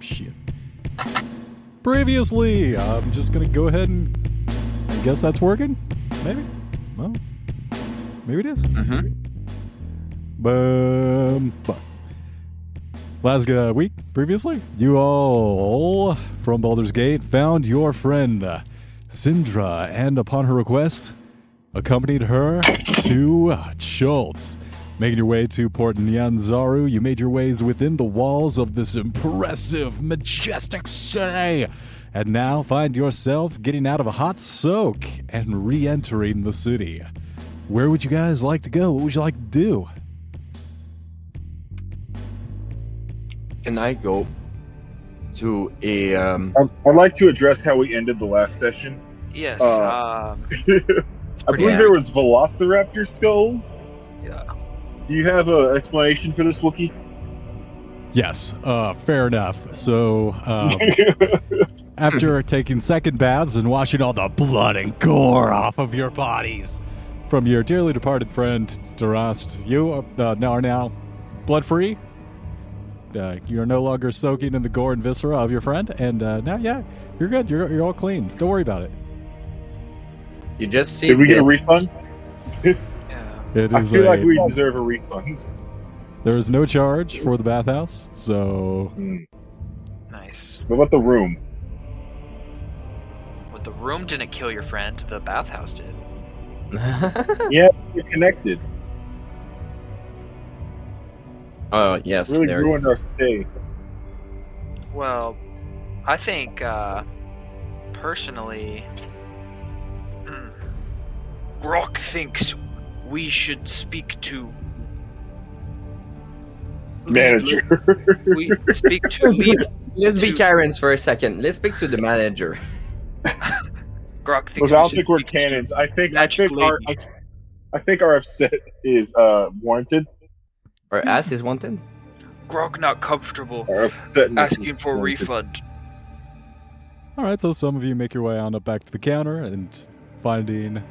Shit. Previously, I'm just gonna go ahead and I guess that's working. Maybe. Well, maybe it is. Mm-hmm. Um, but last uh, week, previously, you all from Baldur's Gate found your friend uh, Syndra, and upon her request, accompanied her to uh, Chult. Making your way to Port Nyanzaru, you made your ways within the walls of this impressive, majestic city, and now find yourself getting out of a hot soak and re entering the city. Where would you guys like to go? What would you like to do? Can I go to a um? I'd, I'd like to address how we ended the last session. Yes. Uh, um, I believe Yeah. there was Velociraptor skulls. yeah. Do you have an explanation for this Wookie? Yes, uh, fair enough. So, um, after taking second baths and washing all the blood and gore off of your bodies from your dearly departed friend Durast, you uh, now are now blood free. Uh, you are no longer soaking in the gore and viscera of your friend, and uh, now, yeah, you're good. You're, you're all clean. Don't worry about it. You just see. Did we get a refund? Yeah. It I feel a, like we deserve a refund. there is no charge for the bathhouse, so Hmm. Nice. What about the room? Well, the room didn't kill your friend. The bathhouse did. Yeah, you're connected. oh yes, Really there. ruined our stay. Well, I think uh, personally, mm, Grok thinks we should speak to Manager. We speak to lead. Let's be Karens for a second. Let's speak to the manager. Grok thinks Look, I we don't should think we're cannons. I think I think our I. I think our upset is uh warranted. Or ass is wanted. Grok not comfortable asking for a refund. All right, so some of you make your way on up back to the counter and finding.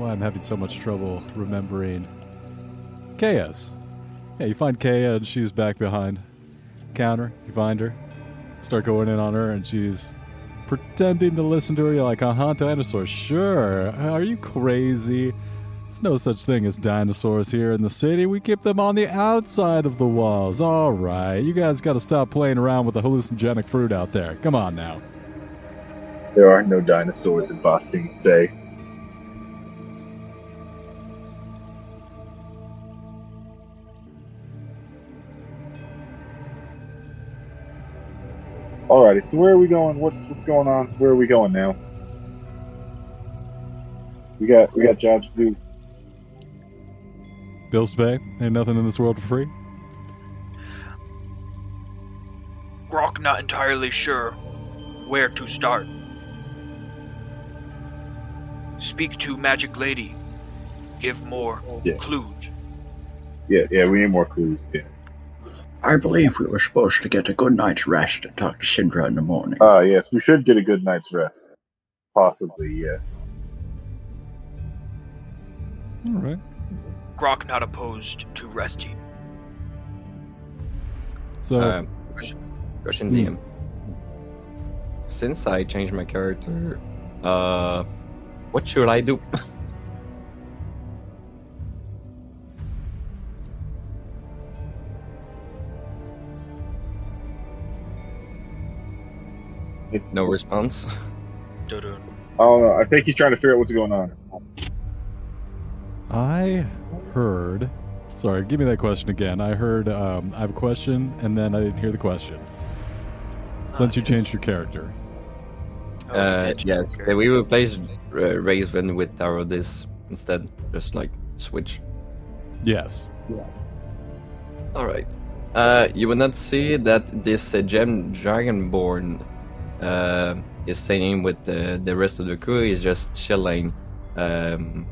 Why I'm having so much trouble remembering. KS. Yeah, you find Kaya and she's back behind counter. You find her, start going in on her, and she's pretending to listen to her. You're like, uh huh, dinosaurs. Sure. Are you crazy? There's no such thing as dinosaurs here in the city. We keep them on the outside of the walls. All right, you guys got to stop playing around with the hallucinogenic fruit out there. Come on now. There are no dinosaurs in Bossing say. Alrighty, so where are we going? What's what's going on? Where are we going now? We got we got jobs to do. Bills to pay. Ain't nothing in this world for free. Grok not entirely sure where to start. Speak to Magic Lady. Give more Yeah. clues. Yeah, yeah, we need more clues. Yeah. I believe we were supposed to get a good night's rest and talk to Syndra in the morning. Uh yes, we should get a good night's rest. Possibly, yes. All right. Grok not opposed to resting. So Um, question, question Hmm. DM. Since I changed my character, uh, what should I do? no response. Dun-dun. I don't know. I think he's trying to figure out what's going on. I heard. Sorry, give me that question again. I heard. Um, I have a question, and then I didn't hear the question. Since you changed your character, Oh, Uh, did you? yes, Okay. we replaced uh, Raven with Tarodis instead. Just like switch. yes. Yeah. All right. Uh, you will not see that this uh, gem dragonborn uh, is staying with the, the rest of the crew. He's just chilling um,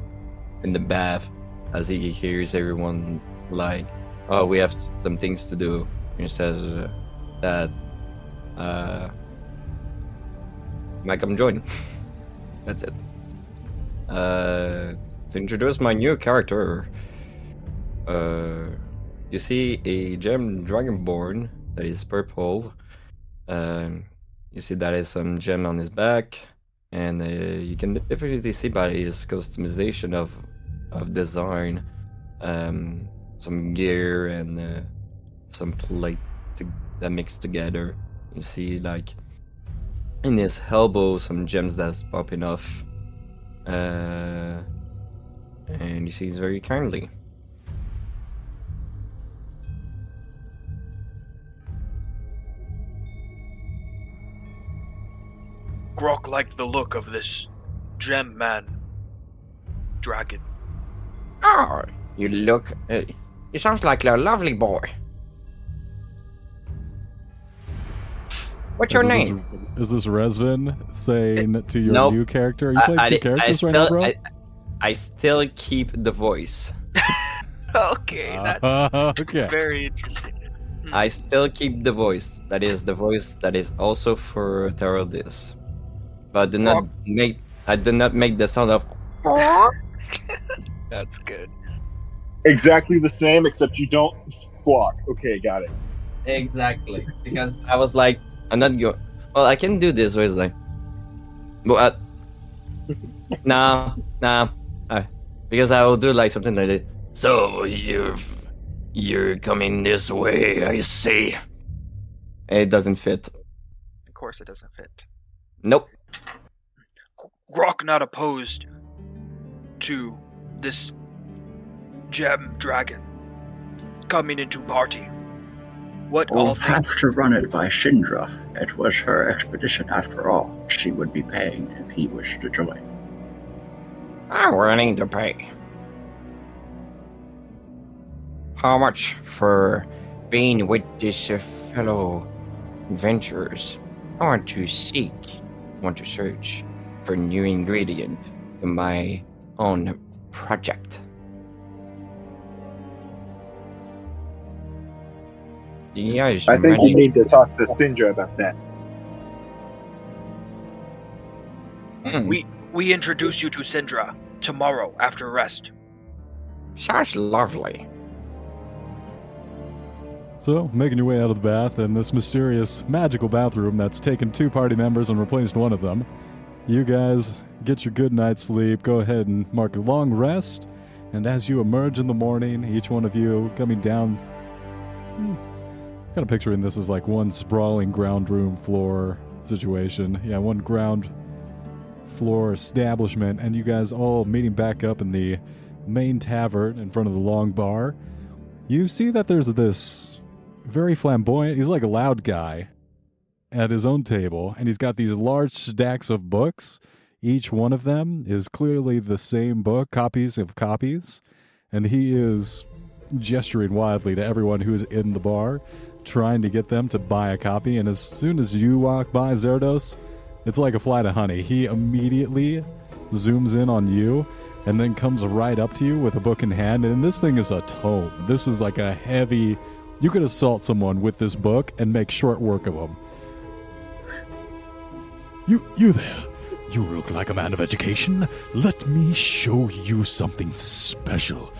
in the bath as he hears everyone like, "Oh, we have some things to do." He says uh, that uh, might come join. That's it. Uh, to introduce my new character, uh, you see a gem dragonborn that is purple. Um, you see that is some gem on his back, and uh, you can definitely see by his customization of of design, um, some gear and uh, some plate to, that mix together. You see like in his elbow some gems that's popping off, uh, and you see he's very kindly. Grok liked the look of this gem man dragon. Oh, you look. Uh, you sounds like a lovely boy. What's your is name? This, is this Resvin saying to your Nope. new character? Are you I- playing I, two I characters still, right now, bro? I, I still keep the voice. Okay, that's Uh, okay. very interesting. I still keep the voice. That is the voice that is also for Tarodis. But do not make. I do not make the sound of. That's good. Exactly the same, except you don't squawk. Okay, got it. Exactly. Because I was like, I'm not going. Well, I can do this voice like. But. nah, nah. Uh, because I will do like something like this. So you're. You're coming this way, I see. It doesn't fit. Of course, it doesn't fit. Nope. Grok not opposed to this gem dragon coming into party. What all We'll have things? to run it by Shindra. It was her expedition after all. She would be paying if he wished to join. I'm willing to pay. How much for being with this fellow adventurers? I want to seek, want to search for new ingredient for my own project. Yes, I think money. you need to talk to Syndra about that. Hmm, We we introduce you to Syndra tomorrow after rest. sounds lovely. So, making your way out of the bath in this mysterious, magical bathroom that's taken two party members and replaced one of them, you guys get your good night's sleep, go ahead and mark a long rest, and as you emerge in the morning, each one of you coming down. Hmm, kind of picturing this as like one sprawling ground room floor situation. Yeah, one ground floor establishment, and you guys all meeting back up in the main tavern in front of the long bar. You see that there's this very flamboyant, he's like a loud guy at his own table, and he's got these large stacks of books. Each one of them is clearly the same book, copies of copies, and he is gesturing wildly to everyone who is in the bar, trying to get them to buy a copy. And as soon as you walk by Zerdos, it's like a flight of honey. He immediately zooms in on you and then comes right up to you with a book in hand. And this thing is a tome. This is like a heavy. You could assault someone with this book and make short work of them. You, you there. You look like a man of education. Let me show you something special.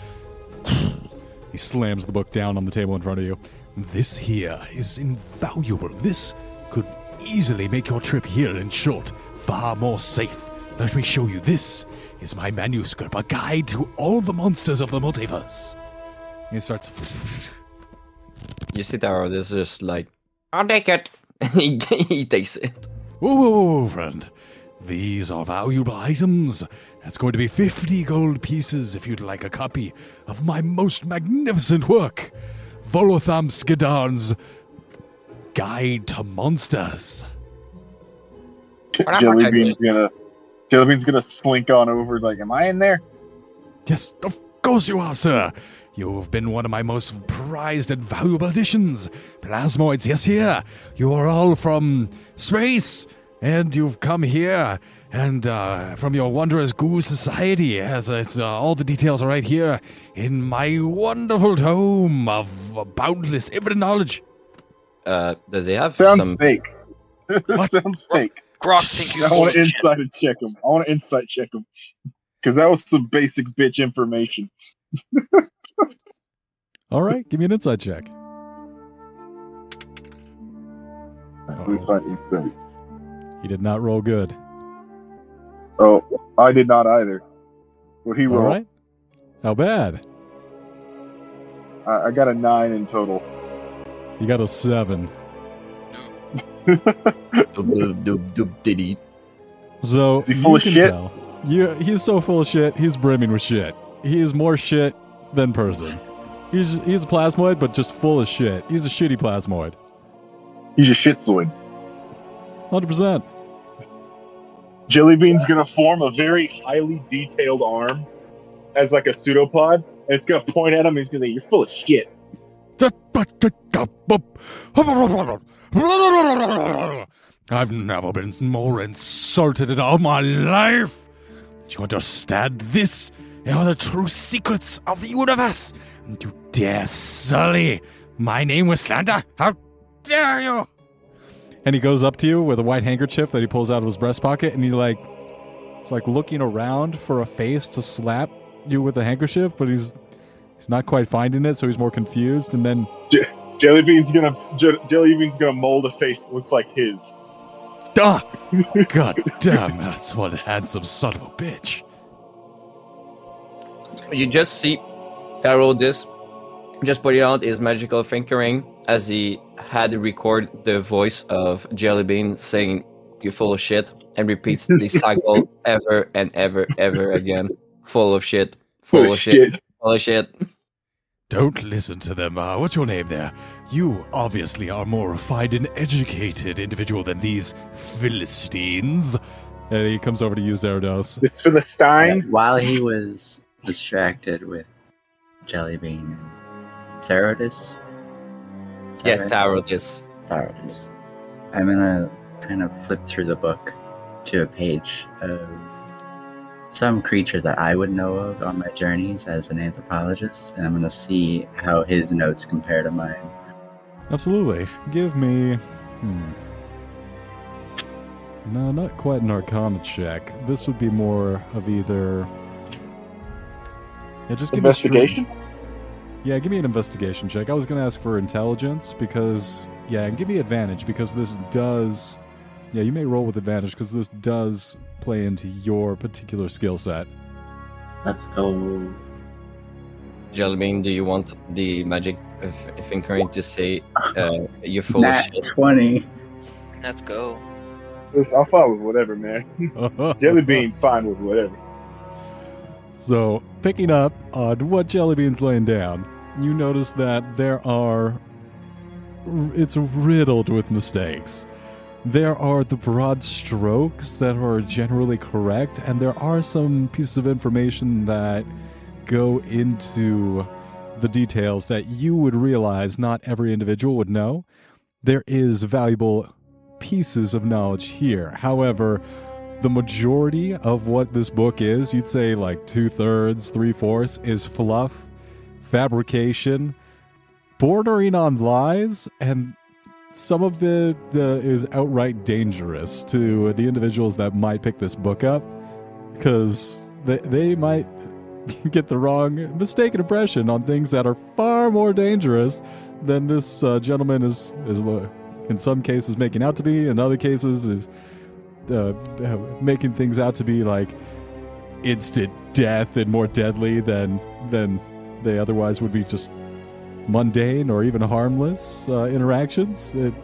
he slams the book down on the table in front of you. This here is invaluable. This could easily make your trip here in short far more safe. Let me show you. This is my manuscript, a guide to all the monsters of the multiverse. He starts. You see Taro, this is just like. I'll take it. he, he takes it. Whoa, whoa, whoa, whoa, friend. These are valuable items. That's going to be 50 gold pieces if you'd like a copy of my most magnificent work, Volothamp Geddarm's Guide to Monsters. What am I Jelly gonna Bean's gonna Jelly Bean's gonna slink on over like, am I in there? Yes, of course you are, sir. You have been one of my most prized and valuable additions. Plasmoids, yes, here. You are all from space, and you've come here, and uh, from your wondrous goo society. Yes, it's uh, all the details are right here in my wonderful tome of boundless infinite knowledge. Uh, does he have Sounds some? fake. Sounds fake. Grok think you I want to bullshit. insight and check him. I want to insight check him. Because that was some basic bitch information. All right, give me an insight check. Let find insight. He did not roll good. Oh, I did not either. What he All roll? right. How bad? I, I got a nine in total. You got a seven. Dub, dub, dub, diddy. So Is he full you of can shit? Tell. You, he's so full of shit. He's brimming with shit. He is more shit than person. He's he's a plasmoid, but just full of shit. He's a shitty plasmoid. He's a shitzoid. Hundred percent. Jellybean's gonna form a very highly detailed arm as like a pseudopod, and it's gonna point at him. And he's gonna say, "You're full of shit." I've never been more insulted in all my life. Do you understand this? They are the true secrets of the universe. And you dare sully my name with slander? How dare you? And he goes up to you with a white handkerchief that he pulls out of his breast pocket, and he like, he's like looking around for a face to slap you with the handkerchief, but he's he's not quite finding it, so he's more confused. And then Jellybean's gonna Je- Jellybean's gonna mold a face that looks like his. Duh! God damn, that's one handsome son of a bitch. You just see Tarodis just putting out is magical fingering as he had to record the voice of Jellybean saying you're full of shit and repeats the cycle ever and ever ever again. Full of shit. Full, of shit. Full of shit. Don't listen to them. Uh, what's your name there? You obviously are more refined and educated individual than these Philistines. And he comes over to you, Zerados. It's for the Stein. While he was distracted with Jellybean and Therodis. Yeah, right? Tarodis. Therodis. I'm gonna kind of flip through the book to a page of some creature that I would know of on my journeys as an anthropologist, and I'm gonna see how his notes compare to mine. Absolutely. Give me. Hmm. No, not quite an arcana check. This would be more of either. Yeah, just give me Investigation. Yeah, give me an investigation check. I was going to ask for intelligence because, yeah, and give me advantage because this does. Yeah, you may roll with advantage because this does play into your particular skill set. Let's go. Jellybean, do you want the magic f- fingering to say uh, you're full Nat of shit? 20. Let's go. Listen, I'm fine with whatever, man. Jellybean's fine with whatever. So, picking up on what Jellybean's laying down, you notice that there are. It's riddled with mistakes. There are the broad strokes that are generally correct, and there are some pieces of information that go into the details that you would realize not every individual would know. There is valuable pieces of knowledge here. However, the majority of what this book is, you'd say like two thirds, three fourths, is fluff, fabrication, bordering on lies, and some of the, the is outright dangerous to the individuals that might pick this book up because they, they might get the wrong mistaken impression on things that are far more dangerous than this uh, gentleman is is uh, in some cases making out to be in other cases is uh, uh, making things out to be like instant death and more deadly than than they otherwise would be just mundane or even harmless uh, interactions. It,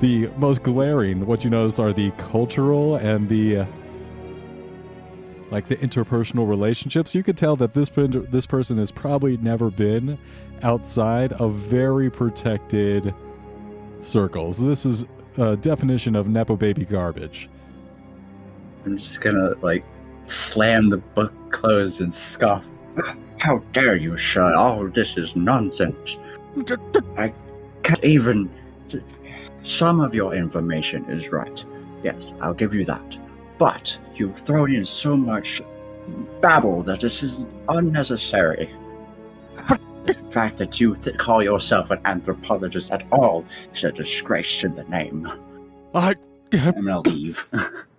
the most glaring, what you notice, are the cultural and the uh, like the interpersonal relationships. You could tell that this this person has probably never been outside of very protected circles. This is a definition of nepo baby garbage. I'm just gonna, like, slam the book closed and scoff. How dare you, sir? All this is nonsense. I can't even. Some of your information is right. Yes, I'll give you that. But you've thrown in so much babble that this is unnecessary. The fact that you th- call yourself an anthropologist at all is a disgrace to the name. I I'm gonna leave.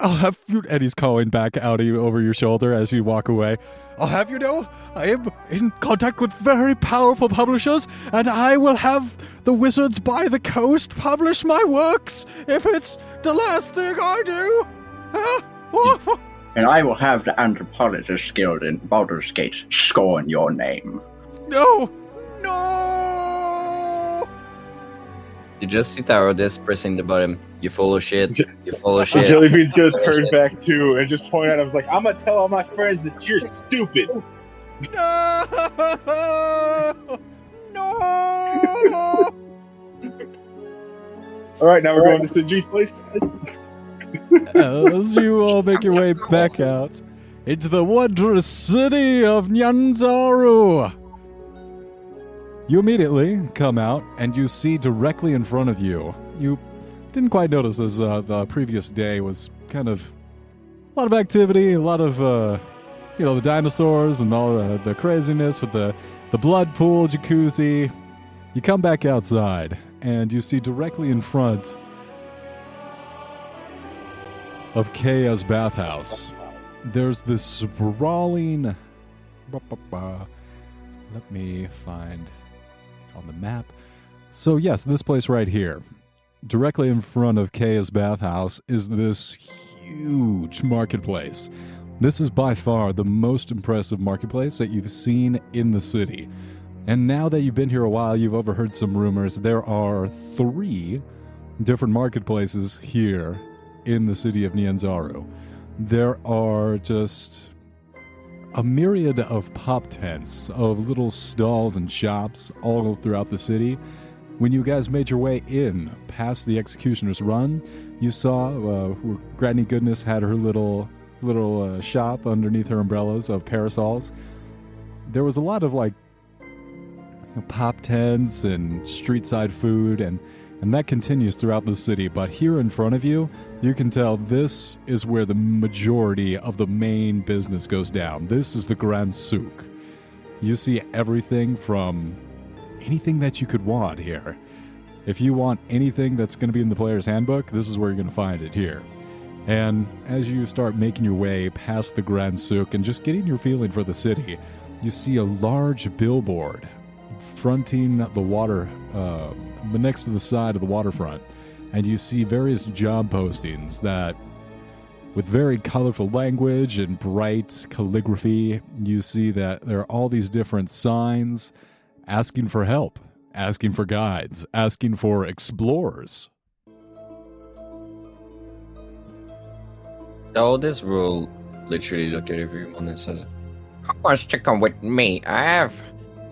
I'll have you. And he's calling back out of you over your shoulder as you walk away. I'll have you know, I am in contact with very powerful publishers, and I will have the Wizards by the Coast publish my works if it's the last thing I do. Huh? And I will have the Anthropologist Guild in Baldur's Gate scorn your name. No! No! You just see Tarodis pressing the button. You follow shit. You follow of shit. Jellybean's gonna turn back too and just point out. I was Like, I'm gonna tell all my friends that you're stupid. No! No! All right, now we're going to Sinji's place. As you all make your way back out into the wondrous city of Nyanzaru. You immediately come out and you see directly in front of you. You didn't quite notice as uh, the previous day was kind of a lot of activity, a lot of uh, you know the dinosaurs and all the, the craziness with the the blood pool jacuzzi. You come back outside and you see directly in front of Kaya's bathhouse. There's this sprawling. Let me find on the map. So, yes, this place right here, directly in front of Kaya's bathhouse, is this huge marketplace. This is by far the most impressive marketplace that you've seen in the city. And now that you've been here a while, you've overheard some rumors. There are three different marketplaces here in the city of Nyanzaru. There are just a myriad of pop tents, of little stalls and shops all throughout the city. When you guys made your way in past the executioner's run, you saw uh, where Granny Goodness had her little little uh, shop underneath her umbrellas of parasols. There was a lot of like you know, pop tents and street side food and and that continues throughout the city. But here in front of you, you can tell this is where the majority of the main business goes down. This is the Grand Souk. You see everything from anything that you could want here. If you want anything that's going to be in the player's handbook, this is where you're going to find it here. And as you start making your way past the Grand Souk and just getting your feeling for the city, you see a large billboard fronting the water, uh, next to the side of the waterfront, and you see various job postings that, with very colorful language and bright calligraphy, you see that there are all these different signs asking for help, asking for guides, asking for explorers. All this will literally look at everyone and says, Who wants to come with me? I have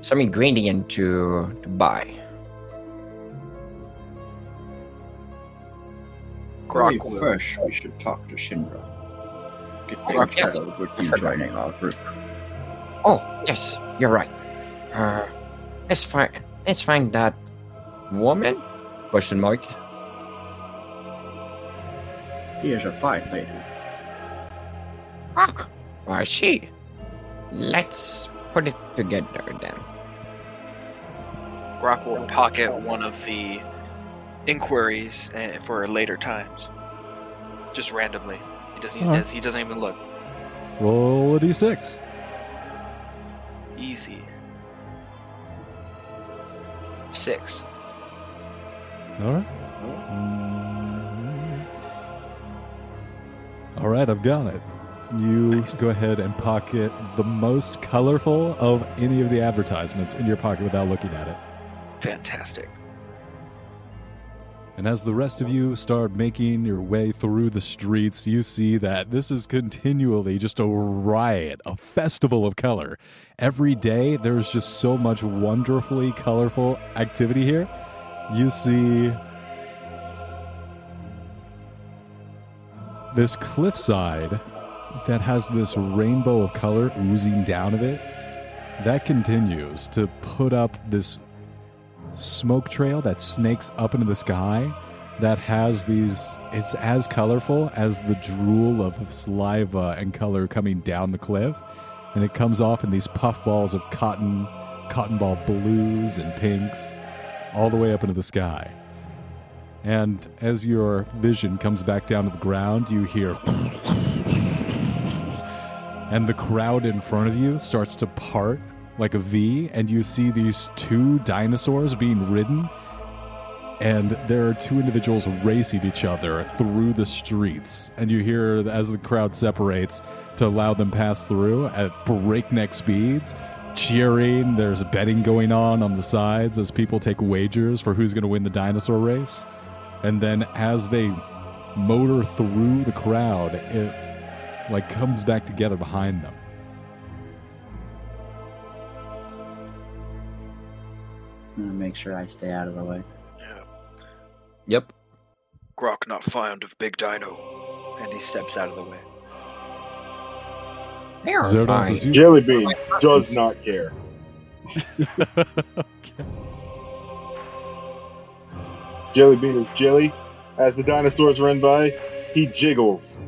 some ingredient to, to buy. Grok will- first we should talk to Shinra. Get Oh, things yes. settled with I you joining our group. Oh, yes, you're right. Uh, let's find let's find that woman. question mark. He is a fine lady. Ah, I see. Let's put it together then. Grok will pocket one of the inquiries uh, for later times, just randomly. He doesn't. He, doesn't even look. Roll a d6. Easy. Six. All right. Mm. All right, I've got it. You Nice. go ahead and pocket the most colorful of any of the advertisements in your pocket without looking at it. Fantastic. And as the rest of you start making your way through the streets, you see that this is continually just a riot, a festival of color. Every day, there's just so much wonderfully colorful activity here. You see this cliffside that has this rainbow of color oozing down of it. That continues to put up this smoke trail that snakes up into the sky that has these it's as colorful as the drool of saliva and color coming down the cliff and it comes off in these puff balls of cotton cotton ball blues and pinks all the way up into the sky And as your vision comes back down to the ground, you hear. And the crowd in front of you starts to part like a V, and you see these two dinosaurs being ridden. And there are two individuals racing each other through the streets. And you hear as the crowd separates to allow them pass through at breakneck speeds cheering. There's betting going on on the sides as people take wagers for who's going to win the dinosaur race. And then as they motor through the crowd, it like comes back together behind them. I'm gonna make sure I stay out of the way. Yeah. Yep. Grok not fond of Big Dino. And he steps out of the way. They are Zodos, fine. as you Jellybean does not care. Jellybean is jelly. As the dinosaurs run by, he jiggles.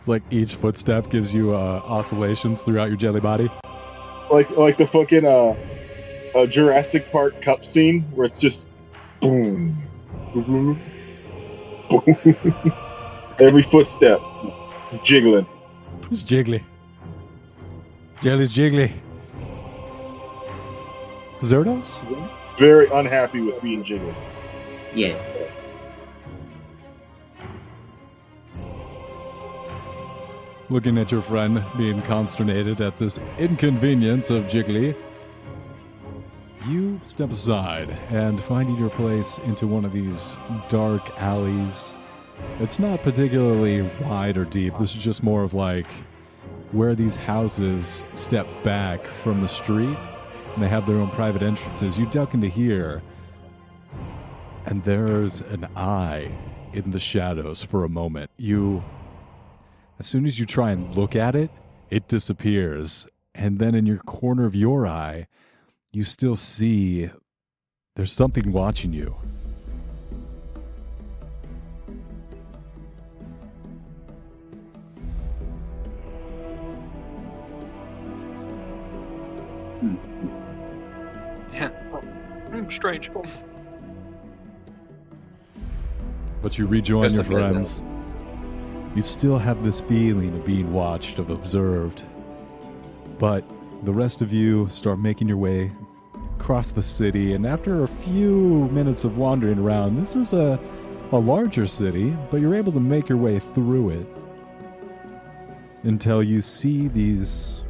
It's like each footstep gives you uh, oscillations throughout your jelly body. Like like the fucking uh, uh Jurassic Park cup scene where it's just boom, boom, boom. Every footstep is jiggling. It's jiggly. Jelly's jiggly. Zerdos? Very unhappy with being jiggled. Yeah. Looking at your friend being consternated at this inconvenience of Jiggly, you step aside and finding your place into one of these dark alleys. It's not particularly wide or deep. This is just more of like where these houses step back from the street and they have their own private entrances. You duck into here, and there's an eye in the shadows for a moment. You as soon as you try and look at it, it disappears. And then in your corner of your eye, you still see there's something watching you. Yeah. Oh, hmm, strange. But you rejoin Just your a bit, yeah. friends. You still have this feeling of being watched, of observed. But the rest of you start making your way across the city, and after a few minutes of wandering around, this is a, a larger city, but you're able to make your way through it until you see these.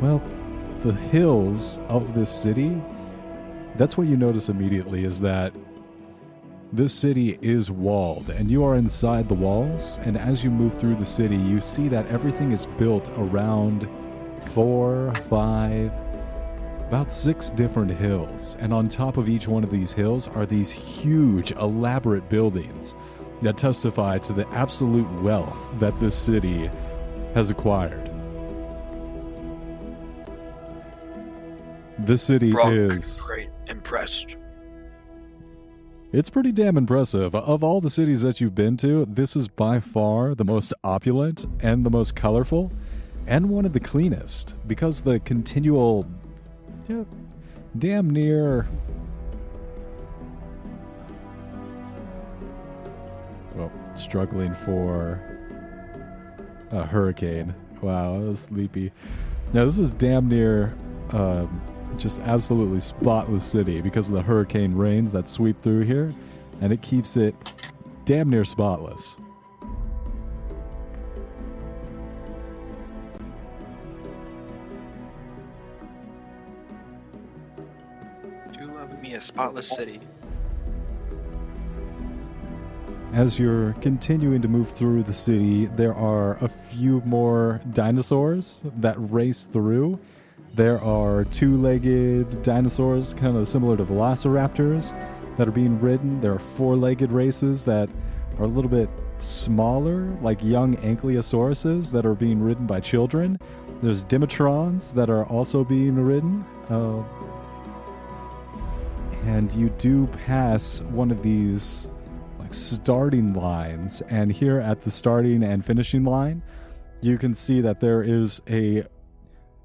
Well, the hills of this city. That's what you notice immediately is that this city is walled, and you are inside the walls. And as you move through the city, you see that everything is built around four, five, about six different hills. And on top of each one of these hills are these huge, elaborate buildings that testify to the absolute wealth that this city has acquired. This city Brock, is. great. Impressed. It's pretty damn impressive. Of all the cities that you've been to, this is by far the most opulent and the most colorful and one of the cleanest because the continual damn near well, struggling for a hurricane. Wow, I was sleepy. Now this is damn near um, just absolutely spotless city because of the hurricane rains that sweep through here, and it keeps it damn near spotless. Spotless city. As you're continuing to move through the city, there are a few more dinosaurs that race through. There are two legged dinosaurs, kind of similar to velociraptors, that are being ridden. There are four legged races that are a little bit smaller, like young ankylosauruses, that are being ridden by children. There's Dimetrons that are also being ridden. Uh, and you do pass one of these like starting lines and here at the starting and finishing line you can see that there is a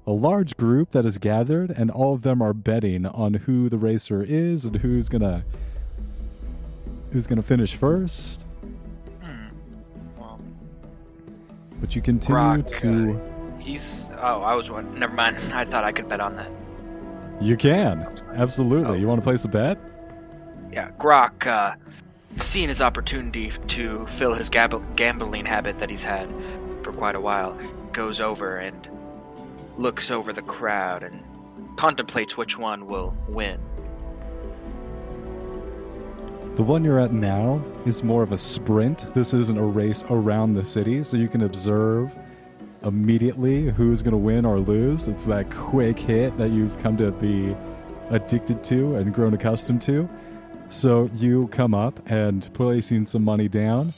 a large group that is gathered and all of them are betting on who the racer is and who's gonna who's going to finish first, Hmm. Well, but you continue Grok, to. he's. Oh, I was one. Never mind. I thought I could bet on that. You can absolutely. Oh. You want to place a bet? Yeah, Grok, uh, seeing his opportunity to fill his gab- gambling habit that he's had for quite a while, goes over and looks over the crowd and contemplates which one will win. The one you're at now is more of a sprint. This isn't a race around the city, so you can observe immediately who's going to win or lose. It's that quick hit that you've come to be addicted to and grown accustomed to. So you come up and placing some money down.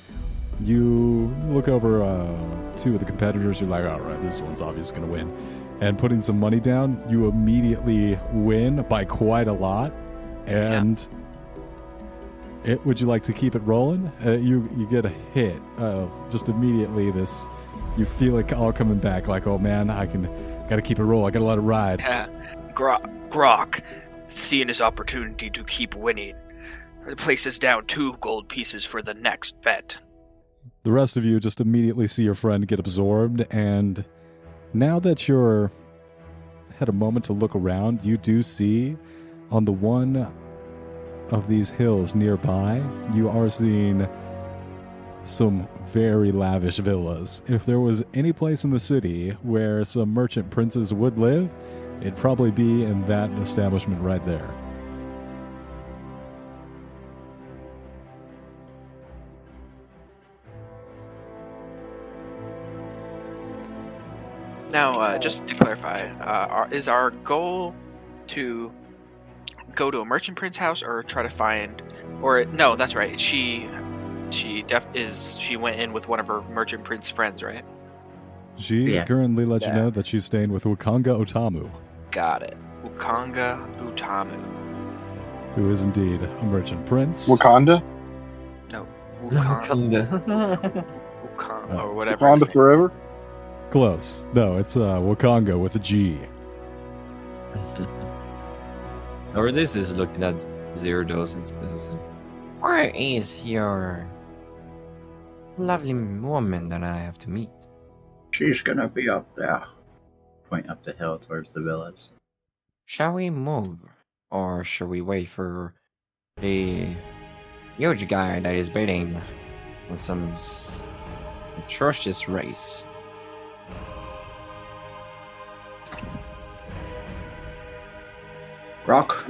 You look over uh, two of the competitors. You're like, all right, this one's obviously going to win. And putting some money down, you immediately win by quite a lot. And it, would you like to keep it rolling? Uh, you you get a hit of just immediately this. You feel it all coming back. Like, oh man, I can got to keep it roll. I got to let it ride. Grok, Grok, seeing his opportunity to keep winning, places down two gold pieces for the next bet. The rest of you just immediately see your friend get absorbed, and now that you're had a moment to look around, you do see on the one of these hills nearby, you are seeing some very lavish villas. If there was any place in the city where some merchant princes would live, it'd probably be in that establishment right there. Now, uh, just to clarify, uh, is our goal to go to a merchant prince house or try to find, or no, that's right. She, she def is she went in with one of her merchant prince friends, right? She Yeah. currently let you know that she's staying with Wakanga O'tamu, Got it. Ukanga Utamu. who is indeed a merchant prince. Wakanda? No, Ukanga, Wakanda. Ukanga Oh. or whatever. his Wakanda name forever? Close. No, it's uh, Wakanga with a G. or this is looking at zero dose and says, Where is your lovely woman that I have to meet? She's gonna be up there. Point up the hill towards the villas. Shall we move? Or shall we wait for the huge guy that is bidding on some s- atrocious race? Rock,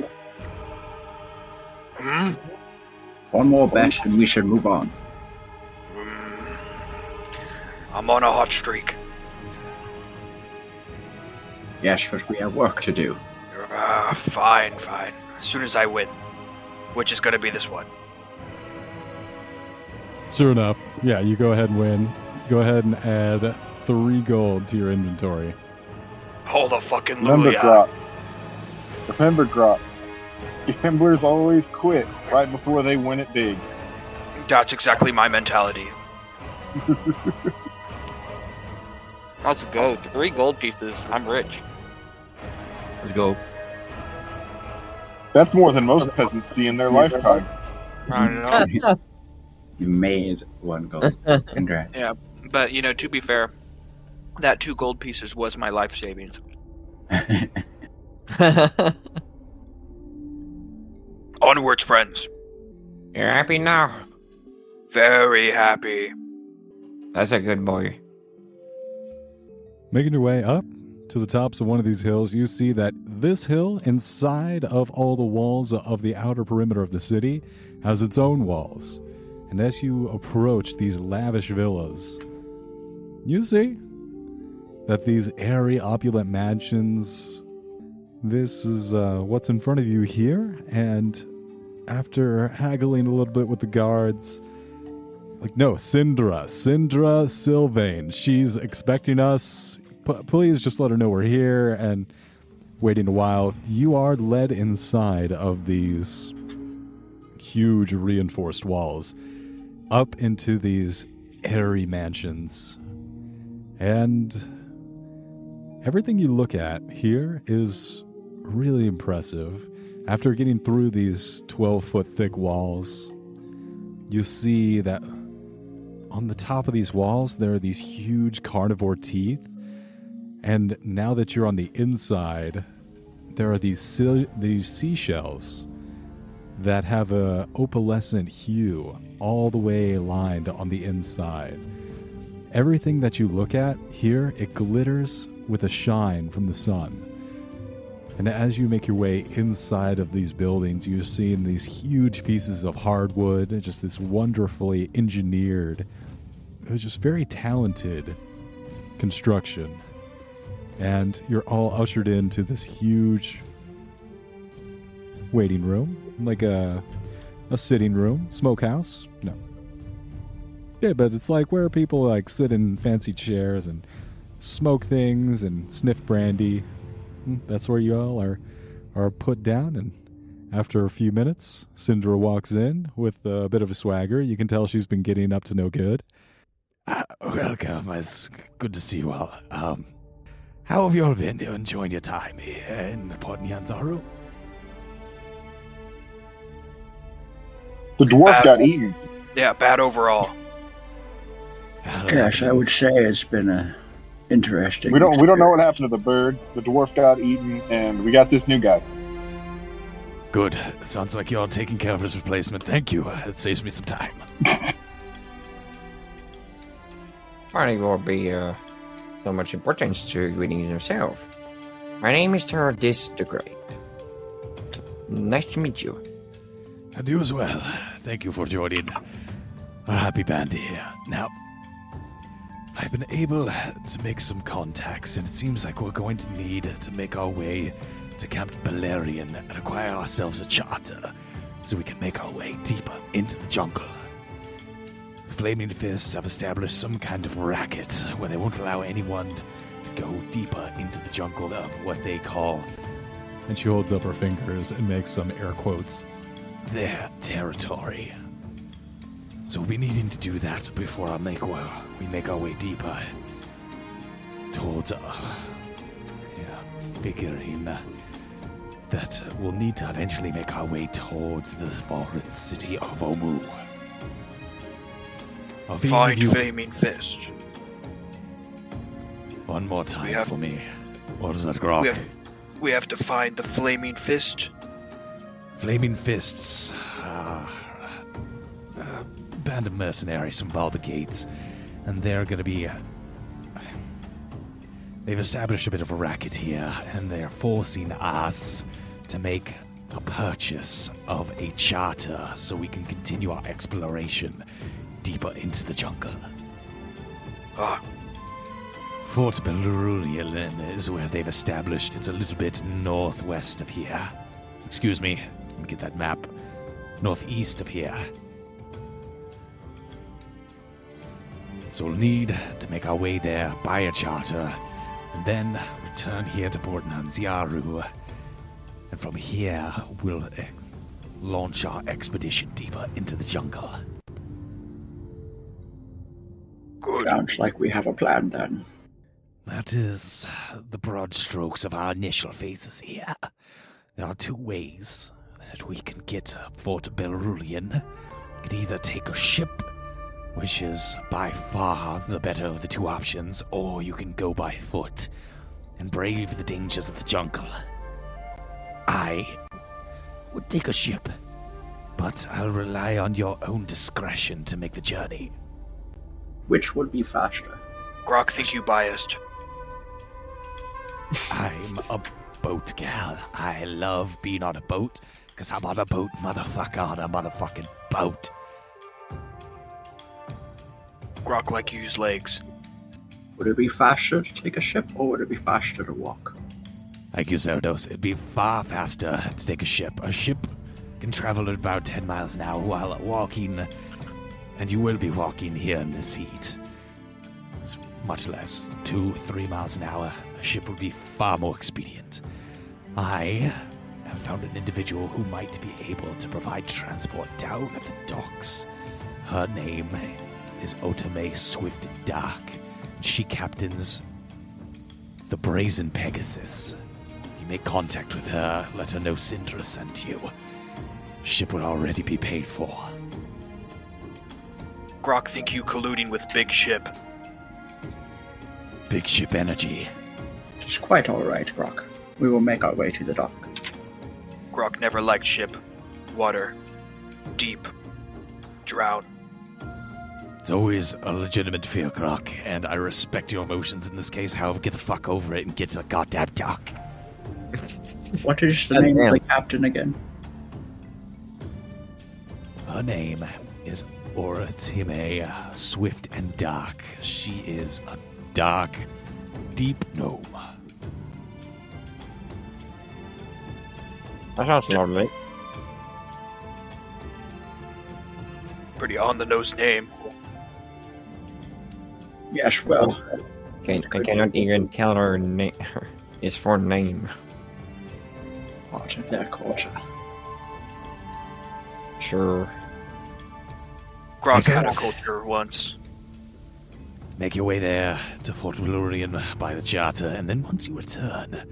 Hmm? one more bet and we should move on. I'm on a hot streak. Yes, but we have work to do. Ah, fine, fine. As soon as I win, which is gonna be this one. Sure enough. Yeah, you go ahead and win. Go ahead and add three gold to your inventory. Hold the fucking Remember, Lulia. Grok. Remember, Grok. Gamblers always quit right before they win it big. That's exactly my mentality. Let's go. Three gold pieces. I'm rich. let's go. That's more than most peasants see in their lifetime. I don't know. You made one gold. Congrats. Yeah. but, you know, to be fair, that two gold pieces was my life savings. Onwards, friends. You're happy now? Very happy. That's a good boy. Making your way up to the tops of one of these hills, you see that this hill, inside of all the walls of the outer perimeter of the city, has its own walls. And as you approach these lavish villas, you see that these airy, opulent mansions. This is uh, what's in front of you here, and after haggling a little bit with the guards, like, no, Syndra, Syndra Silvane. She's expecting us. Please just let her know we're here and waiting a while. You are led inside of these huge reinforced walls up into these airy mansions. And everything you look at here is really impressive. After getting through these 12 foot thick walls, you see that on the top of these walls there are these huge carnivore teeth. And now that you're on the inside, there are these sil- these seashells that have a opalescent hue all the way lined on the inside. Everything that you look at here, it glitters with a shine from the sun. And as you make your way inside of these buildings, you're seeing these huge pieces of hardwood, just this wonderfully engineered, it was just very talented construction. And you're all ushered into this huge waiting room, like a a sitting room, smokehouse. No. Yeah, but it's like where people like sit in fancy chairs and smoke things and sniff brandy. Mm, That's where you all are are put down and after a few minutes, Syndra walks in with a bit of a swagger. You can tell she's been getting up to no good. Uh, welcome. It's good to see you all. Um, how have you all been enjoying your time here in Port Nyanzaru? The dwarf Uh, got eaten. Yeah, bad overall. Gosh, I would say it's been a interesting. We don't we don't know what happened to the bird. The dwarf got eaten, and we got this new guy. Good. Sounds like you're all taking care of his replacement. Thank you. Uh, It saves me some time. Why you will be uh, so much importance to greeting yourself? My name is Tarodis the Great. Nice to meet you. And you as well. Thank you for joining our happy band here. Now, I've been able to make some contacts, and it seems like we're going to need to make our way to Camp Beluarian and acquire ourselves a charter so we can make our way deeper into the jungle. Flaming Fists have established some kind of racket where they won't allow anyone to go deeper into the jungle of what they call And she holds up her fingers and makes some air quotes. their territory. So we'll be needing to do that before I make well, we make our way deeper towards uh, yeah, figuring that we'll need to eventually make our way towards the fallen city of Omu. Are any of Find you- Flaming Fist. one more time We have- for me. What is that, Grok? We have, we have to find the Flaming Fist. Flaming Fists, uh, uh, band of mercenaries from Baldur's Gate, and they're going to be. Uh, they've established a bit of a racket here, and they're forcing us to make a purchase of a charter so we can continue our exploration deeper into the jungle. Ah, Fort Beluarian is where they've established. It's a little bit northwest of here. Excuse me, let me get that map. Northeast of here. So we'll need to make our way there, by a charter, and then return here to Port Nyanzaru. And from here, we'll eh, launch our expedition deeper into the jungle. Good. Sounds like we have a plan then. That is the broad strokes of our initial phases here. There are two ways that we can get to Fort Beluarian. We could either take a ship, which is by far the better of the two options, or you can go by foot and brave the dangers of the jungle. I would take a ship, but I'll rely on your own discretion to make the journey. Which would be faster? Grok thinks you biased. I'm a boat gal. I love being on a boat because I'm on a boat, motherfucker, on a motherfucking boat. Grok like you use legs. Would it be faster to take a ship, or would it be faster to walk? Like you, Zerdos, it'd be far faster to take a ship. A ship can travel at about 10 miles an hour while walking, and you will be walking here in this heat. It's much less, two, three miles an hour. A ship would be far more expedient. I have found an individual who might be able to provide transport down at the docks. Her name is Otame Swift Dark. She captains the Brazen Pegasus. You make contact with her, let her know Syndra sent you. Ship will already be paid for. Grok think you colluding with Big Ship? Big ship energy. It's quite all right, Grok. We will make our way to the dock. Grok never liked ship. Water. Deep. Drown. It's always a legitimate fear, Grok, and I respect your emotions in this case. However, get the fuck over it and get to the goddamn dock. What is the name of the captain again? Her name is Oratime, uh, swift and dark. She is a dark, deep gnome. That sounds lovely. Pretty on the nose name. Yes, well, Okay, I cannot even tell her name. It's full name. part of their culture. Sure. Grok Makes had a culture once. Make your way there to Fort Beluarian by the charter, and then once you return,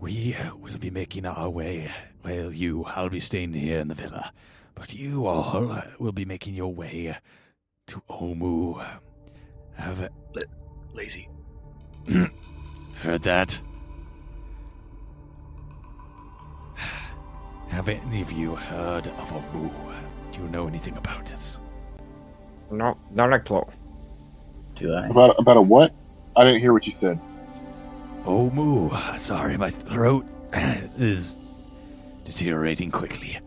we will be making our way. Well, you, I'll be staying here in the villa, but you all will be making your way to Omu. Have a... Lazy. heard that? Have any of you heard of Omu? Do you know anything about it? No, not a clue. Do I? About about a what? I didn't hear what you said. Omu. Sorry, my throat uh, is deteriorating quickly.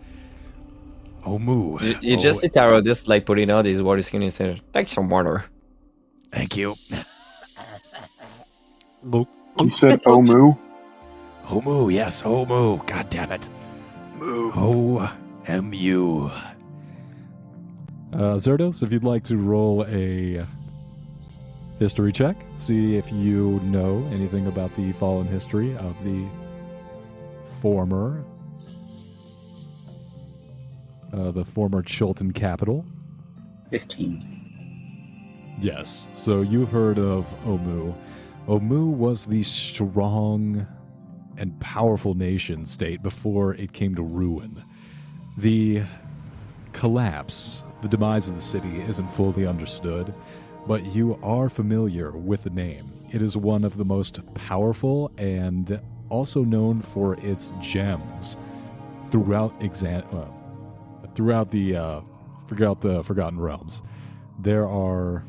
Omu. You, you Oh, just see Taro just like putting out his water skin and saying, take some water. Thank you. You said Omu. Omu, yes, Omu. God damn it. Moo. O M U. Uh, Zerdos, if you'd like to roll a history check, see if you know anything about the fallen history of the former, uh, the former Chultan capital. 15. Yes. So you've heard of Omu. Omu was the strong and powerful nation state before it came to ruin. The collapse, the demise of the city isn't fully understood, but you are familiar with the name. It is one of the most powerful and also known for its gems throughout exam- uh, throughout the uh, throughout the Forgotten Realms. There are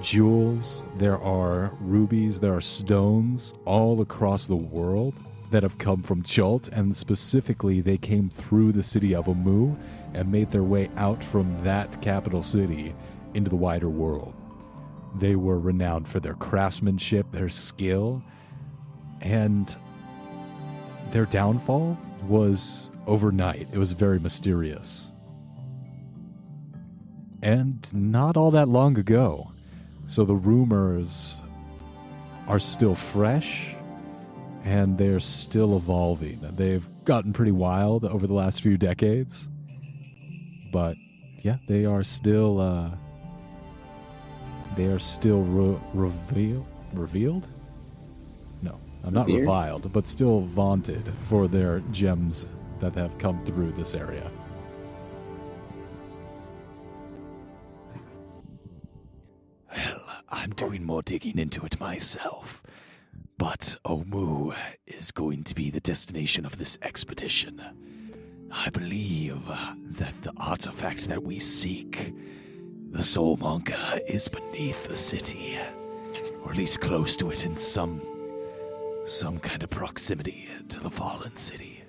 jewels, there are rubies, there are stones all across the world that have come from Chult, and specifically they came through the city of Omu and made their way out from that capital city into the wider world. They were renowned for their craftsmanship, their skill, and their downfall was overnight. It was very mysterious. And not all that long ago. So the rumors are still fresh and they're still evolving. They've gotten pretty wild over the last few decades. But yeah, they are still uh they are still re- reveal revealed? No, I'm not Revered? reviled, but still vaunted for their gems that have come through this area. Well, I'm doing more digging into it myself. But Omu is going to be the destination of this expedition. I believe that the artifact that we seek, the Soulmonger, is beneath the city, or at least close to it in some some kind of proximity to the fallen city.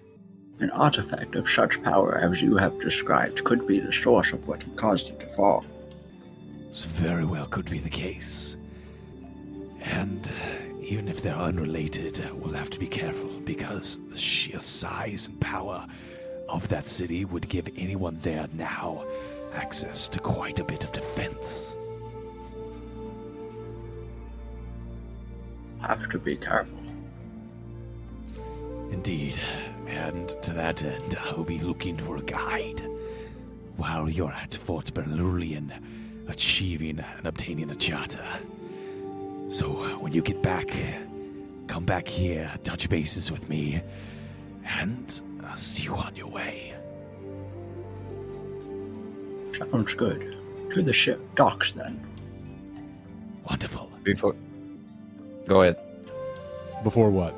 An artifact of such power as you have described could be the source of what caused it to fall. This very well could be the case. And even if they're unrelated, uh, we'll have to be careful because the sheer size and power of that city would give anyone there now access to quite a bit of defense. Have to be careful. Indeed, and to that end, uh, I'll be looking for a guide while you're at Fort Beluarian achieving and obtaining a charter. So when you get back, come back here, touch bases with me, and I'll see you on your way. Sounds good. To the ship docks then. Wonderful. Before. Go ahead. Before what?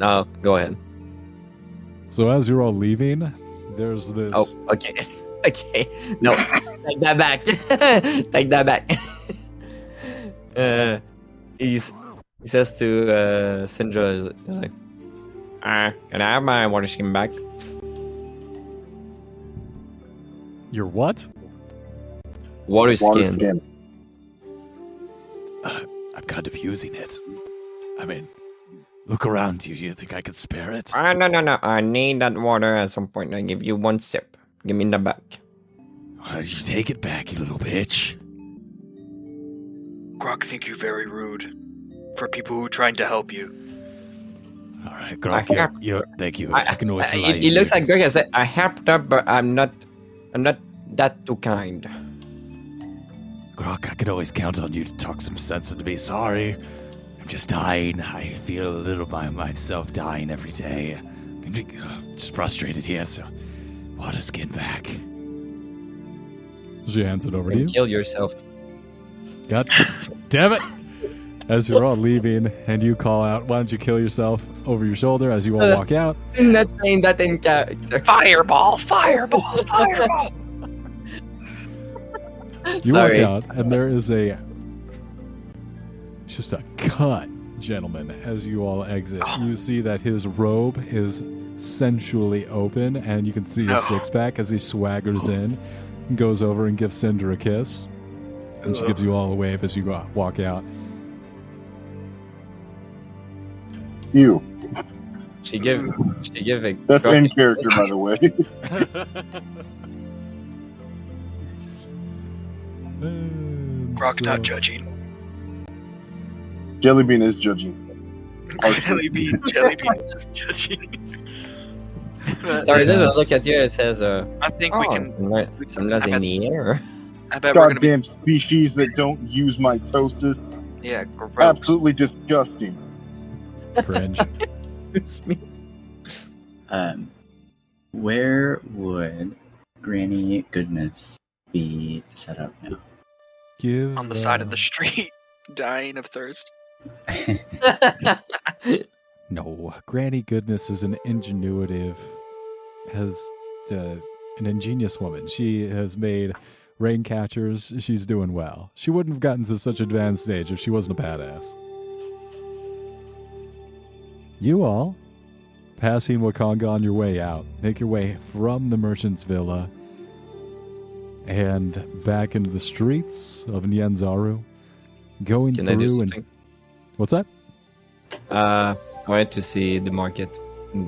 No, go ahead. So as you're all leaving, there's this. Oh, okay. Okay. No, take that back. take that back. uh, he's, he says to uh, Syndra, he's like, uh, can I have my water skin back? Your what? Water, Water skin. skin. I'm kind of using it. I mean, look around you. You think I could spare it? Uh, no, no, no. I need that water at some point. I give you one sip. Give me the back. Why don't you take it back, you little bitch? Grok think you very rude for people who are trying to help you. All right, Grok, you're, you're, thank you. I, can always I- rely it, on it looks you. like Greg has said, I helped up, but I'm not. I'm not that too kind. Grok, I could always count on you to talk some sense into me. Be sorry. I'm just dying. I feel a little by myself dying every day. I'm just frustrated here, so water skin back. She hands it over to you. And kill yourself. God damn it! As you're all leaving, and you call out, "Why don't you kill yourself?" over your shoulder as you all Uh. walk out. I'm not saying that in character. Fireball! Fireball! Fireball! You Sorry. walk out, and there is a just a cut gentleman as you all exit. You see that his robe is sensually open, and you can see his oh. No. six pack as he swaggers in, and goes over and gives Cinder a kiss, and she gives you all a wave as you go- walk out. You. She give. She give a. That's in character, by the way. And Grok not so- judging. Jellybean is judging. Jelly bean, jelly bean is judging. Sorry, this Yes. one look at you. It says, uh, I think oh, we can. some li- some less in the air. I bet we're be. Goddamn species that don't use mitosis. Yeah, gross. Absolutely disgusting. Cringe. It's me. Um, where would Granny Goodness be set up now? Give on the side of the street, dying of thirst. No, Granny Goodness is an ingenuitive, has uh, an ingenious woman. She has made rain catchers. She's doing well. She wouldn't have gotten to such advanced stage if she wasn't a badass. You all, passing Wakanga on your way out, make your way from the merchant's villa and back into the streets of Nyanzaru, going Can I through and what's that? Uh, I wanted to see the market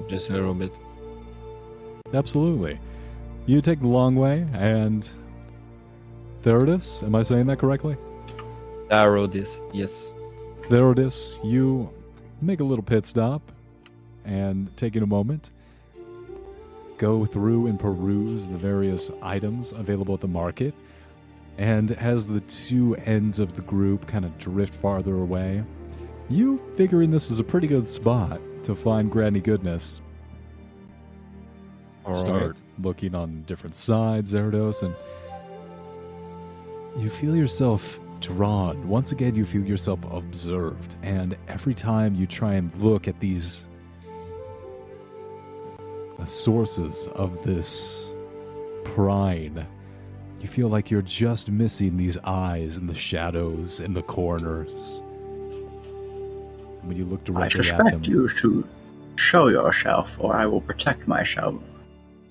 just a little bit. Absolutely. You take the long way, and Therodis, am I saying that correctly? That road is yes. Therodis, you make a little pit stop and taking a moment, go through and peruse the various items available at the market. And as the two ends of the group kind of drift farther away, you figuring this is a pretty good spot to find Granny Goodness All start right. looking on different sides, Erdos, and you feel yourself drawn. Once again, you feel yourself observed, and every time you try and look at these the sources of this prying, you feel like you're just missing these eyes in the shadows in the corners. And when you look I directly at them, suspect you to show yourself, or I will protect myself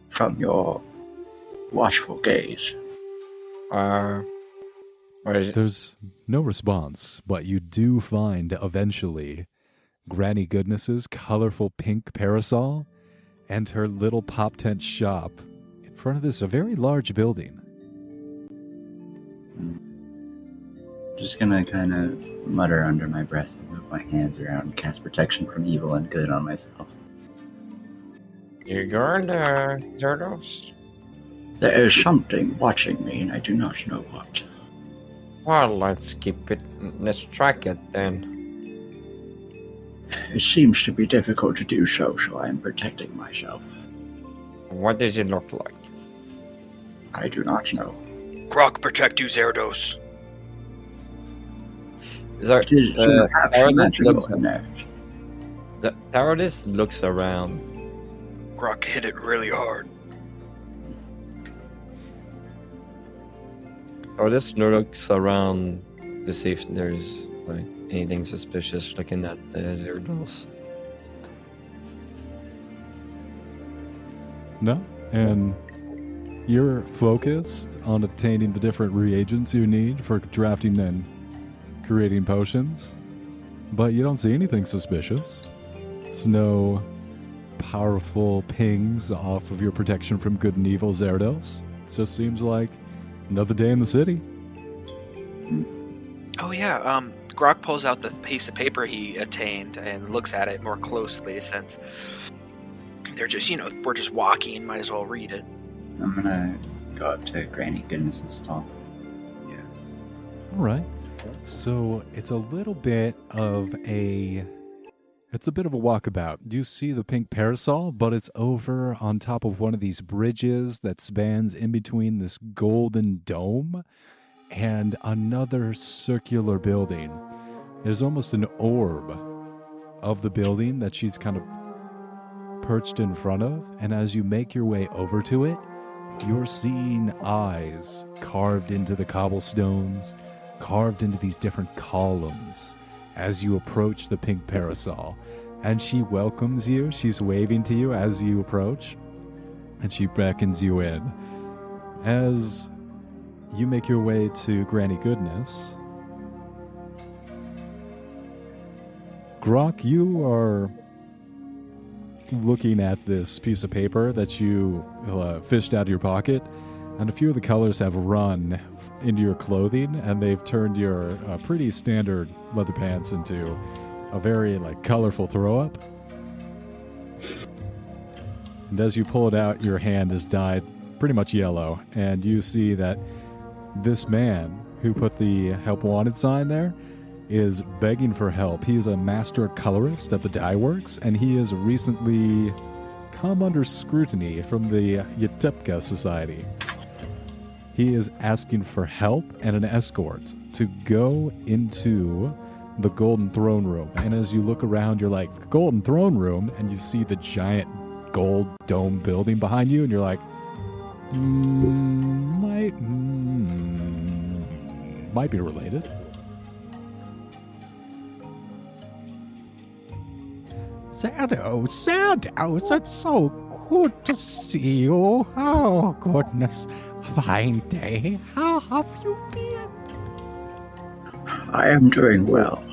from your watchful gaze. Uh, what is it? There's no response, but you do find eventually Granny Goodness's colorful pink parasol and her little pop tent shop in front of this a very large building. Just gonna kind of mutter under my breath and move my hands around and cast protection from evil and good on myself. You're going uh, Zerdos? There is something watching me, and I do not know what. Well, let's keep it. Let's track it then. It seems to be difficult to do so, so I am protecting myself. What does it look like? I do not know. Grok, protect you, Zerados. Zar- Should, uh, should have some Taranis magical looks, there. Z- Taranis looks around. Grok hit it really hard. Taranis looks around to see if there's like anything suspicious looking at the Zerdos. No. And you're focused on obtaining the different reagents you need for drafting and creating potions, but you don't see anything suspicious. There's no powerful pings off of your protection from good and evil Zerados. It just seems like another day in the city. Oh yeah, um, Grok pulls out the piece of paper he attained and looks at it more closely since they're just, you know, we're just walking, might as well read it. I'm gonna go up to Granny Goodness's stall. Yeah. All right. So it's a little bit of a it's a bit of a walkabout. You see the pink parasol, but it's over on top of one of these bridges that spans in between this golden dome and another circular building. There's almost an orb of the building that she's kind of perched in front of, and as you make your way over to it, you're seeing eyes carved into the cobblestones, carved into these different columns as you approach the pink parasol. And she welcomes you. She's waving to you as you approach, and she beckons you in. As you make your way to Granny Goodness, Grok, you are looking at this piece of paper that you uh, fished out of your pocket, and a few of the colors have run into your clothing, and they've turned your uh, pretty standard leather pants into a very like colorful throw up. And as you pull it out, your hand is dyed pretty much yellow, and you see that this man who put the help wanted sign there is begging for help. He is a master colorist at the dye works, and he has recently come under scrutiny from the Ytepka Society. He is asking for help and an escort to go into the Golden Throne Room. And as you look around, you're like, Golden Throne Room, and you see the giant gold dome building behind you, and you're like, mm, might, mm, might be related. Shadows, Shadows, it's so good to see you. Oh, goodness. Fine day. How have you been? I am doing well,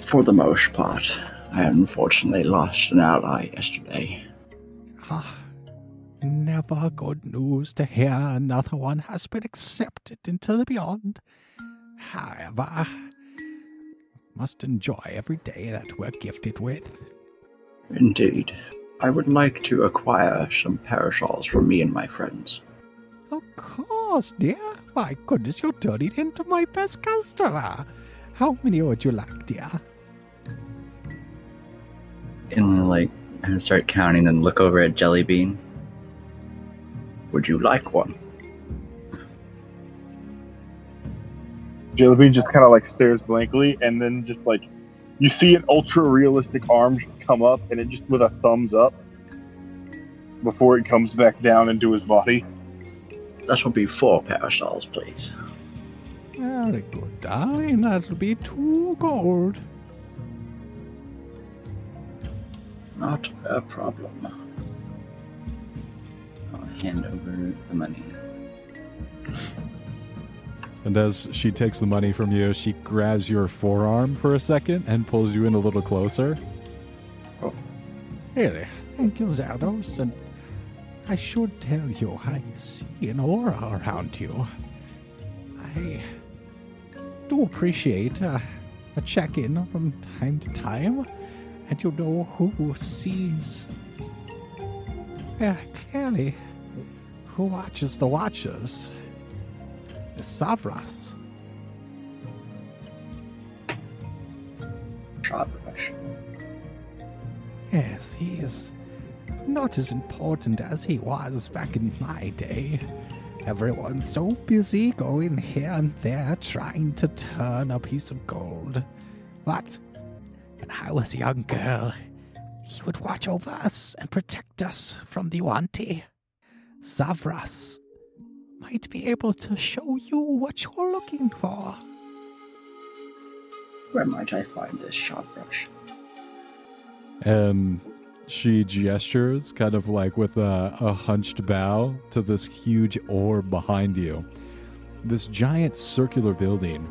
for the most part. I unfortunately lost an ally yesterday. Ah, never good news to hear another one has been accepted into the beyond. However, must enjoy every day that we're gifted with. Indeed. I would like to acquire some parasols for me and my friends. Of course, dear. My goodness, you're turning into my best customer. How many would you like, dear? And like, and start counting, then look over at Jellybean. Would you like one? Jellybean just kind of like stares blankly, and then just like you see an ultra realistic arm come up, and it just with a thumbs up before it comes back down into his body. That will be four parasols, please. Very good, darling. That'll be two gold. Not a problem. I'll hand over the money. And as she takes the money from you, she grabs your forearm for a second and pulls you in a little closer. Oh. Really, thank you, Zardos. And I should tell you, I see an aura around you. I do appreciate uh, a check in from time to time, and you know who sees very clearly who watches the watchers. It's Savras. Shadrush. Yes, he is not as important as he was back in my day. Everyone's so busy going here and there trying to turn a piece of gold. But when I was a young girl, he would watch over us and protect us from the yuan-ti. Savras might be able to show you what you're looking for. Where might I find this shot brush? Um, She gestures, kind of like with a, a hunched bow, to this huge orb behind you. This giant circular building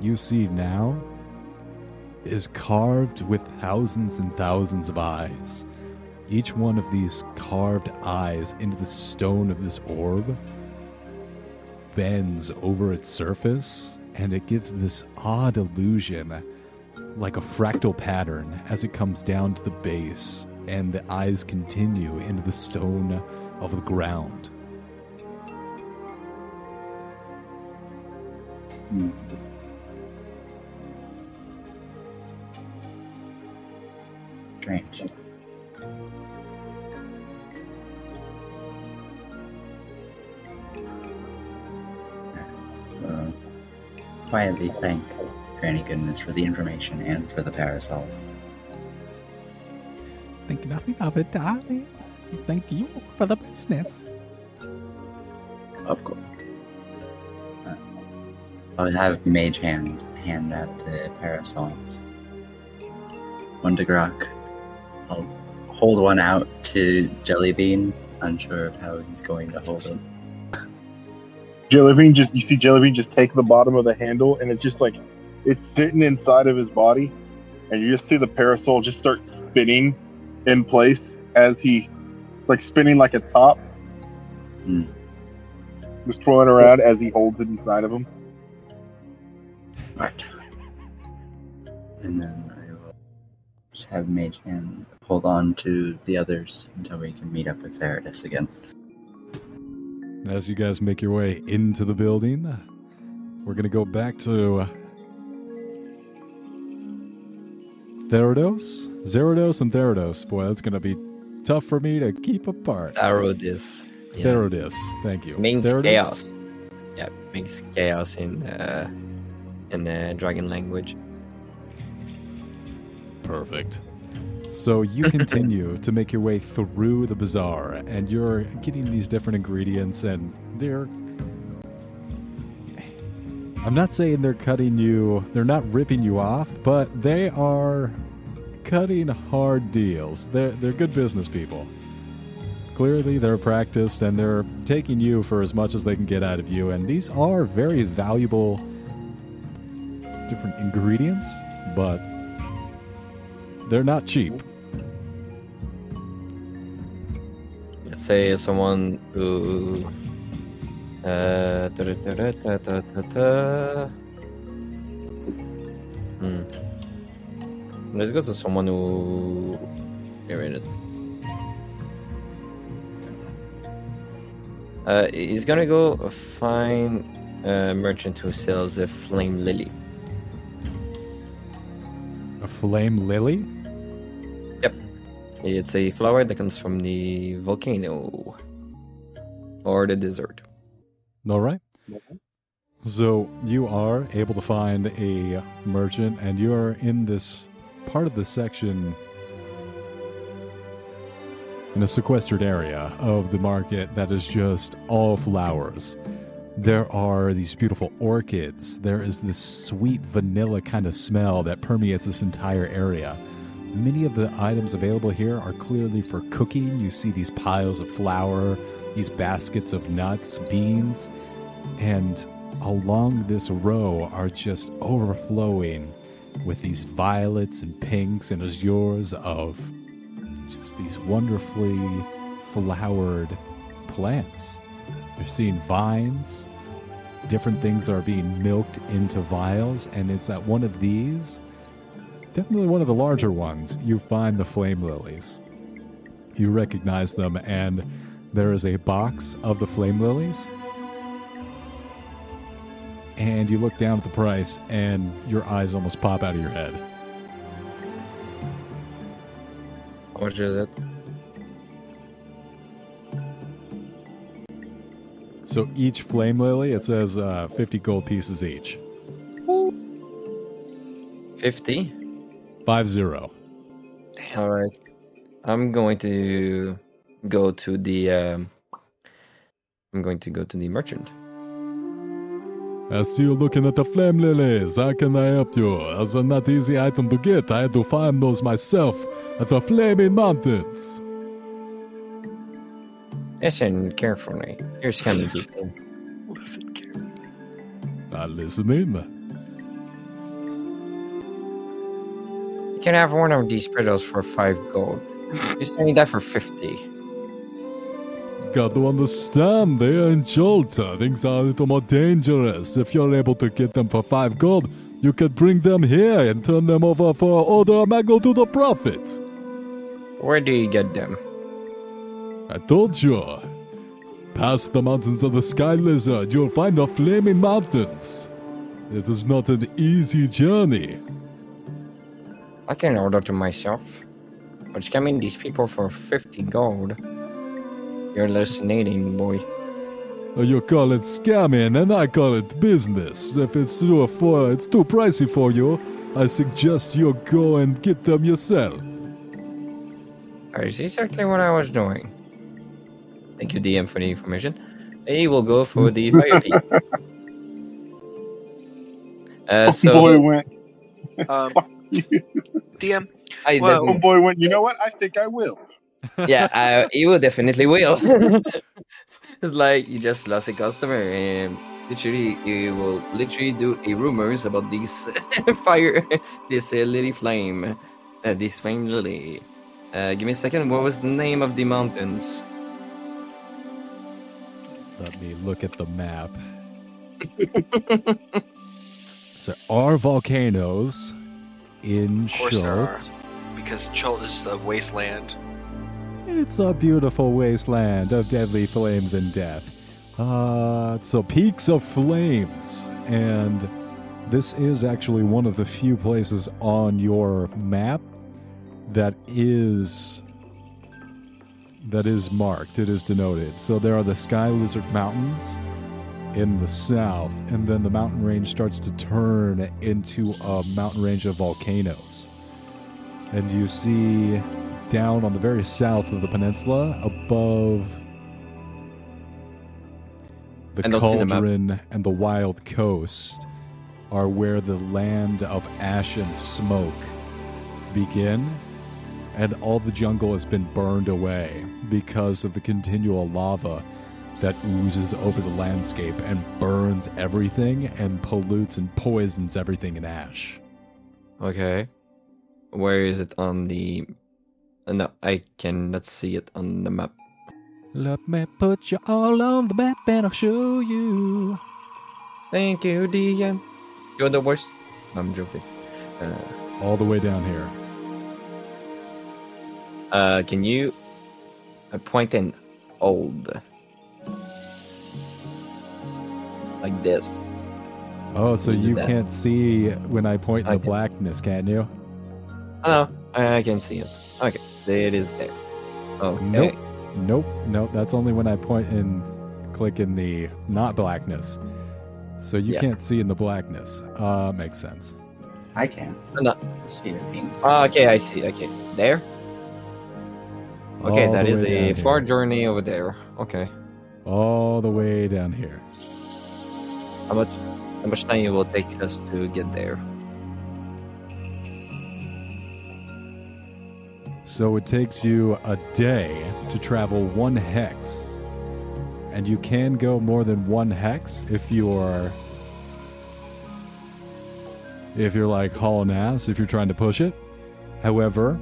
you see now is carved with thousands and thousands of eyes. Each one of these carved eyes into the stone of this orb bends over its surface, and it gives this odd illusion like a fractal pattern as it comes down to the base, and the eyes continue into the stone of the ground. Hmm. Strange. Uh, quietly thank Granny Goodness for the information and for the parasols. Think nothing of it, darling. Thank you for the business. Of course. Uh, I'll have Mage Hand hand out the parasols. One to Grok. I'll hold one out to Jellybean, unsure of how he's going to hold it. Jellybean just you see Jellybean just take the bottom of the handle and it just like it's sitting inside of his body and you just see the parasol just start spinning in place as he like spinning like a top. Hmm. Just twirling around as he holds it inside of him. Right. And then I will just have Mage Hand hold on to the others until we can meet up with Theridus again. As you guys make your way into the building, we're going to go back to Therados? Zerados and Therados. Boy, that's going to be tough for me to keep apart. This. Yeah. Therodis. Thank you. means Therodis? chaos. Yeah, means chaos in uh, in the dragon language. Perfect. So you continue to make your way through the bazaar, and you're getting these different ingredients, and they're. I'm not saying they're cutting you, they're not ripping you off, but they are cutting hard deals. They're, they're good business people. Clearly, they're practiced and they're taking you for as much as they can get out of you, and these are very valuable different ingredients, but they're not cheap. Let's say someone who. Uh, da, da, da. Hmm. Let's go to someone who. A. Uh, he's gonna go find a merchant who sells a flame lily. A flame lily? Yep. It's a flower that comes from the volcano or the desert. All right. So you are able to find a merchant, and you are in this part of the section in a sequestered area of the market that is just all flowers. There are these beautiful orchids. There is this sweet vanilla kind of smell that permeates this entire area. Many of the items available here are clearly for cooking. You see these piles of flour, these baskets of nuts, beans, and along this row are just overflowing with these violets and pinks and azures of just these wonderfully flowered plants. You're seeing vines, different things are being milked into vials, and it's at one of these, definitely one of the larger ones, you find the flame lilies. You recognize them, and there is a box of the flame lilies and you look down at the price, and your eyes almost pop out of your head. How much is it? So each flame lily, it says uh, 50 gold pieces each. 50? Five zero. All right. I'm going to go to the. Um, I'm going to go to the merchant. I see you looking at the flame lilies. How can I help you? It's a not easy item to get. I had to find those myself at the Flaming Mountains. Listen carefully. You're scamming people. Listen carefully. I'm listening. You can have one of these riddles for five gold. You're selling that for fifty. Got to understand, they are in uh, Jolta. Things are a little more dangerous. If you're able to get them for five gold, you could bring them here and turn them over for order Mago to the Prophet. Where do you get them? I told you. Past the mountains of the Sky Lizard, you'll find the Flaming Mountains. It is not an easy journey. I can order to myself. But scamming these people for fifty gold. You're hallucinating, boy. Uh, You call it scamming, and I call it business. If it's too for it's too pricey for you, I suggest you go and get them yourself. That is exactly what I was doing. Thank you, DM, for the information. He will go for the fire pit. Uh, so, boy went. Um, DM, I well- Oh boy went. You know what? I think I will. Yeah, uh, he will definitely will. it's like you just lost a customer, and literally, you will literally do a rumors about this fire, this uh, lily flame, uh, this flame lily. Uh, give me a second. What was the name of the mountains? Let me look at the map. so are volcanoes in Of course there are. Chult. because Chult is a wasteland. It's a beautiful wasteland of deadly flames and death. Uh, so peaks of flames, and this is actually one of the few places on your map that is that is marked. It is denoted. So there are the Sky Lizard Mountains in the south, and then the mountain range starts to turn into a mountain range of volcanoes. And you see down on the very south of the peninsula, above the I don't the cauldron and the wild coast, are where the land of ash and smoke begin. And all the jungle has been burned away because of the continual lava that oozes over the landscape and burns everything and pollutes and poisons everything in ash. Okay, where is it on the? Uh, no, I cannot see it on the map. Let me put you all on the map and I'll show you. Thank you, DM. You're the worst. I'm joking. Uh, All the way down here. uh, can you point in old? Like this. Oh, so you that. can't see when I point in I the can. blackness, can you? Oh, no, I can see it. Okay, it is there. Okay. Nope. Nope. Nope. That's only when I point and click in the not blackness. So you Yeah. can't see in the blackness. Uh, makes sense. I can. No. I see it being. Oh, okay, I see. Okay, there. Okay, All that the is way a far here. journey over there. Okay, All the way down here. how much? How much time it will take us to get there? So it takes you a day to travel one hex. And you can go more than one hex if you're if you're like hauling ass, if you're trying to push it. However,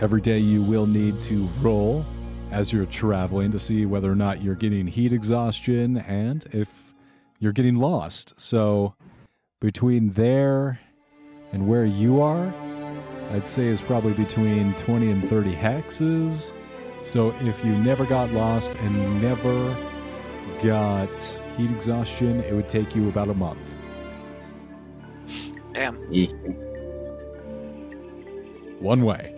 every day you will need to roll as you're traveling to see whether or not you're getting heat exhaustion and if you're getting lost. So between there and where you are, I'd say is probably between 20 and 30 hexes. So if you never got lost and never got heat exhaustion, it would take you about a month. Damn. One way.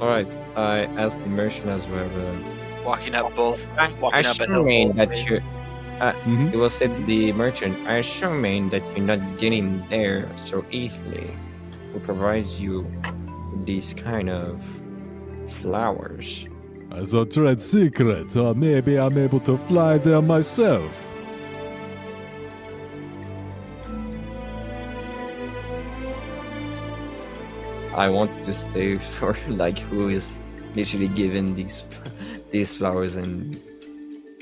All right, I asked the merchant as well. Uh, Walking up both. Walking up a hill. Assuming that you, Mhm. you will say to the merchant, I assuming that you're not getting there so easily, who provides you these kind of flowers. As a trade secret, or maybe I'm able to fly there myself. I want to stay for like who is literally given these these flowers and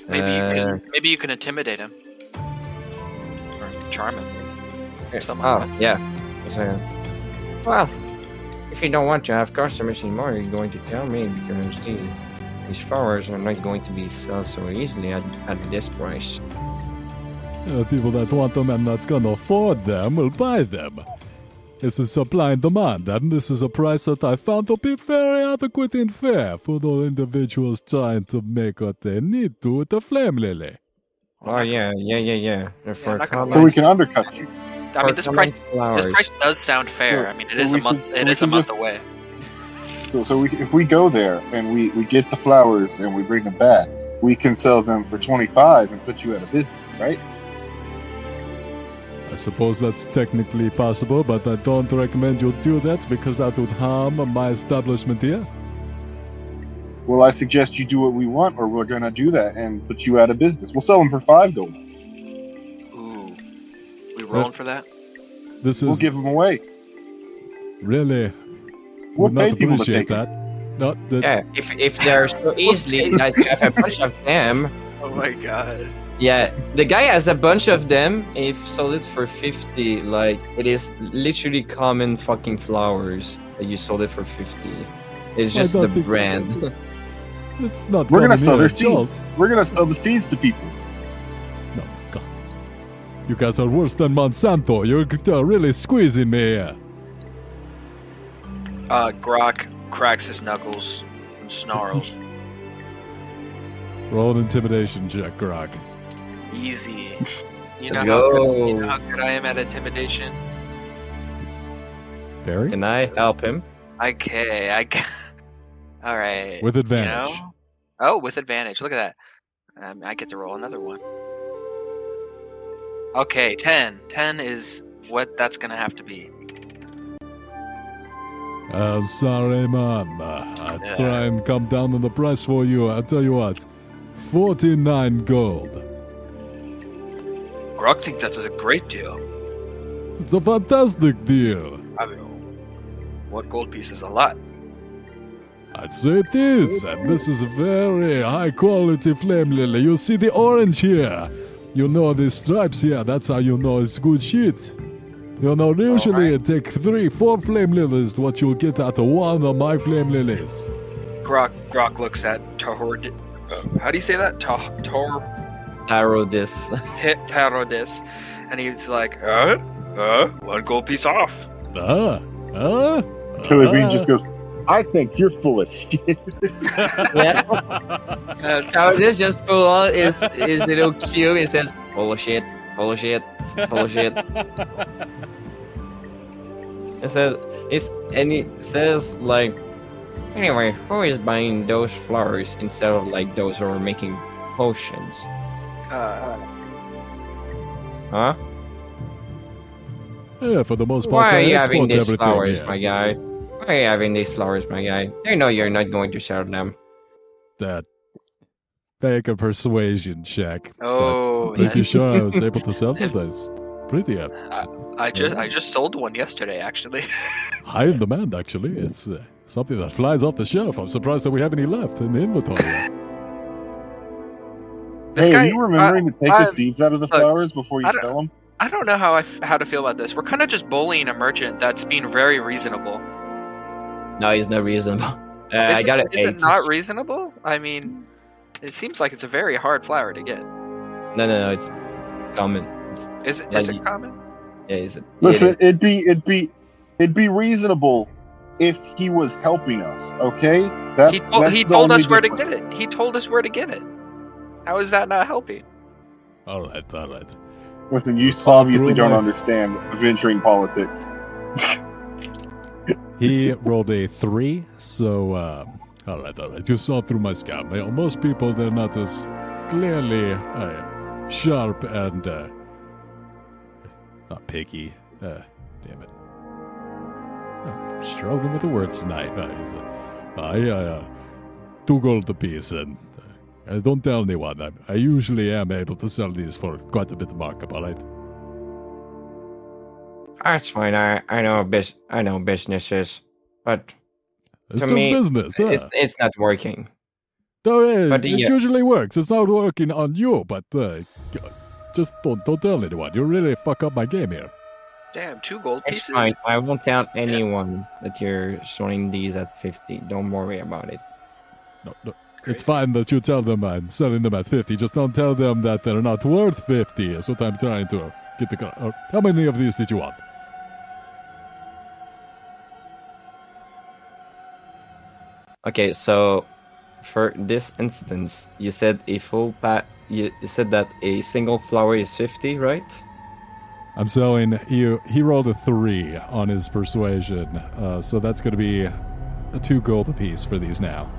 Maybe you uh, can. Maybe you can intimidate him. Or charm him. Or something Oh, like that. yeah. So, well, if you don't want to have customers anymore, you're going to tell me because the, these flowers are not going to be sold so easily at, at this price. Uh, people that want them and not gonna afford them will buy them. This is supply and demand, and this is a price that I found to be very adequate and fair for those individuals trying to make what they need to with the flame lily. Oh, yeah, yeah, yeah, yeah. And For I'm So we can undercut you. I mean, this price. flowers, This price does sound fair. So- I mean, it is a month. can- It a month just- away. So, so we, if we go there and we, we get the flowers and we bring them back, we can sell them for 25 and put you out of business, right? I suppose that's technically possible, but I don't recommend you do that because that would harm my establishment here. Well, I suggest you do what we want, or we're going to do that and put you out of business. We'll sell them for five gold. Ooh, we rolling for that? This is. We'll give them away. really We'll would pay not people to appreciate take them. that. Not that Yeah, if, if they're so easily that you have a bunch of them, Oh my god. yeah, the guy has a bunch of them. If sold it for 50, like, it is literally common fucking flowers that you sold it for 50. It's just the brand. it's not. We're going to sell in their seeds. We're going to sell the seeds to people. No, God. You guys are worse than Monsanto. You're uh, really squeezing me here. Uh, Grok cracks his knuckles and snarls. Roll an intimidation check, Grok. Easy. You know, how good, you know how good I am at intimidation? Very. Can I help him? Okay, I. ca- All right. With you advantage. know? Oh, with advantage. Look at that. Um, I get to roll another one. Okay, 10. 10 is what that's going to have to be. I'm sorry, man. Uh, I'll Yeah. try and come down on the price for you. I'll tell you what. 49 gold. Grok thinks that's a great deal. It's a fantastic deal. I mean, what gold piece is a lot? I'd say it is, and this is a very high quality flame lily. You see the orange here. You know the stripes here. That's how you know it's good shit. You know, usually it take three, four flame lilies what you'll get out of one of my flame lilies. Grok Grok looks at Tahor. How do you say that? Tah Tor Arrow Tarodis, and he's like, uh, uh, one gold piece off. Ah, ah, Killer Bean ah. just goes, I think you're full of shit. yeah. That's, So this just pull out his, his little cube. It says, full of shit, full of shit, full of shit. It says, it's, and it says, like, anyway, who is buying those flowers instead of, like, those who are making potions? uh, Huh? Yeah, for the most part, Why are I you having these flowers, yeah. my guy? Why are you having these flowers, my guy? They know you're not going to sell them. That make a persuasion check. but oh, pretty that's- sure I was able to sell them. That's pretty uh, I just I just sold one yesterday, actually. high in demand, actually. It's uh, something that flies off the shelf. I'm surprised that we have any left in the inventory. This hey, guy, are you remembering to take I- the seeds out of the look, flowers before you I don't- sell them? I don't know how I f- how to feel about this. We're kind of just bullying a merchant that's being very reasonable. No, he's not reasonable. Uh, I got it. Is it not reasonable? I mean, it seems like it's a very hard flower to get. No, no, no. It's common. It's, Is it? Like Is you- it common? yeah, is it? Listen, it is. it'd be it'd be it'd be reasonable if he was helping us. Okay, that's he told, that's he told us where to get it. He told us where to get it. How is that not helping? all right, all right. Listen, you obviously don't understand venturing politics. He rolled a three, so um, All right, all right. You saw through my scam. Most people, they're not as clearly uh, sharp and uh, not picky. Uh, damn it. I'm struggling with the words tonight. Uh, I, uh, two gold apiece, and uh, don't tell anyone. I, I usually am able to sell these for quite a bit of markup. All right. That's fine. I I know bus I know businesses, but It's To just me, business. huh? it's it's not working. No, it, But it yeah. usually works. It's not working on you, but uh, just don't don't tell anyone. You really fuck up my game here. Damn, two gold It's pieces. fine. I won't tell anyone that you're selling these at fifty. Don't worry about it. No, no. It's fine that you tell them I'm selling them at 50. Just don't tell them that they're not worth 50. Is what I'm trying to get the. Uh, how many of these did you want? Okay, so for this instance, you said a full pack. You, you said that a single flower is fifty, right? I'm selling. you. he rolled a three on his persuasion, uh, so that's going to be a two gold apiece for these now.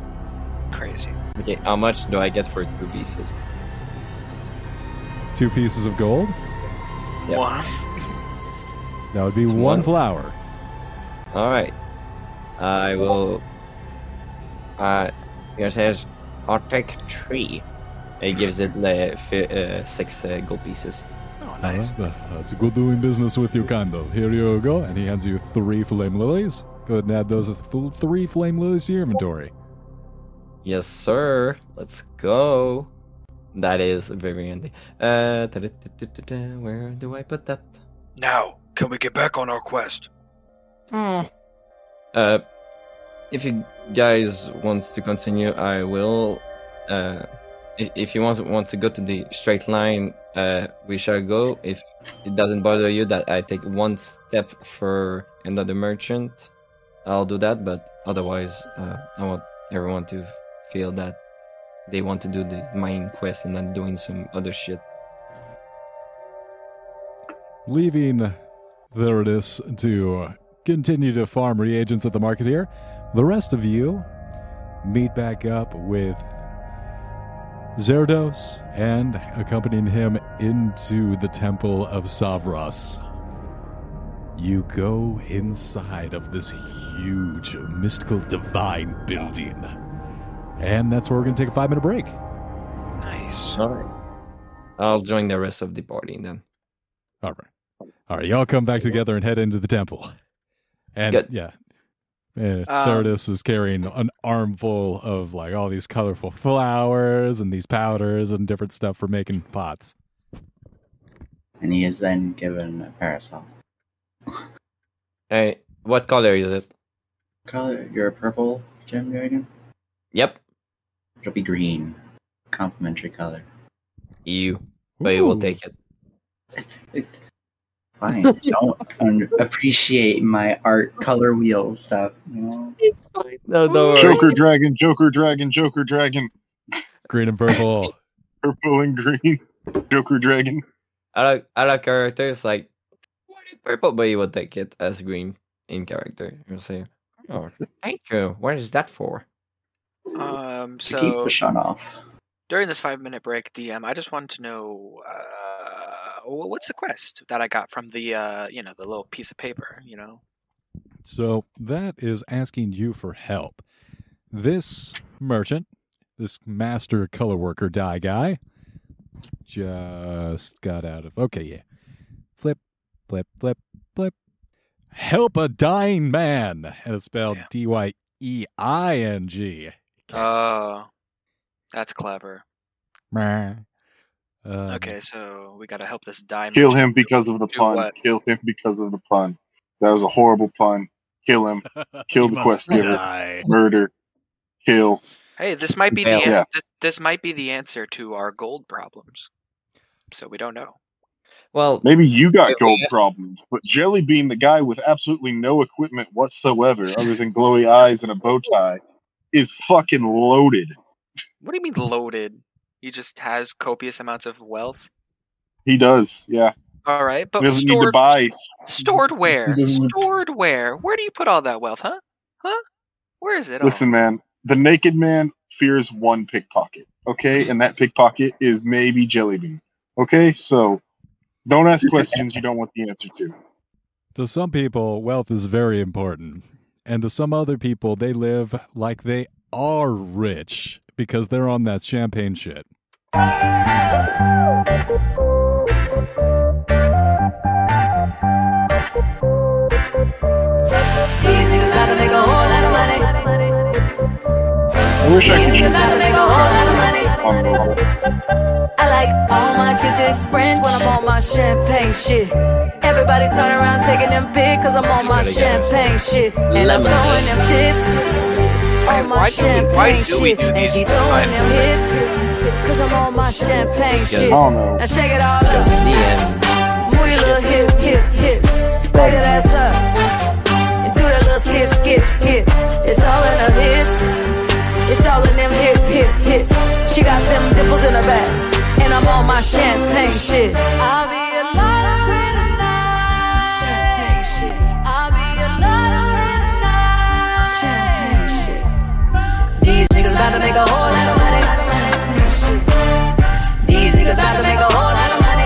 Crazy. Okay, how much do I get for two pieces? Two pieces of gold. Yep. One. That would be one one. flower. All right, I will. Uh, it says, "I'll take. It gives it uh, fi- uh, six uh, gold pieces. Oh, nice. Uh, that's good doing business with you, kind of. Here you go, and he hands you three flame lilies. Go ahead and add those three flame lilies to your inventory. Yes, sir. Let's go. That is very handy. Uh, where do I put that? Now, can we get back on our quest? Hmm. Uh, if you guys wants to continue, I will. Uh, if, if you want want to go to the straight line, uh, we shall go. If it doesn't bother you that I take one step for another merchant, I'll do that. But otherwise, uh, I want everyone to feel that they want to do the main quest and not doing some other shit. Leaving there it is to continue to farm reagents at the market here. The rest of you meet back up with Zerdos and accompanying him into the Temple of Savras. You go inside of this huge, mystical, divine building. And that's where we're going to take a five minute break. Nice. All right. I'll join the rest of the party then. All right. All right. Y'all come back together and head into the temple. And Good. yeah. Uh, Um, Tarodis is carrying an armful of like all these colorful flowers and these powders and different stuff for making pots. And he is then given a parasol. Hey, what color is it? Color, you're a purple gem dragon? Yep, It'll be green. Complementary color. you. But you will take it. It- Fine. Don't un- appreciate my art color wheel stuff. You know? It's fine. No, don't. Joker dragon, Joker dragon, Joker dragon, Green and purple. purple and green, Joker dragon. I like I like characters like purple, but you will take it as green in character. You'll say, "Oh, thank you. What is that for?" Um, To keep so the shun off. during this five minute break, DM, I just wanted to know uh, wh- what's the quest that I got from the uh, you know the little piece of paper. You know, So that is asking you for help. This merchant, this master color worker dye guy, just got out of. Okay, yeah. Flip, flip, flip, flip. Help a dying man. And it's spelled Yeah. D Y E I N G. oh, that's clever. Um, Okay, so we got to help this diamond. Kill him because of the pun. what? Kill him because of the pun. That was a horrible pun. Kill him. Kill the must quest giver. Murder. Kill. Hey, this might be the an- Yeah. this, this might be the answer to our gold problems. So we don't know. Well, Maybe you got Yeah, gold yeah. problems, but Jelly Bean, the guy with absolutely no equipment whatsoever, other than glowy eyes and a bow tie, is fucking loaded. What do you mean loaded? He just has copious amounts of wealth. He does, yeah. All right, but He doesn't need to stored buy. stored where? Stored where? Where do you put all that wealth, huh? Huh? Where is it? all? Listen, man. the naked man fears one pickpocket. Okay, and that pickpocket is maybe Jellybean. Okay, so don't ask questions you don't want the answer to. To some people, wealth is very important. And to some other people, they live like they are rich because they're on that champagne shit. These niggas about to make a whole lot of money. I wish I could niggas about make a whole lot of money. on the I like all my kisses French when I'm on my champagne shit. Everybody turn around taking them pics cause I'm on my champagne shit. And I'm throwing them tips on my why do we- why champagne do we shit. do And these she for throwing them five? cause I'm on my champagne shit. I don't. Now shake it all up. Because in the end, Move your little hip, hip, hips. Back that ass up. And do that little skip, skip, skip. It's all in her hips. It's all in them hip, hip, hips. She got them dimples in her back. And I'm on my champagne shit. I'll be about to make a whole lot of money. These niggas about to make a whole lot of money.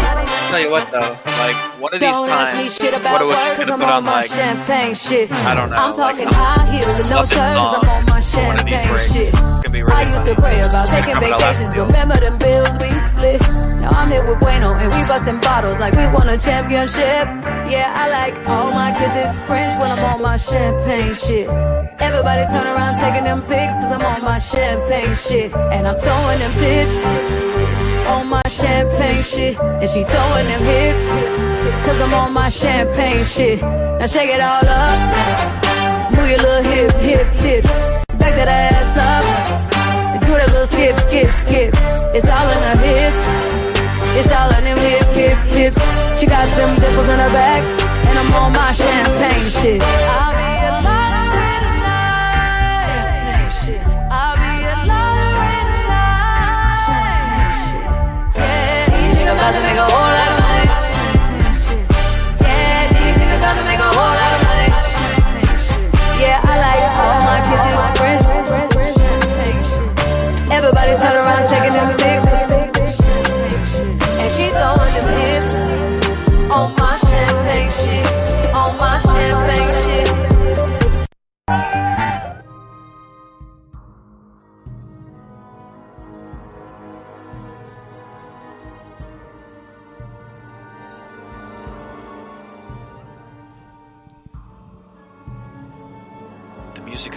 Tell you what though, like one of these Don't ask me times, shit what about are we words, just gonna I'm put on like champagne shit. I don't know, I'm talking like, high heels and no shirts. I'm on my one of these champagne shit. It's gonna be really I used to pray about taking vacations, remember them bills we split. Now I'm here with Bueno and we busting bottles like we won a championship. Yeah, I like all my kisses French when I'm on my champagne shit. Everybody turn around taking them pics cause I'm on my champagne shit. And I'm throwing them tips on my champagne shit. And she throwing them hips, cause I'm on my champagne shit. Now shake it all up, move your little hip, hip tips. Back that ass up, do that little skip, skip, skip. It's all in her hips, it's all in them hip, hip, hips. She got them dimples in her back, and I'm on my champagne shit. I'll be a lottery tonight. Champagne shit. I'll be a lottery tonight. Champagne shit. Yeah, about to make a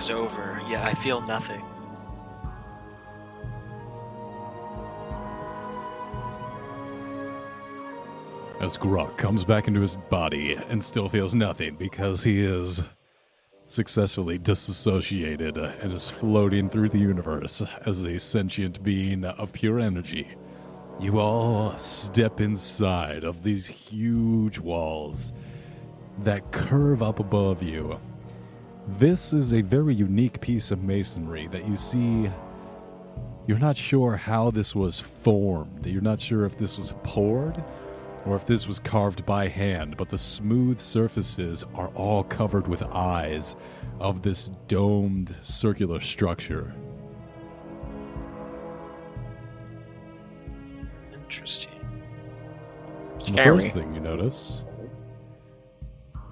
is over. Yeah, I feel nothing. As Grok comes back into his body and still feels nothing because he is successfully disassociated and is floating through the universe as a sentient being of pure energy. You all step inside of these huge walls that curve up above you. This is a very unique piece of masonry that you see. You're not sure how this was formed. You're not sure if this was poured or if this was carved by hand, but the smooth surfaces are all covered with eyes of this domed circular structure. Interesting. The first thing you notice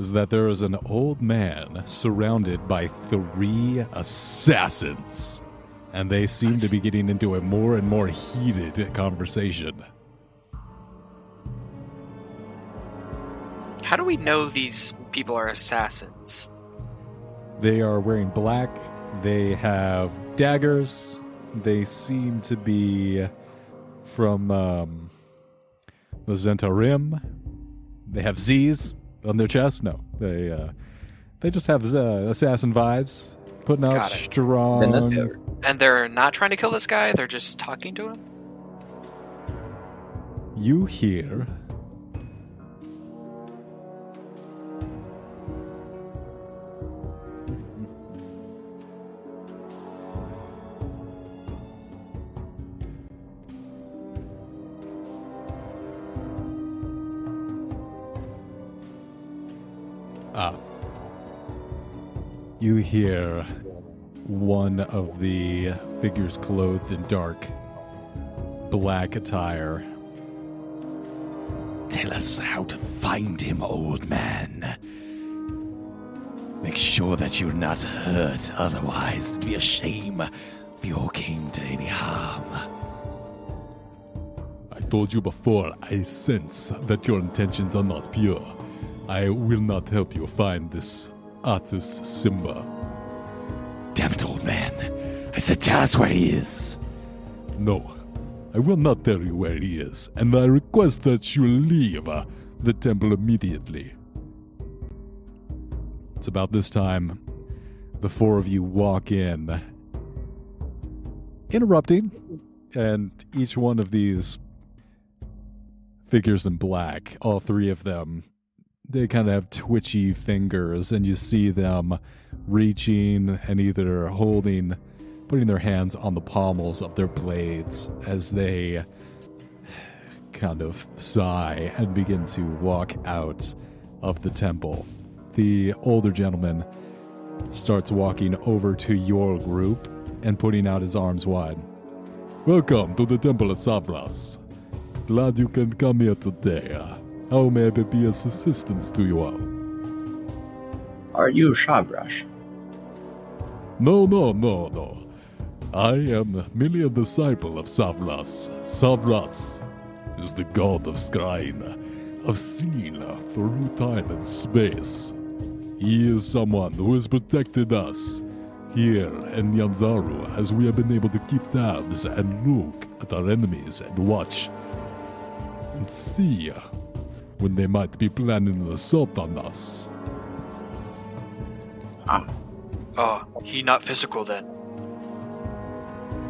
is that there is an old man surrounded by three assassins. And they seem to be getting into a more and more heated conversation. How do we know these people are assassins? They are wearing black. They have daggers. They seem to be from um, the Zentarim. They have Z's on their chest. No, they uh, they just have uh, assassin vibes, putting out Got it. strong. Then that's fair. And they're not trying to kill this guy, they're just talking to him? You hear Ah. You hear one of the figures clothed in dark black attire. Tell us how to find him, old man. Make sure that you're not hurt, otherwise, it'd be a shame if you came to any harm. I told you before, I sense that your intentions are not pure. I will not help you find this Artus Cimber. Damn it, old man. I said tell us where he is. No, I will not tell you where he is, and I request that you leave uh, the temple immediately. It's about this time the four of you walk in, interrupting, and each one of these figures in black, all three of them, they kind of have twitchy fingers, and you see them reaching and either holding, putting their hands on the pommels of their blades as they kind of sigh and begin to walk out of the temple. The older gentleman starts walking over to your group and putting out his arms wide. Welcome to the Temple of Savras. Glad you can come here today. How may I be of assistance to you all? Are you Savras? No, no, no, no. I am merely a disciple of Savras. Savras is the god of scrying, of seeing through time and space. He is someone who has protected us here in Nyanzaru as we have been able to keep tabs and look at our enemies and watch and see when they might be planning an assault on us. Ah. Oh, he not physical then.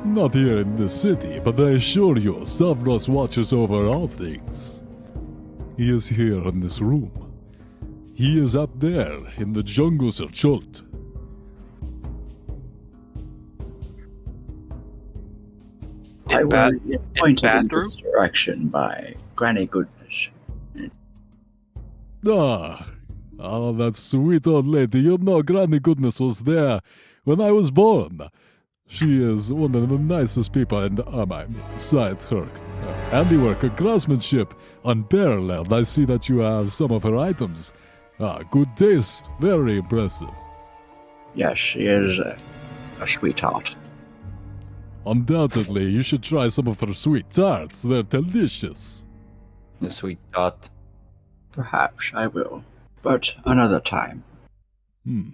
Not here in the city, but I assure you, Savras watches over all things. He is here in this room. He is up there in the jungles of Chult. I In ba- was pointed in bathroom? this direction by Granny Goodness. Ah, oh, that sweet old lady. You know, Granny Goodness was there when I was born. She is one of the nicest people, and uh, my besides her uh, handiwork and craftsmanship unparalleled. I see that you have some of her items. Ah, good taste, very impressive. Yes, she is a, a sweetheart. Undoubtedly, you should try some of her sweet tarts. They're delicious. The sweet thought. Perhaps I will, but another time. Hmm.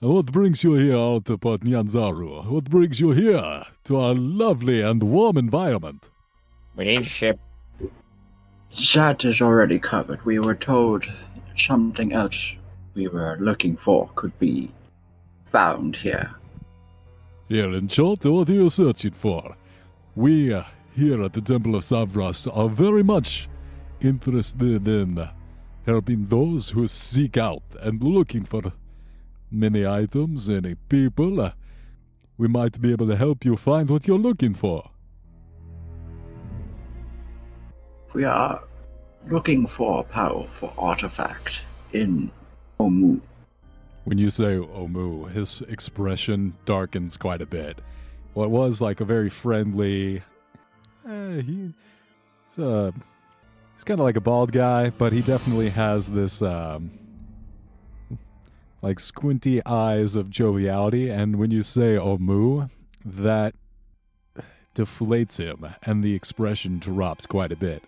And what brings you here out upon Nyanzaru? What brings you here to our lovely and warm environment? We need ship. That is already covered. We were told something else we were looking for could be found here. Here in short, what are you searching for? We uh, here at the Temple of Savras are very much interested in uh, helping those who seek out and looking for many items, any people. Uh, we might be able to help you find what you're looking for. We are looking for a powerful artifact in Omu. When you say Omu, his expression darkens quite a bit. What was like a very friendly, eh, he, he's, uh, he's kind of like a bald guy, but he definitely has this um, like squinty eyes of joviality. And when you say Omu, that deflates him, and the expression drops quite a bit.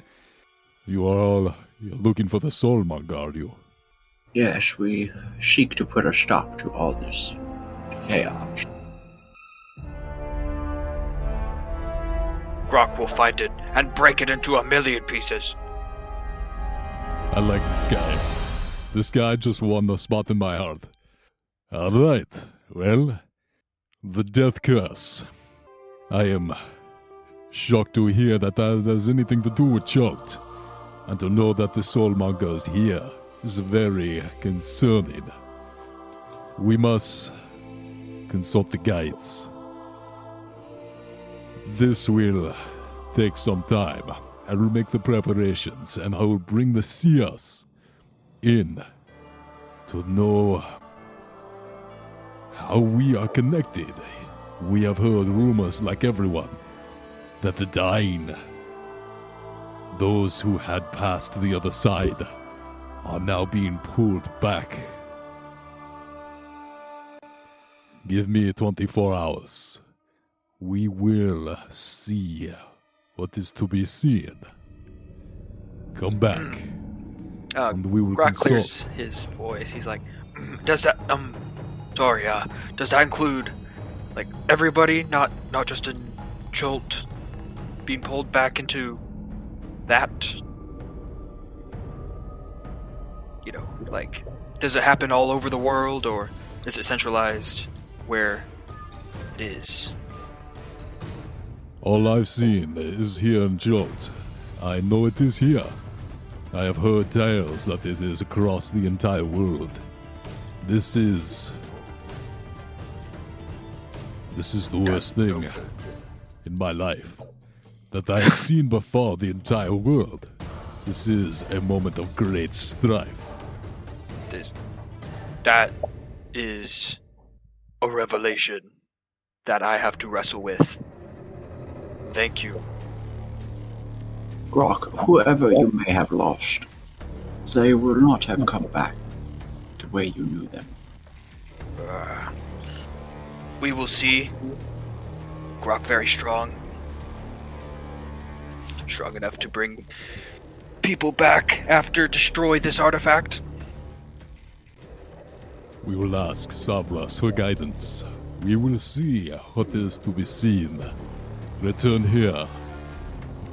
You are all you're looking for the Soulmonger, are you? Yes, we seek to put a stop to all this chaos. Grok will find it and break it into a million pieces. I like this guy. This guy just won the spot in my heart. All right. Well, the death curse. I am shocked to hear that that has anything to do with Chult. And to know that the soulmonger is here is very concerning. We must consult the guides. This will take some time. I will make the preparations and I will bring the seers in to know how we are connected. We have heard rumors, like everyone, that the dying, those who had passed the other side, are now being pulled back. Give me 24 hours. We will see what is to be seen. Come back, Uh, and we will Grok consult. clears his voice. He's like, "Mm, "Does that um, sorry, uh, does that include like everybody, not not just a Chult being pulled back into that? You know, like, does it happen all over the world, or is it centralized where it is?" All I've seen is here in Chult. I know it is here. I have heard tales that it is across the entire world. This is. This is the worst thing in my life that I have seen before the entire world. This is a moment of great strife. There's, that is a revelation that I have to wrestle with. Thank you. Grok, whoever you may have lost, they will not have come back the way you knew them. Uh, we will see. Grok very strong. Strong enough to bring people back after destroy this artifact. We will ask Savras for guidance. We will see what is to be seen. Return here.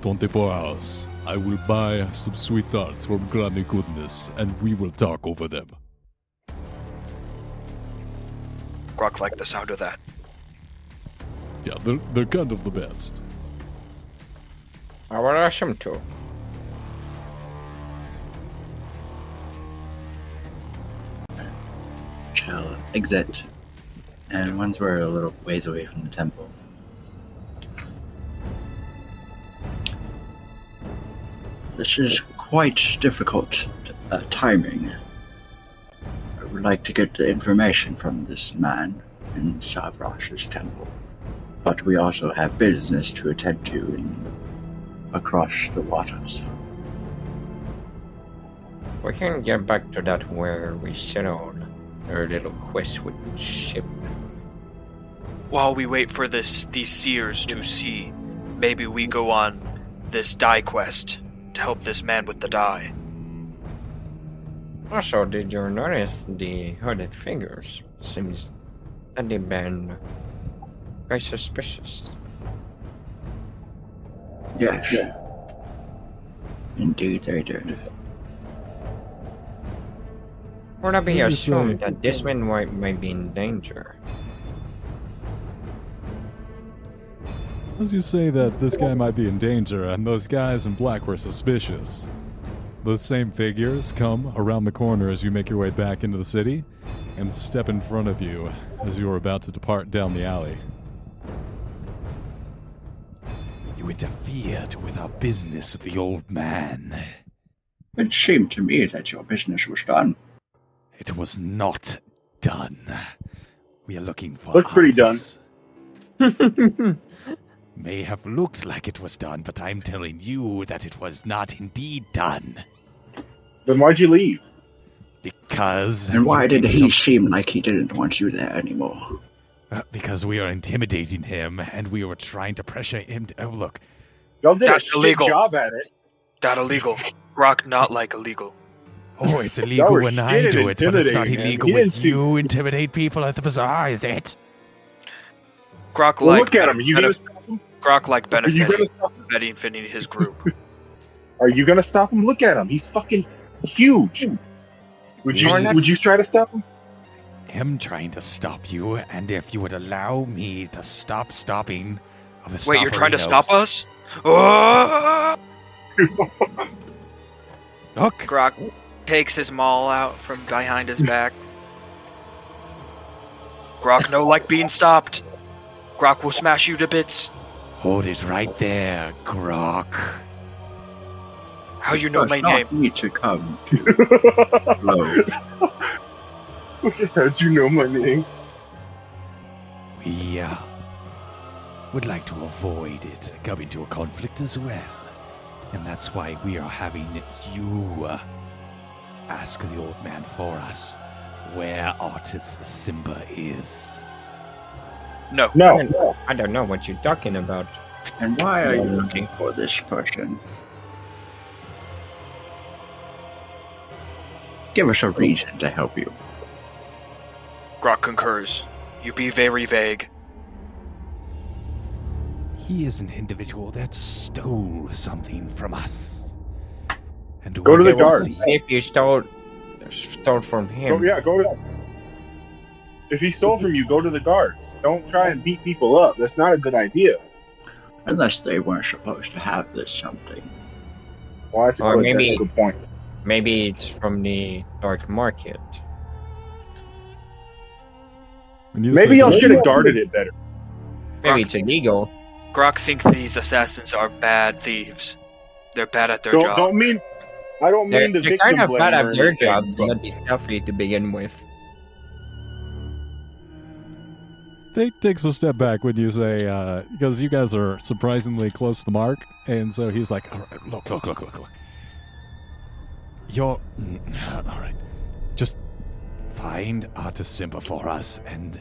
24 hours. I will buy some sweet sweethearts from Granny Goodness and we will talk over them. Grok liked the sound of that. Yeah, they're, they're kind of the best. I will ask him to. Shall exit. And once we're a little ways away from the temple, this is quite difficult uh, timing. I would like to get the information from this man in Savras's temple, but we also have business to attend to in, across the waters. We can get back to that where we settled our little quest with the ship. While we wait for this these seers to see, maybe we go on this die quest to help this man with the die. Also, did you notice the hooded figures? Seems that they've been very suspicious. Yes. Indeed, they did. Would I be This is, assumed uh, that this man might, might be in danger? As you say that this guy might be in danger and those guys in black were suspicious. Those same figures come around the corner as you make your way back into the city and step in front of you as you are about to depart down the alley. You interfered with our business the old man. It seemed to me that your business was done. It was not done. We are looking for. Looked pretty done. artists. May have looked like it was done, but I'm telling you that it was not indeed done. Then why'd you leave? Because. And why did he Some- seem like he didn't want you there anymore? Uh, because we are intimidating him and we were trying to pressure him to. Oh, look. Y'all did That's a shit illegal. job at it. That illegal. Grok not like illegal. Oh, it's illegal when I do it, but it's not illegal when didn't you intimidate people at the bazaar, is it? Grok Well, like look at him. You gonna him? Grok like Are you benefiting gonna benefiting his group. Are you gonna stop him? Look at him. He's fucking huge. Would you? Or Would you try to stop him? I am trying to stop you, and if you would allow me to stop stopping of the Wait, you're trying to stop us? Oh! Look, Grok takes his maul out from behind his back. Grok no like being stopped. Grok will smash you to bits. Hold it right there, Grok. How you know my name? need to come to blows. How'd you know my name? we uh, would like to avoid it coming to a conflict as well. And that's why we are having you uh, ask the old man for us where Artus Cimber is. No. No. I don't know what you're talking about. And why are you um, looking for this person? Give us a reason to help you. Grok concurs. You be very vague. He is an individual that stole something from us. And Go to the can guards. see- If you stole stole from him, Go, yeah, go to. If he stole from you, go to the guards. Don't try and beat people up. That's not a good idea. Unless they weren't supposed to have this something. Well, that's a, Or good, that's maybe- a good point. maybe it's from the dark market. You Maybe said- y'all should have guarded it better. Maybe it's illegal. Grok thinks these assassins are bad thieves. They're bad at their Don't job. don't mean. I don't They're, mean to they're victim kind of bad at their anything, job to but- not be stealthy to begin with. They takes a step back when you say uh, because you guys are surprisingly close to the mark, and so he's like, all right, "Look, look, look, look, look. You're mm, all right. Just find Artus Cimber for us, and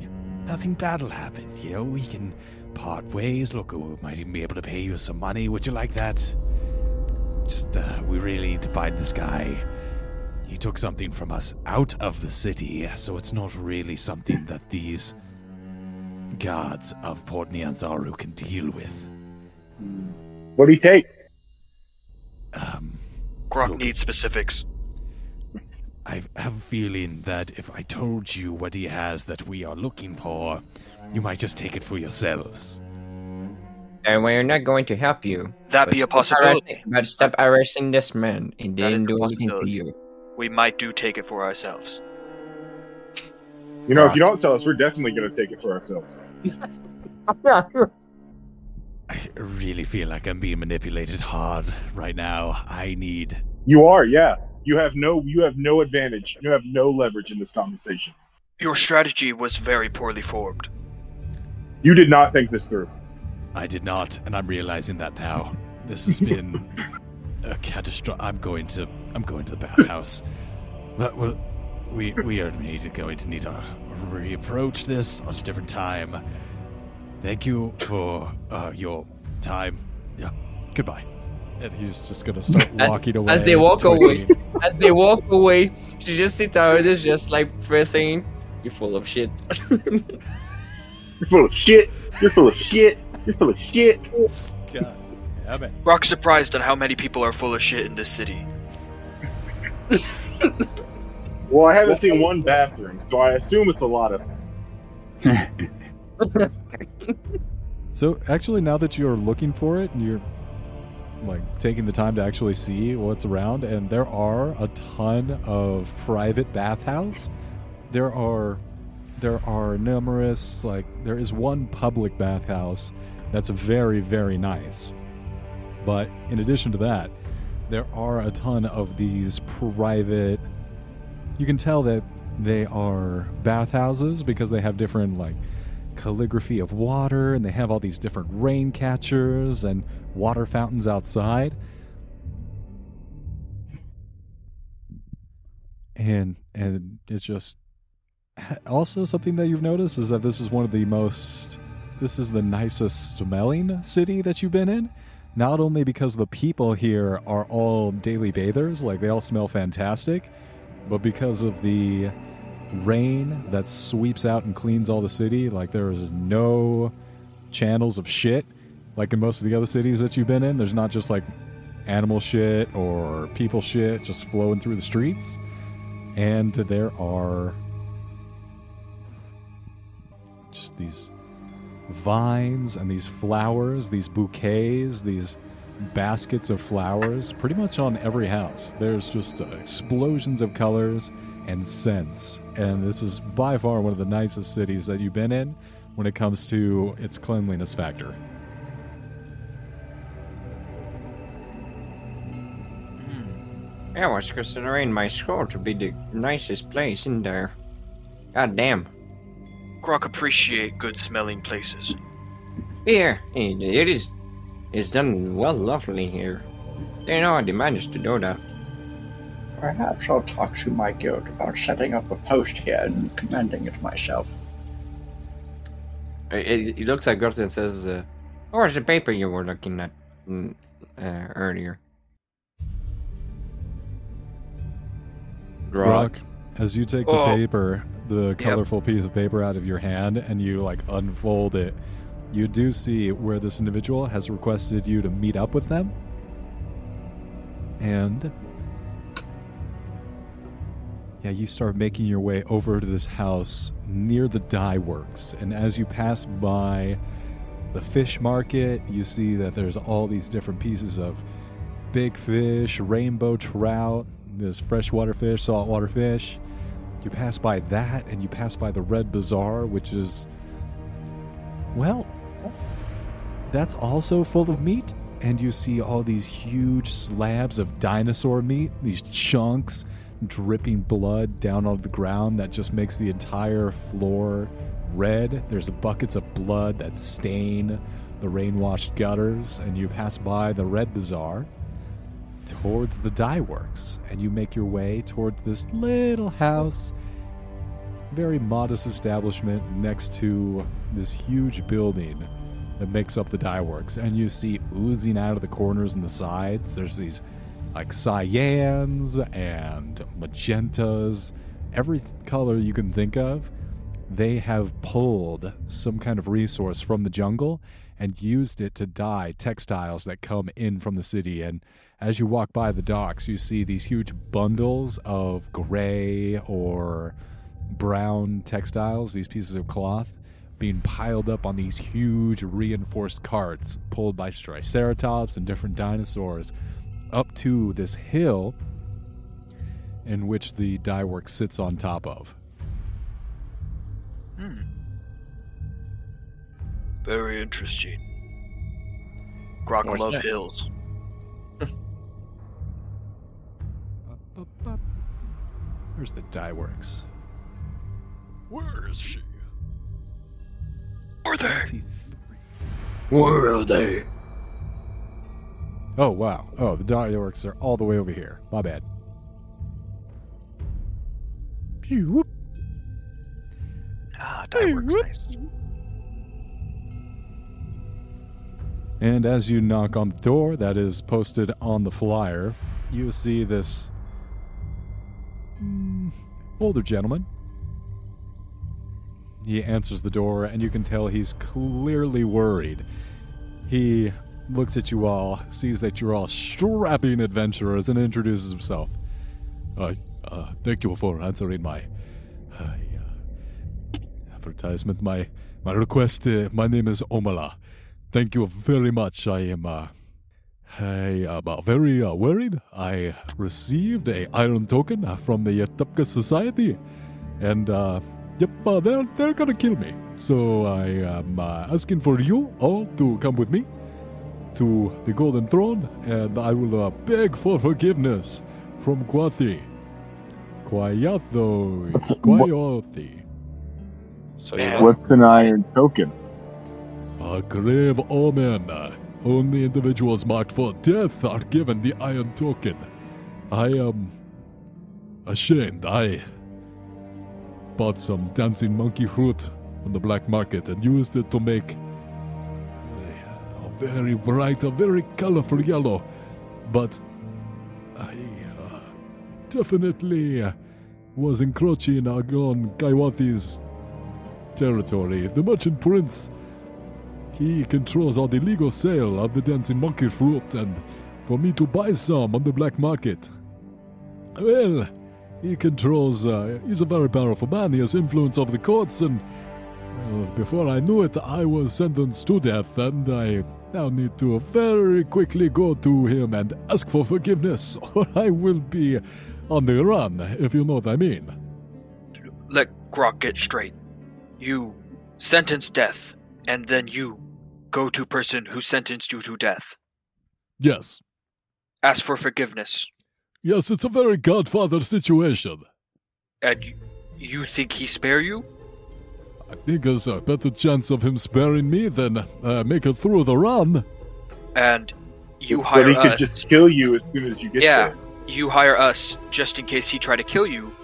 you nothing bad will happen. You know, we can part ways. Look, we might even be able to pay you some money. Would you like that? Just, uh, we really need to find this guy. He took something from us out of the city, so it's not really something that these gods of Port Nyanzaru can deal with. What do you take? Um, Grok Look. needs specifics. I have a feeling that if I told you what he has that we are looking for, you might just take it for yourselves. And we're not going to help you. That But be a possibility. arresting- But stop arresting this man. He That is didn't do anything to you. We might do take it for ourselves. You know, if you don't tell us, we're definitely going to take it for ourselves. I really feel like I'm being manipulated hard right now. I need. You are, yeah. You have no, you have no advantage. You have no leverage in this conversation. Your strategy was very poorly formed. You did not think this through. I did not, and I'm realizing that now. This has been a catastrophe. I'm going to. I'm going to the bathhouse. But well, we we are need, going to need to reapproach this at a different time. Thank you for uh, your time. Yeah. Goodbye. and he's just gonna start As- walking away. as they walk away, As they walk away, she just sits there, just just like pressing. You're full of shit. You're full of shit. You're full of shit. You're full of shit. God damn it. Grok's surprised on how many people are full of shit in this city. Well, I haven't seen one bathroom, so I assume it's a lot of. So actually, now that you're looking for it and you're like taking the time to actually see what's around, and there are a ton of private bathhouse. There are there are numerous like there is one public bathhouse that's very very nice. But in addition to that, there are a ton of these private. You can tell that they are bathhouses because they have different like calligraphy of water and they have all these different rain catchers and water fountains outside. And and it's just also something that you've noticed is that this is one of the most this is the nicest smelling city that you've been in. Not only because the people here are all daily bathers like they all smell fantastic but because of the rain that sweeps out and cleans all the city. Like there is no channels of shit like in most of the other cities that you've been in. There's not just like animal shit or people shit just flowing through the streets. And there are just these vines and these flowers, these bouquets, these baskets of flowers pretty much on every house. There's just uh, explosions of colors and scents. And this is by far one of the nicest cities that you've been in when it comes to its cleanliness factor. I was considering my school to be the nicest place in there. God damn. Grok appreciate good smelling places. Here, it it is. It's done well, lovely here. They know they managed to do that. Perhaps I'll talk to my guild about setting up a post here and commanding it myself. It, it looks like Gorton and says, uh, Where's the paper you were looking at mm, uh, earlier? Grok, as you take the Oh. paper, the Yep. colorful piece of paper out of your hand, and you like unfold it, you do see where this individual has requested you to meet up with them. And yeah, you start making your way over to this house near the dye works. And as you pass by the fish market, you see that there's all these different pieces of big fish, rainbow trout, there's freshwater fish, saltwater fish. You pass by that and you pass by the Red Bazaar, which is, well, that's also full of meat. And you see all these huge slabs of dinosaur meat, these chunks dripping blood down on the ground that just makes the entire floor red. There's buckets of blood that stain the rain washed gutters. And you pass by the Red Bazaar towards the dye works and you make your way towards this little house very modest establishment next to this huge building that makes up the dye works and you see oozing out of the corners and the sides. There's these like cyans and magentas. Every color you can think of they have pulled some kind of resource from the jungle and used it to dye textiles that come in from the city. And as you walk by the docks, you see these huge bundles of gray or brown textiles, these pieces of cloth, being piled up on these huge reinforced carts pulled by Triceratops and different dinosaurs up to this hill in which the dye work sits on top of. Hmm. Very interesting. Grok What's love that? hills. Where's the dye works? Where is she? Are they? Where are they? Oh wow! Oh, the dye works are all the way over here. My bad. Pew, whoop. Ah, dye works nice. And as you knock on the door that is posted on the flyer, you see this mm, older gentleman. He answers the door, and you can tell he's clearly worried. He looks at you all, sees that you're all strapping adventurers, and introduces himself. Uh, uh, thank you for answering my uh, advertisement. My my request. Uh, my name is Omala. Thank you very much. I am uh, I am uh, very worried. I received a iron token from the Ytepka Society, and yep, uh, they're they're gonna kill me. So I am uh, asking for you all to come with me to the Golden Throne, and I will uh, beg for forgiveness from Quathi. Quayatho. What's- Kwayothé. So Yeah. What's an iron token? A grave omen. Only individuals marked for death are given the iron token. I am ashamed. I bought some dancing monkey fruit on the black market and used it to make a, very bright, a very colorful yellow. But I uh, definitely uh, was encroaching on Kwayothé's territory. The merchant prince he controls all the legal sale of the dancing monkey fruit, and for me to buy some on the black market. Well, he controls, uh, he's a very powerful man. He has influence over the courts, and well, before I knew it, I was sentenced to death, and I now need to very quickly go to him and ask for forgiveness, or I will be on the run, if you know what I mean. Let Grok get straight. You sentence death, and then you go to person who sentenced you to death. Yes. Ask for forgiveness. Yes, it's a very godfather situation. And you, you think he spare you? I think there's a better chance of him sparing me than uh, make it through the run. And you but hire he could us. just kill you as soon as you get yeah, there. you hire us just in case he try to kill you.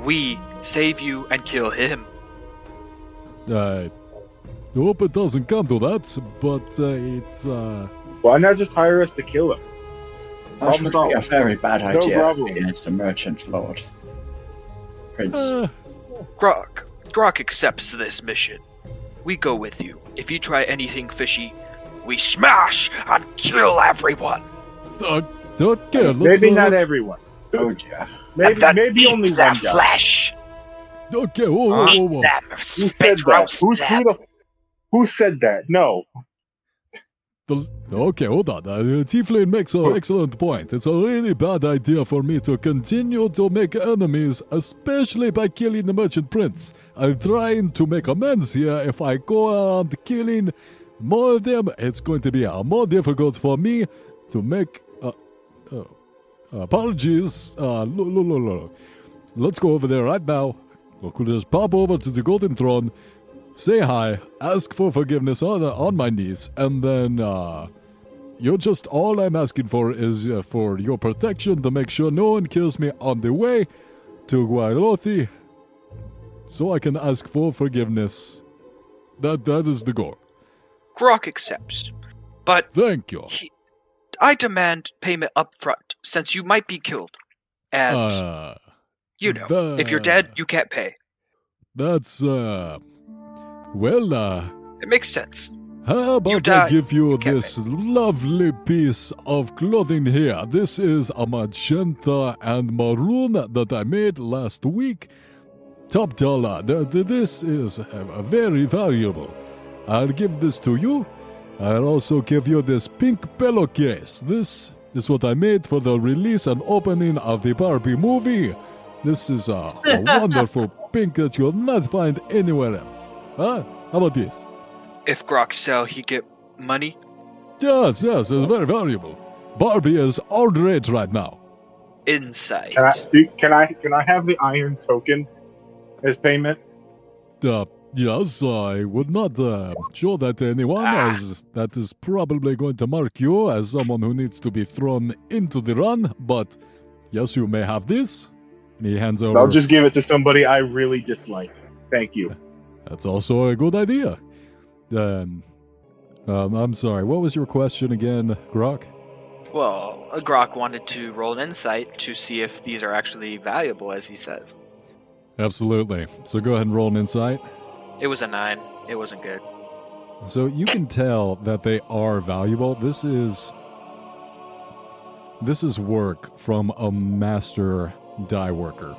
We save you and kill him. I hope it doesn't come to that, but uh, it's. Uh, Why not just hire us to kill him? That Problem would be a very bad No idea problem. against a merchant lord. Prince. uh, Grok, Grok accepts this mission. We go with you. If you try anything fishy, we smash and kill everyone. uh, okay, let's, Maybe uh, not let's- everyone. oh dear. Maybe and then maybe eat only their one guy. flesh. Okay, whoa, whoa, whoa, Eat whoa. them. Who said that? roast Who's, them. who, the, who said that? No. The, okay, hold on. Uh, Tiefling makes an excellent point. It's a really bad idea for me to continue to make enemies, especially by killing the merchant prince. I'm trying to make amends here. If I go around killing more of them, it's going to be uh, more difficult for me to make. Uh, uh, apologies. Uh, lo, lo, lo, lo. Let's go over there right now. We'll just pop over to the Golden Throne say hi, ask for forgiveness on on my knees, and then uh, you're just all I'm asking for is uh, for your protection to make sure no one kills me on the way to Kwayothé, so I can ask for forgiveness. That that is the goal. Grok accepts. But Thank you. I demand payment up front, since you might be killed. And, Uh, you know, if you're dead, you can't pay. that's uh, well uh. It makes sense. How about I give you can't this lovely piece of clothing here? This is a magenta and maroon that I made last week. Top dollar. Th- th- This is uh, very valuable. I'll give this to you. I'll also give you this pink pillowcase. This is what I made for the release and opening of the Barbie movie. This is a, a wonderful pink that you'll not find anywhere else. Huh? How about this? If Grok sell, he get money. Yes, yes, it's very valuable. Barbie is all rage right now. Insight. Can I, do, can I can I have the iron token as payment? Uh, yes, I would not uh, show that to anyone, Ah. as that is probably going to mark you as someone who needs to be thrown into the run. But yes, you may have this. And he hands over. I'll just give it to somebody I really dislike. Thank you. That's also a good idea. Then, um, I'm sorry. What was your question again, Grok? Well, Grok wanted to roll an insight to see if these are actually valuable, as he says. Absolutely. So go ahead and roll an insight. It was a nine. It wasn't good. So you can tell that they are valuable. This is this is work from a master dye worker.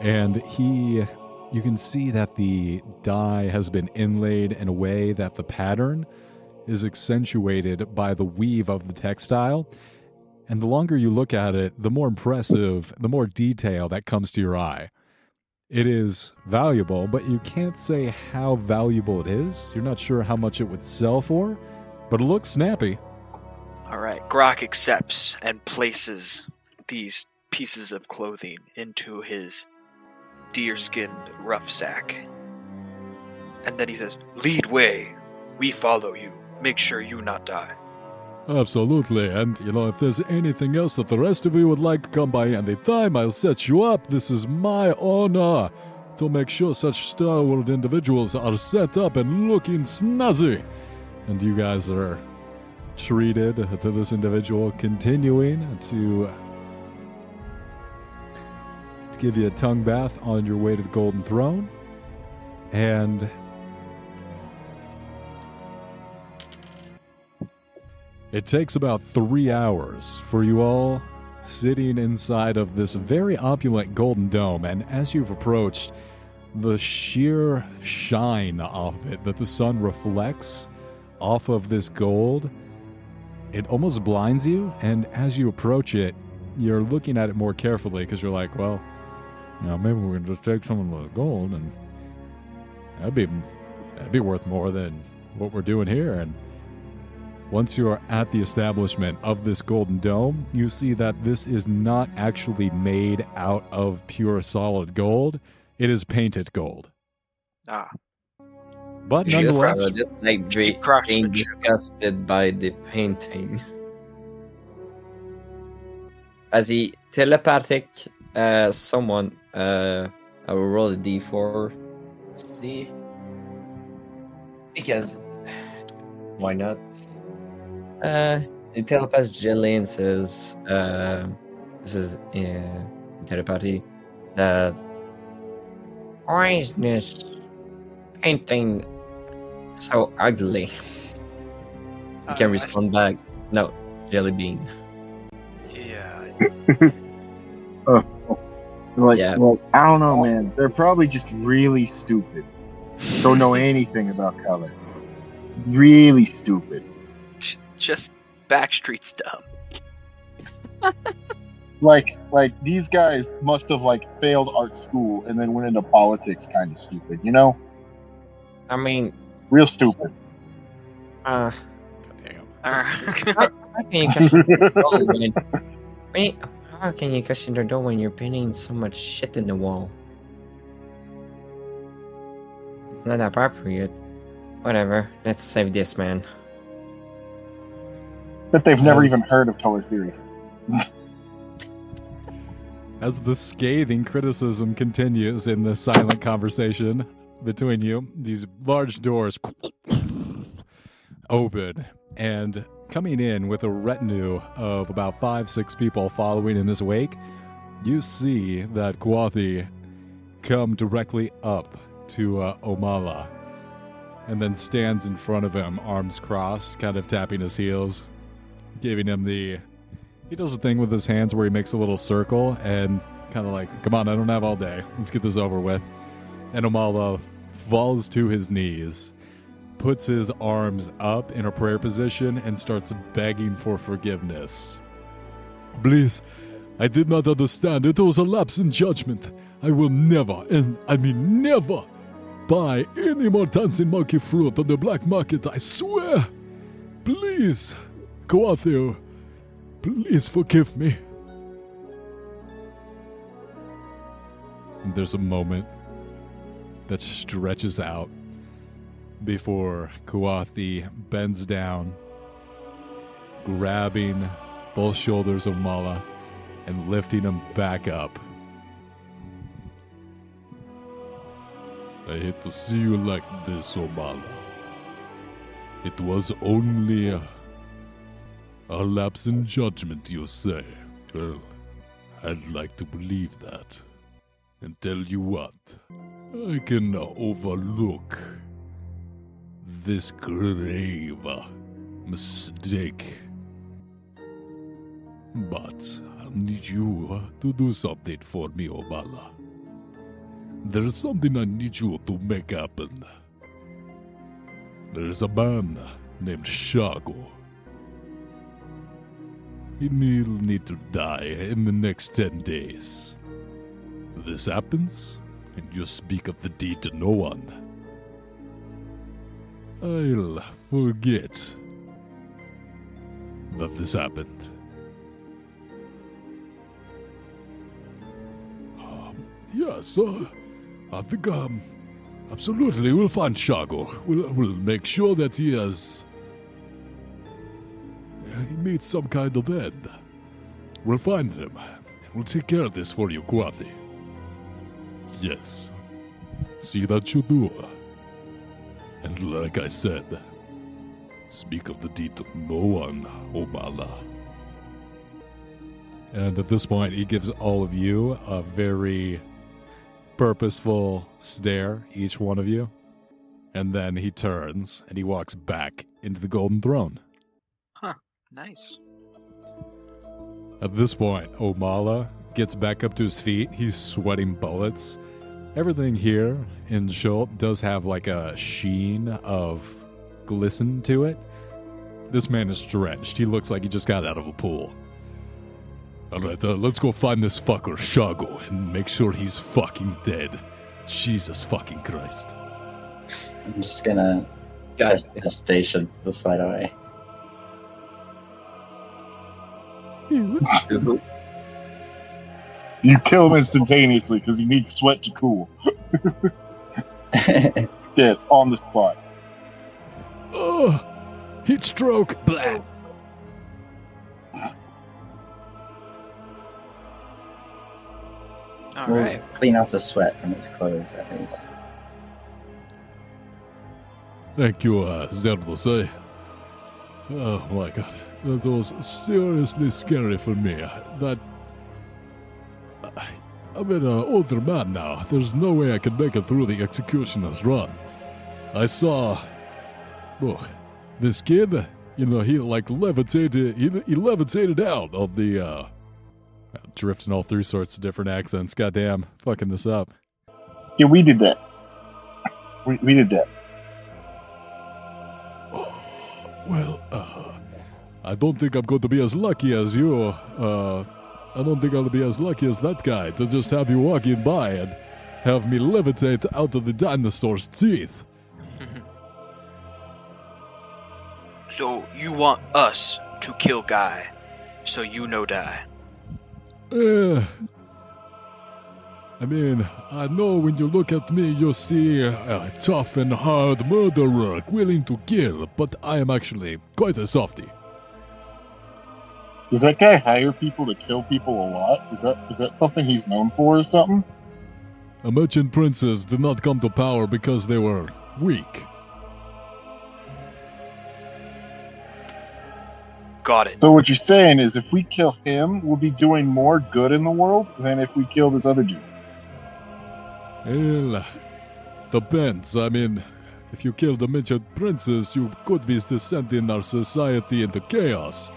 And he you can see that the dye has been inlaid in a way that the pattern is accentuated by the weave of the textile. And the longer you look at it, the more impressive, the more detail that comes to your eye. It is valuable, but you can't say how valuable it is. You're not sure how much it would sell for, but it looks snappy. All right. Grok accepts and places these pieces of clothing into his deer-skinned rough sack. And then he says, "Lead way. We follow you. Make sure you not die." Absolutely, and you know, if there's anything else that the rest of you would like to come by any time, I'll set you up. This is my honor to make sure such stalwart individuals are set up and looking snazzy. And you guys are treated to this individual continuing to to give you a tongue bath on your way to the Golden Throne. And it takes about three hours for you all sitting inside of this very opulent golden dome. And as you've approached, the sheer shine of it that the sun reflects off of this gold, it almost blinds you. And as you approach it, you're looking at it more carefully because you're like, well, you know, maybe we can just take some of the gold and that'd be that'd be worth more than what we're doing here. And once you are at the establishment of this golden dome, you see that this is not actually made out of pure solid gold. It is painted gold. Ah. But Just, nonetheless, uh, just like be, being craftsmanship. disgusted by the painting. As he telepathic uh, someone, uh, I will roll a d4. See? Because. Why not? Uh, he telepaths Jelly and says, uh, this is uh, telepathy, that Why is this painting so ugly? he can Uh, respond back. No, Jelly Bean. Yeah. Like, Yeah. like, I don't know, man. They're probably just really stupid. Don't know anything about colors. Really stupid. Just Backstreet's dumb. Like, like these guys must have like failed art school and then went into politics. Kind of stupid, you know? I mean, Real stupid. uh, damn. Uh, how can you question their door when, wait, how can you question their door when you're painting so much shit in the wall? It's not appropriate. Whatever, let's save this man. But they've never even heard of color theory. As the scathing criticism continues in the silent conversation between you, these large doors open, and coming in with a retinue of about five, six people following in his wake, you see that Kwathi come directly up to uh, Omala and then stands in front of him, arms crossed, kind of tapping his heels, giving him the he does a thing with his hands where he makes a little circle and kind of like, come on, I don't have all day. Let's get this over with. And Omala falls to his knees, puts his arms up in a prayer position, and starts begging for forgiveness. Please, I did not understand. It was a lapse in judgment. I will never, and I mean never, buy any more dancing monkey fruit on the black market, I swear. Please, there. Please forgive me. And there's a moment that stretches out before Kuathi bends down, grabbing both shoulders of Mala and lifting him back up. I hate to see you like this, Omala. It was only a, a lapse in judgment, you say? Well, I'd like to believe that. And tell you what, I can overlook this grave mistake. But I'll need you uh, to do something for me, Obala. There's something I need you to make happen. There's a man named Shago. He'll need to die in the next ten days. This happens, and you speak of the deed to no one, I'll forget that this happened. Um, yes, uh, I think, um, absolutely, we'll find Shago. We'll, we'll make sure that he has. He meets some kind of end. We'll find him, and we'll take care of this for you, Kwati. Yes. See that you do. And like I said, speak of the deed to no one, Omala. And at this point, he gives all of you a very purposeful stare, each one of you. And then he turns and he walks back into the Golden Throne. Huh, nice. At this point, Omala gets back up to his feet. He's sweating bullets. Everything here in Chult does have like a sheen of glisten to it. This man is drenched. He looks like he just got out of a pool. All right, uh, let's go find this fucker, Shago, and make sure he's fucking dead. Jesus fucking Christ. I'm just gonna Guys, press hesitation the slide away. You kill him instantaneously because he needs sweat to cool. dead on the spot. Oh, heat stroke. Blah. All We'll right. Clean off the sweat from his clothes, at least. Thank you, uh, Zerdos. Oh my god. That was seriously scary for me. That. I'm an uh, older man now. There's no way I can make it through the executioner's run. I saw. Oh, this kid, you know, he like levitated. He, he levitated out of the. uh Drifting all through sorts of different accents. Goddamn, fucking this up. Yeah, we did that. We, we did that. Well, uh, I don't think I'm going to be as lucky as you. Uh, I don't think I'll be as lucky as that guy to just have you walking by and have me levitate out of the dinosaur's teeth. So you want us to kill Guy, so you no die. Eh, I mean, I know when you look at me, you see a tough and hard murderer willing to kill, but I am actually quite a softy. Does that guy hire people to kill people a lot? Is that is that something he's known for or something? A merchant princes did not come to power because they were weak. Got it. So what you're saying is, if we kill him, we'll be doing more good in the world than if we kill this other dude. Well, depends. I mean, if you kill the merchant princess, you could be descending our society into chaos.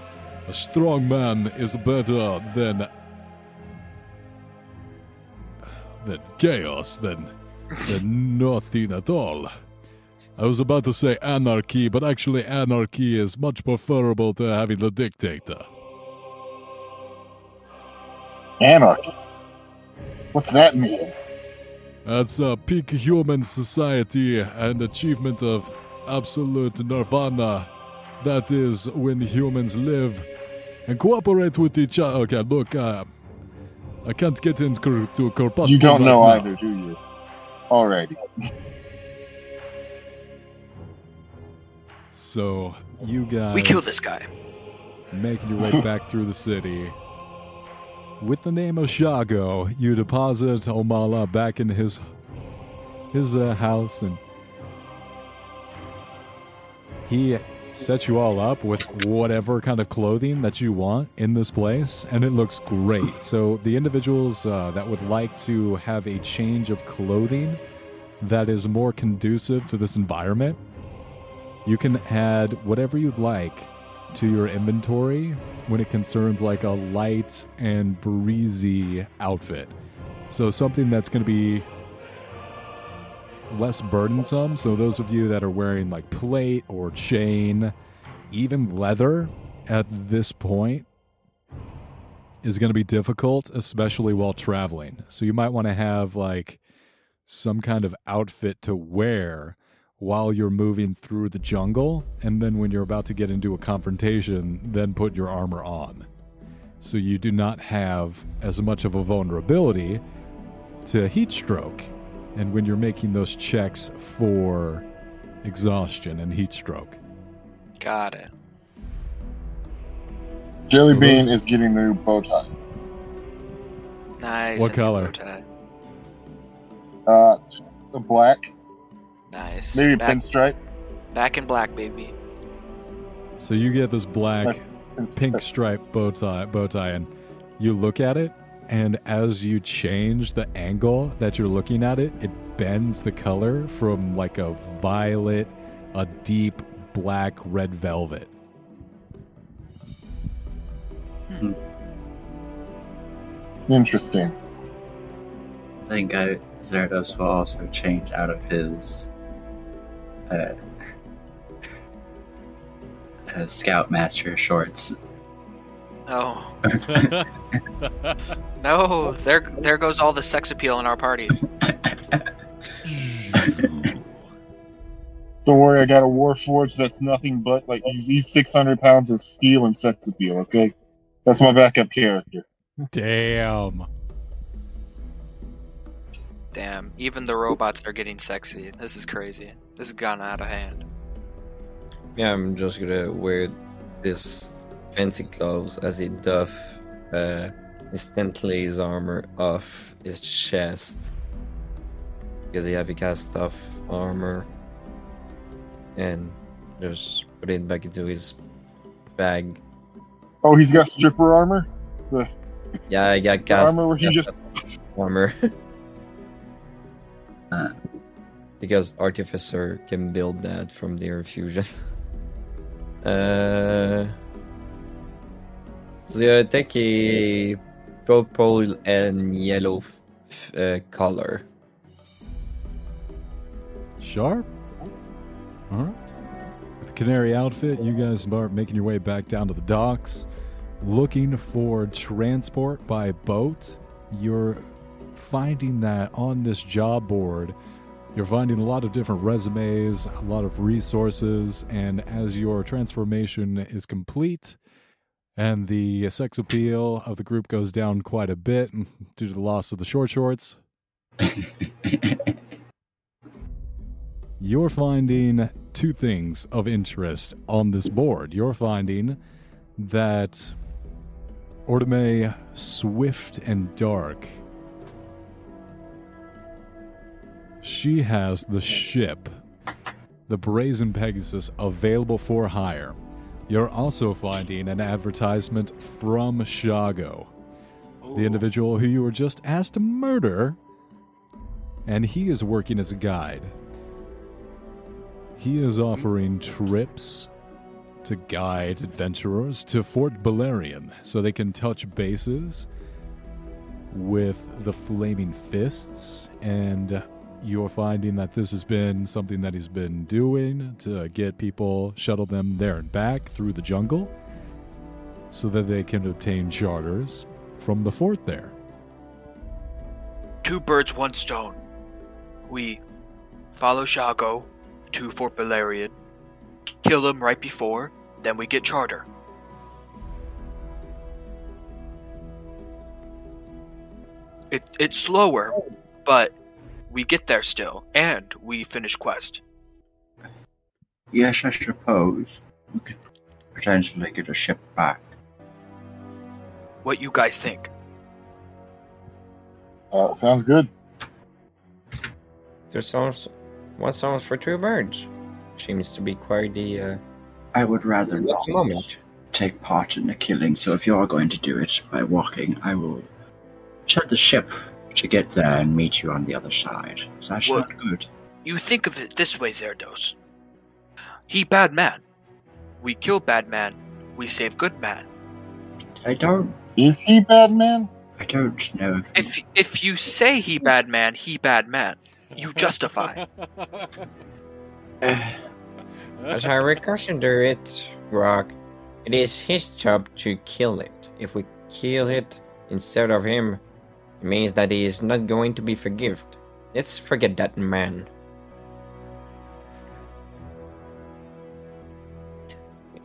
A strong man is better than than chaos than than nothing at all. I was about to say anarchy, but actually anarchy is much preferable to having the dictator. Anarchy. What's that mean? That's a peak human society and achievement of absolute nirvana. That is when humans live and cooperate with each other. Okay, look, uh, I can't get into to Kropotkin You don't right know now. either, do you? Alrighty. So you guys We kill this guy. making your way back through the city. With the name of Shago, you deposit Omala back in his his uh, house, and he sets you all up with whatever kind of clothing that you want in this place, and it looks great. So the individuals uh, that would like to have a change of clothing that is more conducive to this environment, you can add whatever you'd like to your inventory when it concerns like a light and breezy outfit. So something that's going to be less burdensome. So those of you that are wearing like plate or chain, even leather at this point is going to be difficult, especially while traveling. So you might want to have like some kind of outfit to wear while you're moving through the jungle, and then when you're about to get into a confrontation, then put your armor on. So you do not have as much of a vulnerability to heat stroke. And when you're making those checks for exhaustion and heat stroke. Got it. Jelly So Bean those- is getting a new bow tie. Nice. What color? bow tie. Uh, black, Nice. maybe a back, pinstripe. back in black, baby. So you get this black Like- pink stripe bow tie, bow tie, and you look at it, and as you change the angle that you're looking at it, it bends the color from like a violet, a deep black red velvet. Interesting. I think I, Zerdos will also change out of his uh, uh, Scoutmaster shorts. Oh no! There, there goes all the sex appeal in our party. Don't worry, I got a Warforged that's nothing but like he's, he's 600 pounds of steel and sex appeal. Okay, that's my backup character. Damn. Damn, even the robots are getting sexy. This is crazy. This has gone out of hand. Yeah, I'm just gonna wear this fancy clothes as he doff uh, instantly his armor off his chest because he have a cast off armor and just put it back into his bag. Oh, he's got stripper armor. Yeah, I got cast armor where he just armor Uh, because Artificer can build that from their fusion. uh, so I take a purple and yellow uh, color. Sharp. All right. With the canary outfit, you guys start making your way back down to the docks, looking for transport by boat. You're finding that on this job board, you're finding a lot of different resumes, a lot of resources, and as your transformation is complete, and the sex appeal of the group goes down quite a bit due to the loss of the short shorts, you're finding two things of interest on this board. You're finding that Ordime Swift and Dark. She has the ship, the Brazen Pegasus, available for hire. You're also finding an advertisement from Shago, the individual who you were just asked to murder, and he is working as a guide. He is offering trips to guide adventurers to Fort Beluarian so they can touch bases with the Flaming Fists. And you're finding that this has been something that he's been doing to get people, shuttle them there and back through the jungle so that they can obtain charters from the fort there. Two birds, one stone. We follow Shago to Fort Beluarian, kill him right before, then we get charter. It, it's slower, but we get there still, and we finish quest. yes, I suppose we could potentially get a ship back. What you guys think? uh, sounds good. There sounds what sounds for two birds. Seems to be quite the uh, I would rather not moment. take part in the killing, so if you're going to do it by walking, I will set the ship to get there and meet you on the other side. Is that Well- not good? You think of it this way, Zerdos. He bad man. We kill bad man. We save good man. I don't. Is he bad man? I don't know. If if you say he bad man, he bad man. You justify. Uh, As I reconsider it, Grok, it is his job to kill it. If we kill it instead of him, it means that he is not going to be forgiven. Let's forget that man.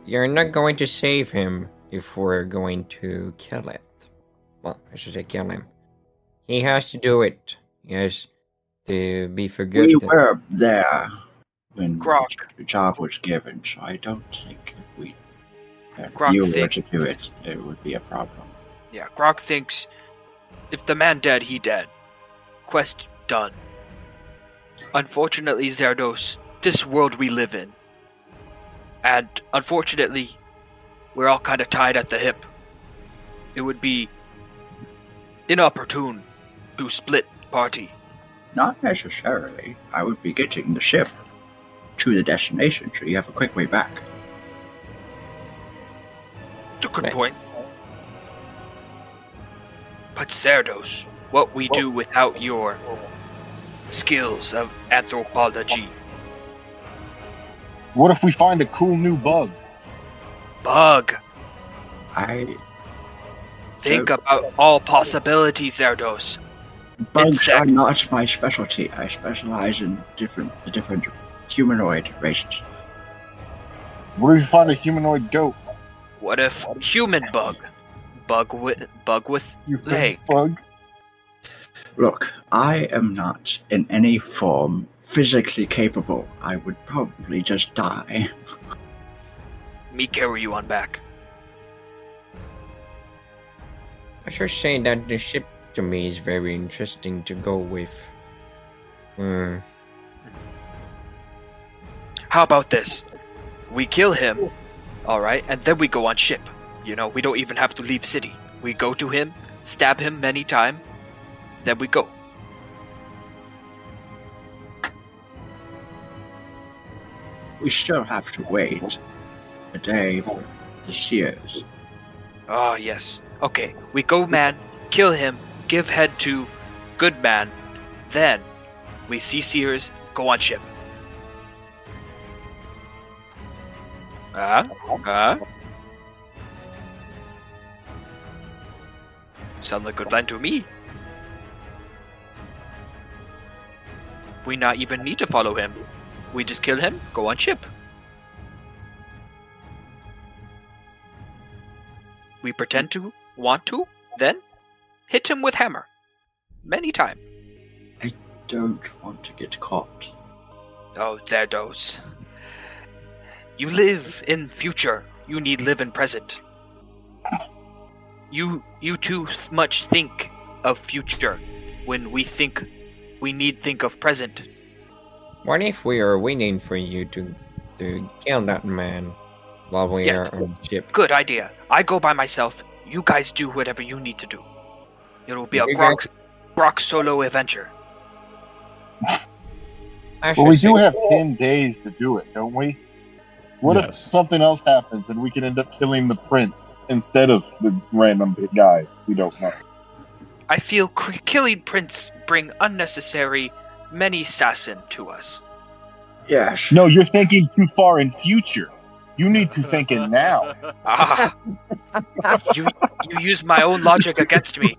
You're not going to save him if we're going to kill it. Well, I should say kill him. He has to do it. He has to be forgiven. we were there when Grok. the job was given, so I don't think if we if Grok you were to do it, it would be a problem. Yeah, Grok thinks if the man dead, he dead. Quest done. Unfortunately, Zerdos, this world we live in. And unfortunately, we're all kind of tied at the hip. It would be inopportune to split party. Not necessarily. I would be getting the ship to the destination, so you have a quick way back. It's a good Right. point. But Zerdos, what we do without your skills of anthropology. What if we find a cool new bug? Bug. I Think about all possibilities, Zerdos. bugs Insect. are not my specialty. I specialize in different different humanoid races. What if we find a humanoid goat? What if human bug? Bug with bug with You Hey. bug? Look, I am not in any form physically capable. I would probably just die. Me carry you on back. I should say that the ship to me is very interesting to go with. Hmm. How about this? We kill him, alright, and then we go on ship. You know, we don't even have to leave city. We go to him, stab him many time, then we go. We still have to wait a day for the shears. Ah, yes. Okay, we go man, kill him, give head to good man, then we see Sears, go on ship. Huh? Huh? Sound like a good plan to me. We not even need to follow him. We just kill him, go on ship. We pretend to want to, then hit him with hammer. Many time. I don't want to get caught. Oh, there those. You live in future. You need live in present. You you too much think of future when we think we need think of present. What if we are waiting for you to to kill that man while we Yes. are on ship? Good idea. I go by myself. You guys do whatever you need to do. It will be a You Grok, Grok solo adventure. I Well, we do have 10 days to do it, don't we? What if something else happens and we can end up killing the prince instead of the random guy we don't know? I feel cr- killing Prince bring unnecessary many assassin to us. Yes. No, you're thinking too far in future. You need to think in now. Ah, you you use my own logic against me.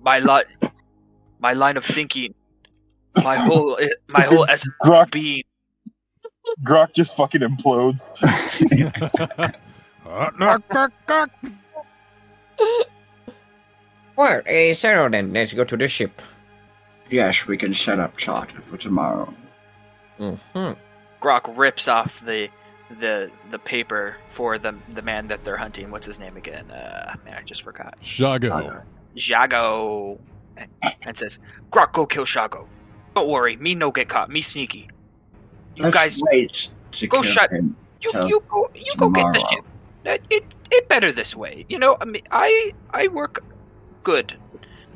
My li- my line of thinking, my whole my whole essence of being. Grok just fucking implodes. Well, it is settled then. Let's go to the ship. Yes, we can set up charter for tomorrow. hmm Grok rips off the the the paper for the the man that they're hunting. What's his name again? Uh, man, I just forgot. Shago. Jago, and- and says, "Grok, go kill Shago. Don't worry, me no get caught. Me sneaky. You Let's guys, wait to go shut- him. you you go you go get the tomorrow. ship. It, it it better this way. You know, I mean, I I work good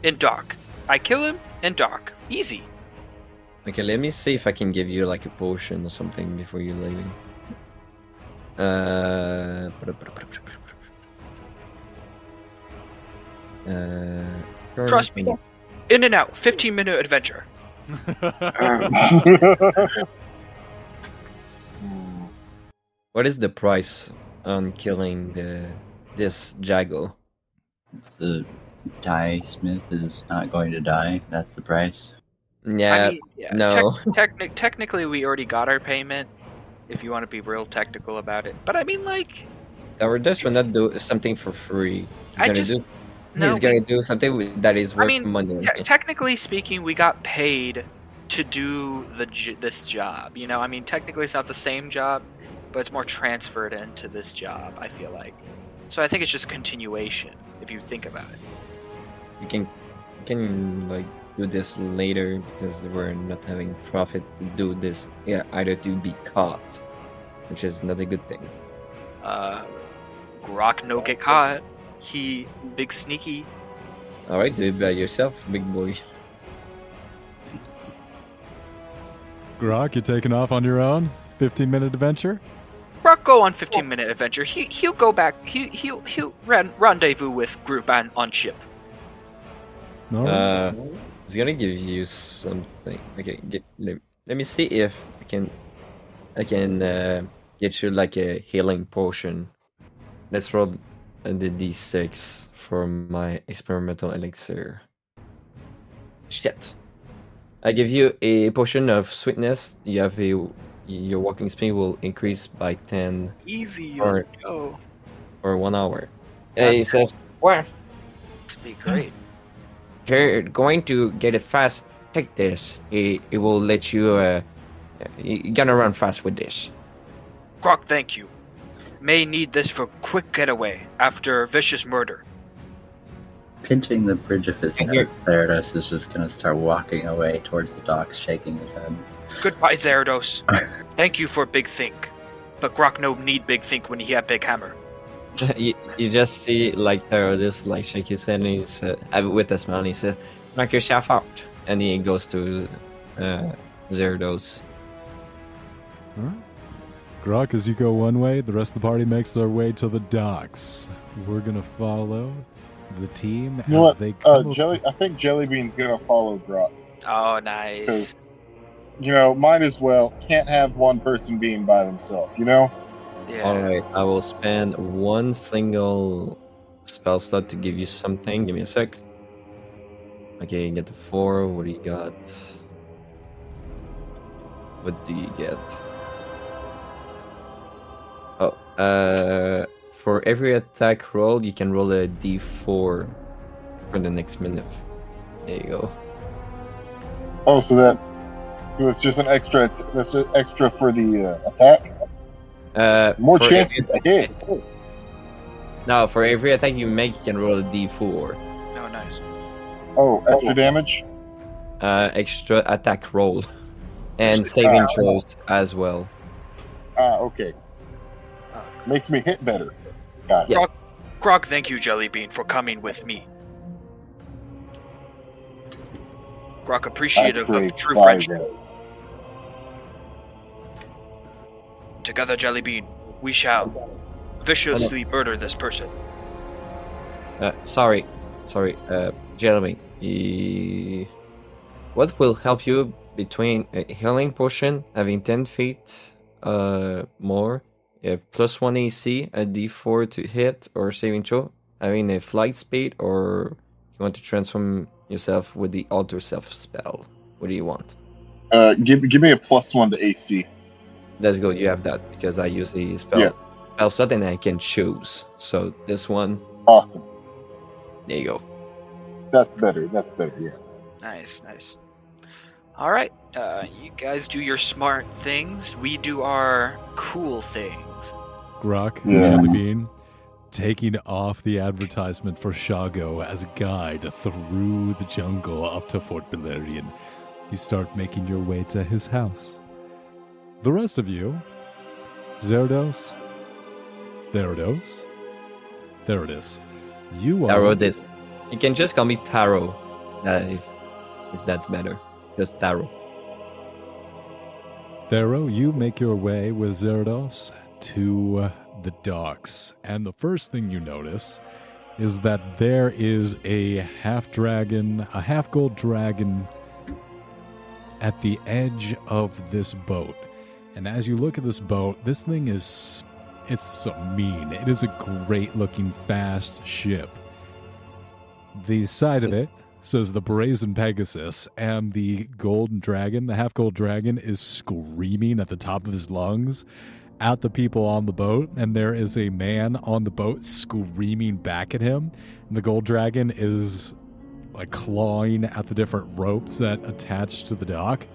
in dark. I kill him in dark. Easy. Okay, let me see if I can give you like a potion or something before you're leaving. Uh, uh Trust me. In and out. Fifteen minute adventure. Um, What is the price on killing the this Jago? the dye smith is not going to die. That's the price. Yeah, I mean, yeah, no. tec- techni- technically, we already got our payment. If you want to be real technical about it, but I mean, like, our Dutch will not do something for free. He's I gonna just- do. no. he's gonna do something with- that is I worth mean, money. te- technically speaking, we got paid to do the this job. You know, I mean, technically, it's not the same job, but it's more transferred into this job. I feel like, so I think it's just continuation. If you think about it, we can can like do this later because we're not having profit to do this. Yeah, either to be caught, which is not a good thing. uh, Grok no get caught. He big sneaky. All right, do it by yourself, big boy. Grok, you taking off on your own? 15 minute adventure? Grok go on 15 minute adventure. He he'll go back. He he'll he'll ren- rendezvous with group on on ship. No? Uh, he's gonna give you something. Okay, get, let, let me see if I can I can uh, get you like a healing potion. Let's roll uh, the d6 for my experimental elixir. Shit. I give you a potion of sweetness. You have a your walking speed will increase by ten Easy. Or- Let's go. for one hour. And he says, "What? This be great. If you're going to get it fast, take this. It, it will let you. Uh, you're gonna run fast with this. Grok, thank you. May need this for quick getaway after vicious murder. Pinching the bridge of his And nose, you're- Theranos is just gonna start walking away towards the docks, shaking his head. Goodbye, Zerdos. Thank you for Big Think. But Grok no need Big Think when he had Big Hammer. you, you just see like Taro just like shake his head and he said, uh, with a smile and he says, knock yourself out. And he goes to uh, Zerdos. Grok, as you go one way, the rest of the party makes their way to the docks. We're gonna follow the team You know as what? they Uh, come. Jelly, I think Jellybean's gonna follow Grok. Oh, nice. You know, might as well. Can't have one person being by themselves. You know. Yeah. Alright, I will spend one single spell slot to give you something. Give me a sec. Okay, you get the four. What do you got? What do you get? Oh, uh, for every attack roll, you can roll a d4 for the next minute. There you go. Oh, so that. So it's just an extra. That's just extra for the uh, attack. Uh, More for chances every to hit. attack- No, for every attack you make, you can roll a d4. Oh, nice. Oh, extra damage. uh, extra attack roll and saving Ah. throws as well. Ah, okay. Makes me hit better. Got it. Yes. Grok, thank you, Jellybean, for coming with me. Grok, appreciative of true friendship. guns. Together, Jellybean, we shall viciously murder this person. Uh, sorry, sorry, uh, Jeremy. what will help you between a healing potion, having 10 feet uh, more, a plus 1 AC, a d4 to hit or saving throw, having a flight speed, or you want to transform yourself with the alter self spell? What do you want? Uh, give give me a plus one to AC. Let's go. You have that because I use the spell Yeah. spell slot and I can choose. So this one, Awesome. there you go. That's better. That's better. Yeah. Nice, nice. All right, uh, you guys do your smart things. We do our cool things. Grok, Yeah. Jellybean, taking off the advertisement for Shago as a guide through the jungle up to Fort Beluarian. You start making your way to his house. The rest of you, Zerdos, Therados, there it is. You are Tarodis. You can just call me Taro, uh, if if that's better. Just Taro. Thero, you make your way with Zerdos to uh, the docks, and the first thing you notice is that there is a half dragon, a half gold dragon at the edge of this boat. And as you look at this boat, this thing is it's so mean. It is a great looking fast ship. The side of it says the brazen Pegasus, and the golden dragon, the half gold dragon, is screaming at the top of his lungs at the people on the boat, and there is a man on the boat screaming back at him. And the gold dragon is like clawing at the different ropes that attach to the dock.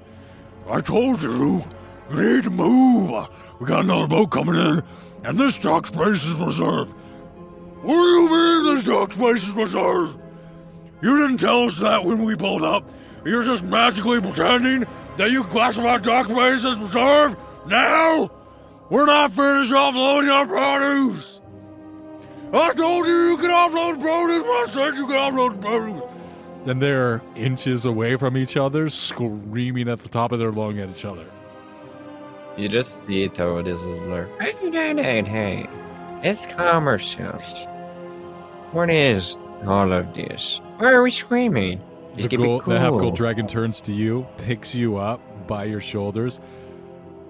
I told you, to move. We got another boat coming in, and this dock space is reserved. What do you mean this dock space is reserved? You didn't tell us that when we pulled up. You're just magically pretending that you classify dock space as reserved now? We're not finished offloading our produce. I told you you could offload produce I said you could offload produce. And they're inches away from each other, screaming at the top of their lung at each other. You just see Tarodis is like Hey, hey, hey, hey. Let's. What is all of this? Why are we screaming? The, Just keep it gold, the half gold dragon turns to you, picks you up by your shoulders.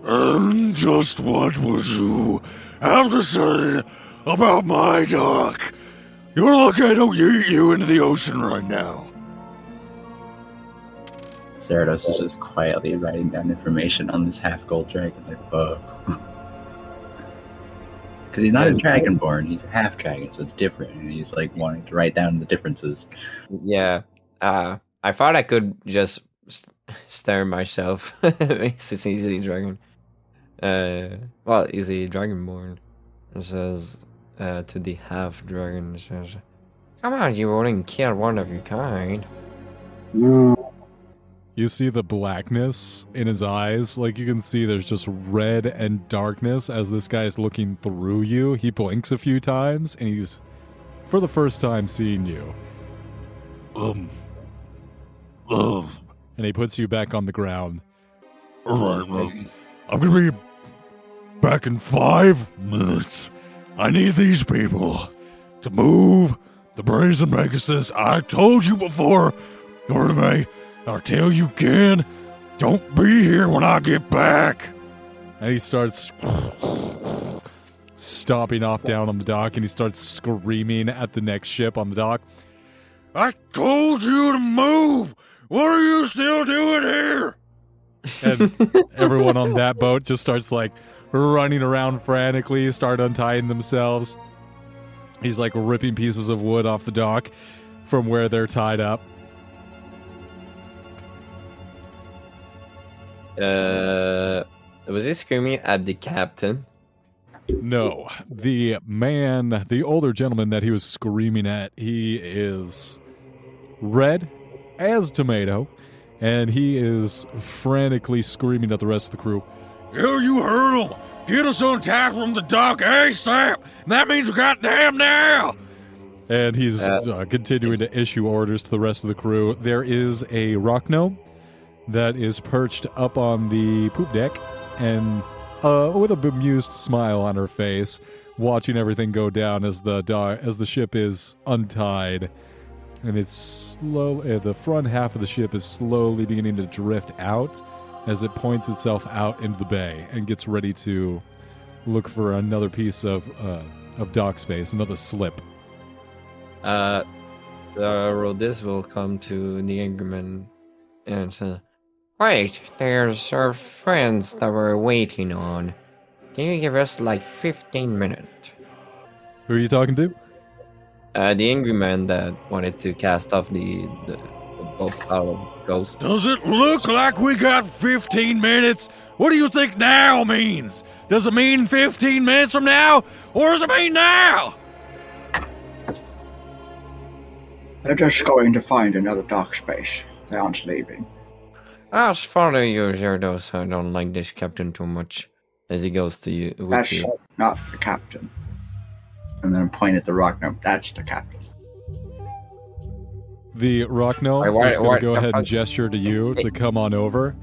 And just what would you have to say about my dock? You're lucky I don't yeet you into the ocean right now. Zerados is just quietly writing down information on this half gold dragon, like, whoa. Because he's not a dragonborn, he's a half dragon, so it's different, and he's like wanting to write down the differences. Yeah, Uh, I thought I could just stare myself. it's easy dragon. Uh, well, easy dragonborn. It says uh, to the half dragon. It says, "Come on, you wouldn't kill one of your kind." You see the blackness in his eyes. Like you can see there's just red and darkness as this guy is looking through you. He blinks a few times and he's, for the first time, seeing you. Um. Um. And he puts you back on the ground. Alright, well, I'm gonna be back in five minutes. I need these people to move the brazen Pegasus. I told you before, Orme. I'll tell you again. Don't be here when I get back. And he starts stopping off down on the dock and he starts screaming at the next ship on the dock. I told you to move. What are you still doing here? And everyone on that boat just starts like running around frantically, start untying themselves. He's like ripping pieces of wood off the dock from where they're tied up. Uh, was he screaming at the captain? No, the man, the older gentleman that he was screaming at, he is red as tomato, and he is frantically screaming at the rest of the crew. Yeah, you heard him. Get us on untied from the dock ASAP. That means goddamn now. And he's Uh, uh, continuing to issue orders to the rest of the crew. There is a rock gnome that is perched up on the poop deck and uh, with a bemused smile on her face, watching everything go down as the do- as the ship is untied. And it's slow. Uh, the front half of the ship is slowly beginning to drift out as it points itself out into the bay and gets ready to look for another piece of uh, of dock space, another slip. Uh, uh, Rodis will come to the Ingerman and say, Wait, there's our friends that we're waiting on. Can you give us like 15 minutes? Who are you talking to? uh, the angry man that wanted to cast off the the, the boat out of Ghost. Does it look like we got 15 minutes? What do you think now means? Does it mean 15 minutes from now? Or does it mean now? They're just going to find another dark space. They aren't leaving. I'll follow you, Zerdos. I don't like this captain too much. As he goes to you, with That's you. not the captain. And then point at the rock gnome. That's the captain. The rock gnome Wait, what- is going what to go the ahead and gesture to you to come on over,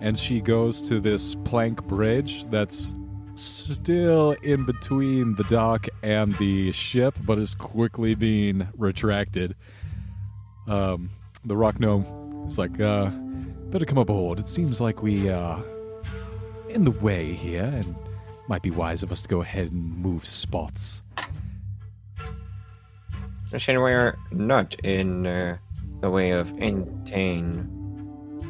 and she goes to this plank bridge that's still in between the dock and the ship, but is quickly being retracted. Um, the rock gnome is like, uh, better come aboard. It seems like we are in the way here, and might be wise of us to go ahead and move spots. Listen, we're not in uh, the way of anything.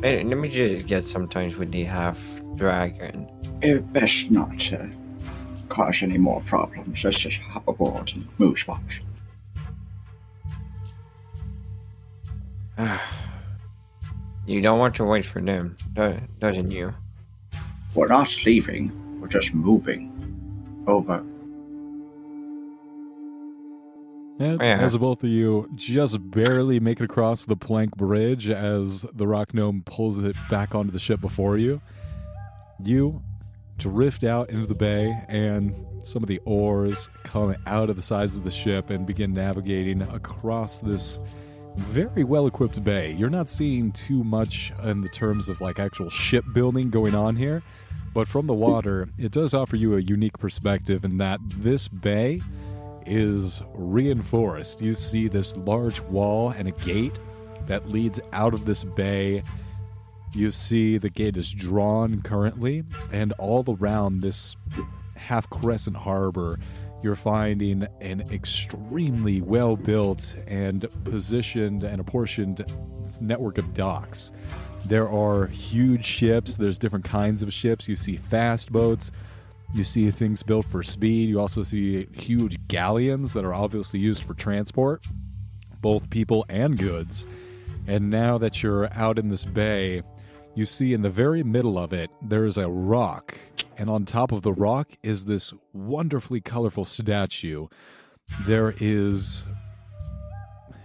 Let let me just get sometimes with the half dragon. It's best not to cause any more problems. Let's just hop aboard and move spots. You don't want to wait for them, doesn't you? We're not leaving. We're just moving. Over. And oh, Yeah. as both of you just barely make it across the plank bridge as the rock gnome pulls it back onto the ship before you, you drift out into the bay and some of the oars come out of the sides of the ship and begin navigating across this very well equipped bay. You're not seeing too much in the terms of like actual shipbuilding going on here, but from the water, it does offer you a unique perspective in that this bay is reinforced. You see this large wall and a gate that leads out of this bay. You see the gate is drawn currently, and all around this half crescent harbor, you're finding an extremely well built and positioned and apportioned network of docks. There are huge ships, there's different kinds of ships. You see fast boats, you see things built for speed. You also see huge galleons that are obviously used for transport, both people and goods. And now that you're out in this bay, you see in the very middle of it, there's a rock. And on top of the rock is this wonderfully colorful statue. There is,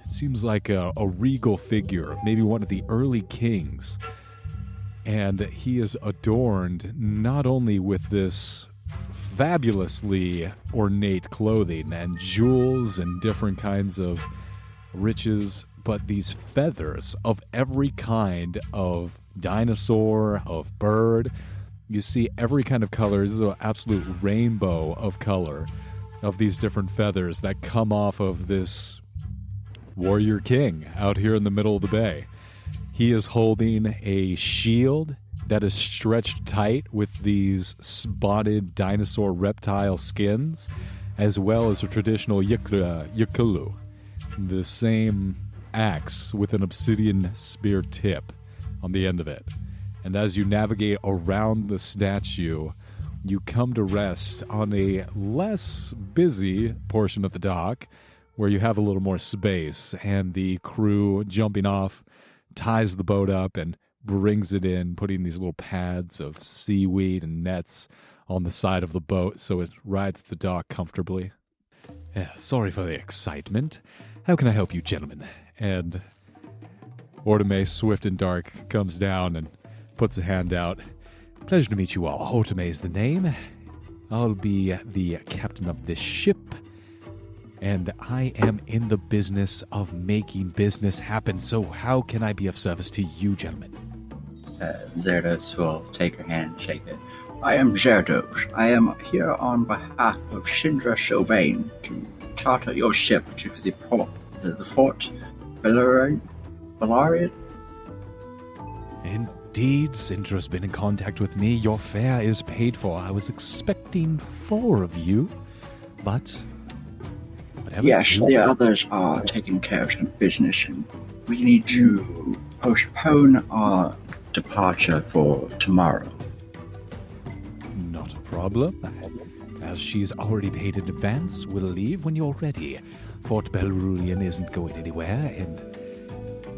it seems like a, a regal figure, maybe one of the early kings. And he is adorned not only with this fabulously ornate clothing and jewels and different kinds of riches, but these feathers of every kind of dinosaur, of bird. You see every kind of color. This is an absolute rainbow of color of these different feathers that come off of this warrior king out here in the middle of the bay. He is holding a shield that is stretched tight with these spotted dinosaur reptile skins, as well as a traditional yklwa, the same axe with an obsidian spear tip on the end of it. And as you navigate around the statue, you come to rest on a less busy portion of the dock where you have a little more space, and the crew jumping off ties the boat up and brings it in, putting these little pads of seaweed and nets on the side of the boat so it rides the dock comfortably. Yeah, sorry for the excitement. How can I help you, gentlemen? And Ortome, swift and dark, comes down and puts a hand out. Pleasure to meet you all. Ortome is the name. I'll be the captain of this ship, and I am in the business of making business happen. So, how can I be of service to you, gentlemen? Uh, Zerdos will take her hand shake it. I am Zerdos. I am here on behalf of Syndra Silvane to charter your ship to the port, uh, the fort Valerian. Valerian? Indeed, Syndra's been in contact with me. Your fare is paid for. I was expecting four of you, but. whatever Yes, you- the others are taking care of some business, and we need to postpone our departure for tomorrow. Not a problem. As she's already paid in advance, we'll leave when you're ready. Fort Beluarian isn't going anywhere, and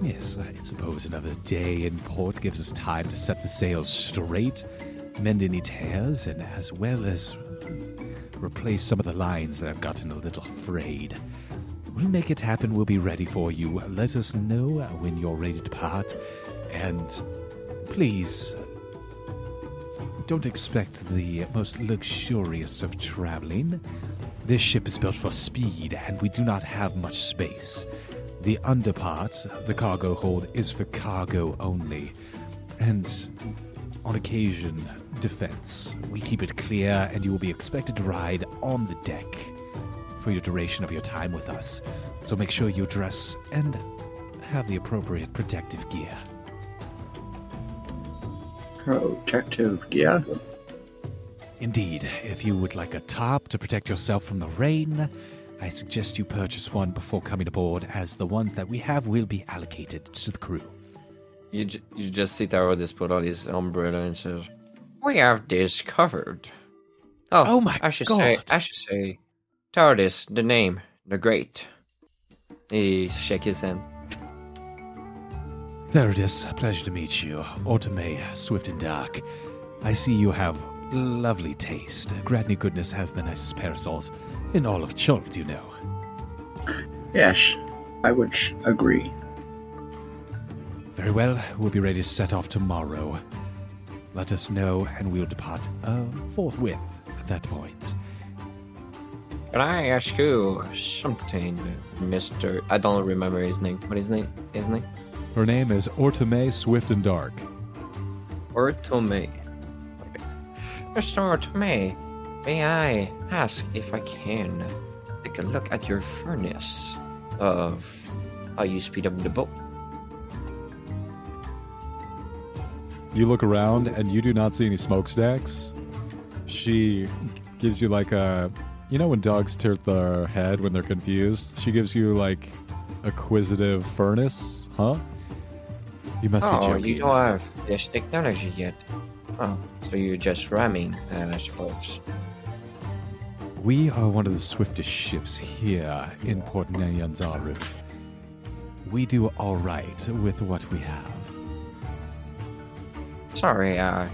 yes, I suppose another day in port gives us time to set the sails straight, mend any tears, and as well as replace some of the lines that have gotten a little frayed. We'll make it happen. We'll be ready for you. Let us know when you're ready to part, and please don't expect the most luxurious of traveling. This ship is built for speed, and we do not have much space. The underpart, the cargo hold, is for cargo only, and on occasion, defense. We keep it clear, and you will be expected to ride on the deck for your duration of your time with us. So make sure you dress and have the appropriate protective gear. Protective gear? Indeed, if you would like a top to protect yourself from the rain, I suggest you purchase one before coming aboard, as the ones that we have will be allocated to the crew. You, j- you just see Tarodis put on his umbrella and says, We have this covered. Oh, oh my I should say, God. I should say, Tardis, the name, the great. he shake his hand. There it is. Pleasure to meet you. Autumn uh, Swift and Dark. I see you have lovely taste. Gradney Goodness has the nicest parasols in all of Chult, you know. Yes, I would agree. Very well, we'll be ready to set off tomorrow. Let us know, and we'll depart uh, forthwith at that point. Can I ask you something, Mister? I don't remember his name. What is his name? His name? Her name is Ortome Swift and Dark. Or Tomei. Mr. Tomei, may I ask if I can Take a look at your furnace of how you speed up the boat. You look around and you do not see any smokestacks. She gives you like a, you know, when dogs tilt their head when they're confused. She gives you like acquisitive furnace, huh? You must be Oh, joking. you don't have this technology yet. Oh, so you're just ramming, uh, I suppose. We are one of the swiftest ships here in Port Nyanzaru. we do all right with what we have. Sorry, uh,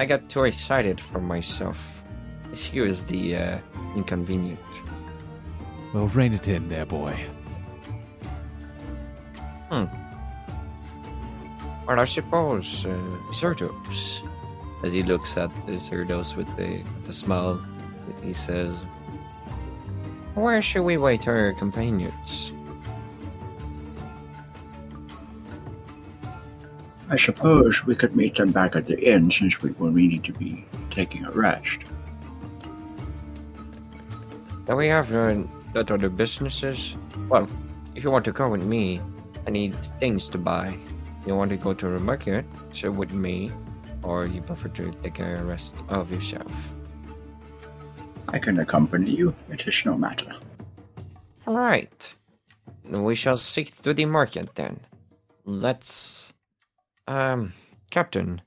I got too excited for myself. Excuse the uh, inconvenience. Well, rein it in there, boy. Hmm. Well, I suppose, uh, Zerdos. As he looks at the Zerdos with the, the smile, he says, Where should we wait our companions? I suppose we could meet them back at the inn since we will need to be taking a rest. Do we have uh, that other businesses? Well, if you want to come with me, I need things to buy. You want to go to the market, so with me, or you prefer to take a rest of yourself? I can accompany you, it is no matter. All right. We shall seek to the market then. Let's. Um, Captain.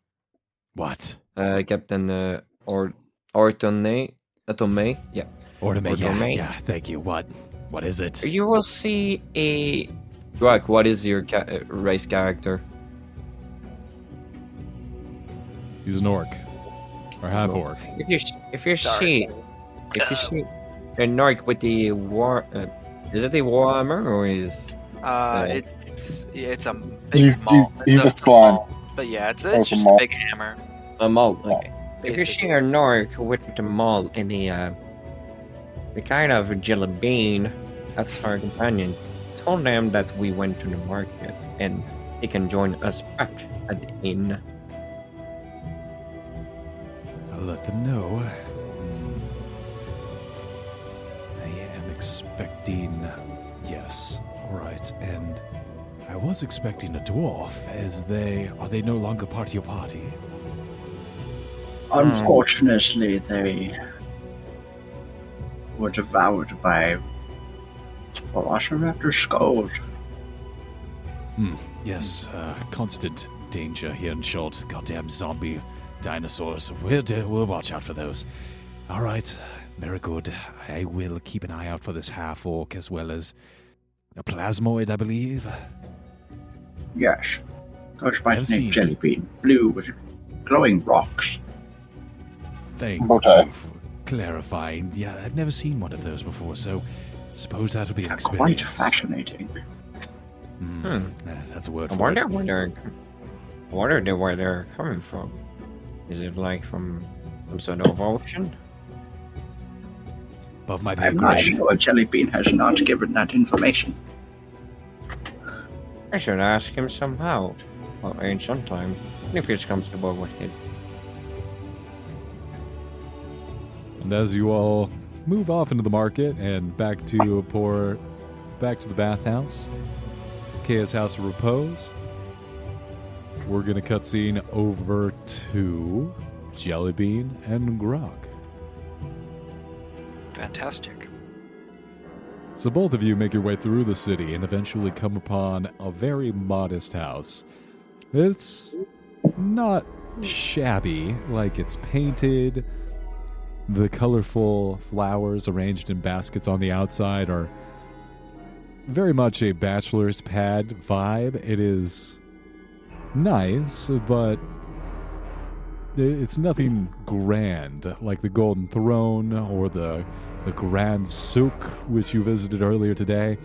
What? uh, Captain uh, or Ortone, Atome, yeah. Ornament, Or yeah, yeah, thank you. What? What is it? You will see a. Drak, what is your ca- uh, race character? He's an orc. Or half orc. If you're, if you Sorry. see if you see a narc with the war, uh, is it a war armor or is Uh, Yeah. it's yeah, it's a big He's- maul. he's- It's he's a small, spawn. But yeah, it's Or it's a just maul. a big hammer. A malt. Okay. if you basically. see a narc with the mall in the uh, the kind of jelly bean, that's our companion. Told them that we went to the market and he can join us back at the inn. I'll let them know. Expecting. Yes, all right. And I was expecting a dwarf, as they are they no longer part of your party. Unfortunately, they were devoured by Velociraptor skulls. Hmm. Yes, uh, constant danger here in Schultz. Goddamn zombie dinosaurs. We'll do, we'll watch out for those. All right, very good. I will keep an eye out for this half orc as well as a plasmoid, I believe. Yes. Goes by I've the name Jellybean. Blue with glowing rocks. Thank Okay. you for clarifying. Yeah, I've never seen one of those before, so suppose that'll be an experience. quite fascinating. Hmm. Hmm. Uh, that's a word I for wonder it. where they're. I wonder they- where they're coming from. Is it like from some sort of ocean? Above my pay I'm not grade. sure Jellybean has not given that information. I should ask him somehow. Well, in some time, if he's comfortable with it. And as you all move off into the market and back to pour, back to the bathhouse, Kaya's House of Repose, we're gonna cutscene over to Jellybean and Grok. Fantastic. So both of you make your way through the city and eventually come upon a very modest house. It's not shabby, like it's painted. The colorful flowers arranged in baskets on the outside are very much a bachelor's pad vibe. It is nice, but it's nothing grand like the Golden Throne or the the Grand Souk, which you visited earlier today.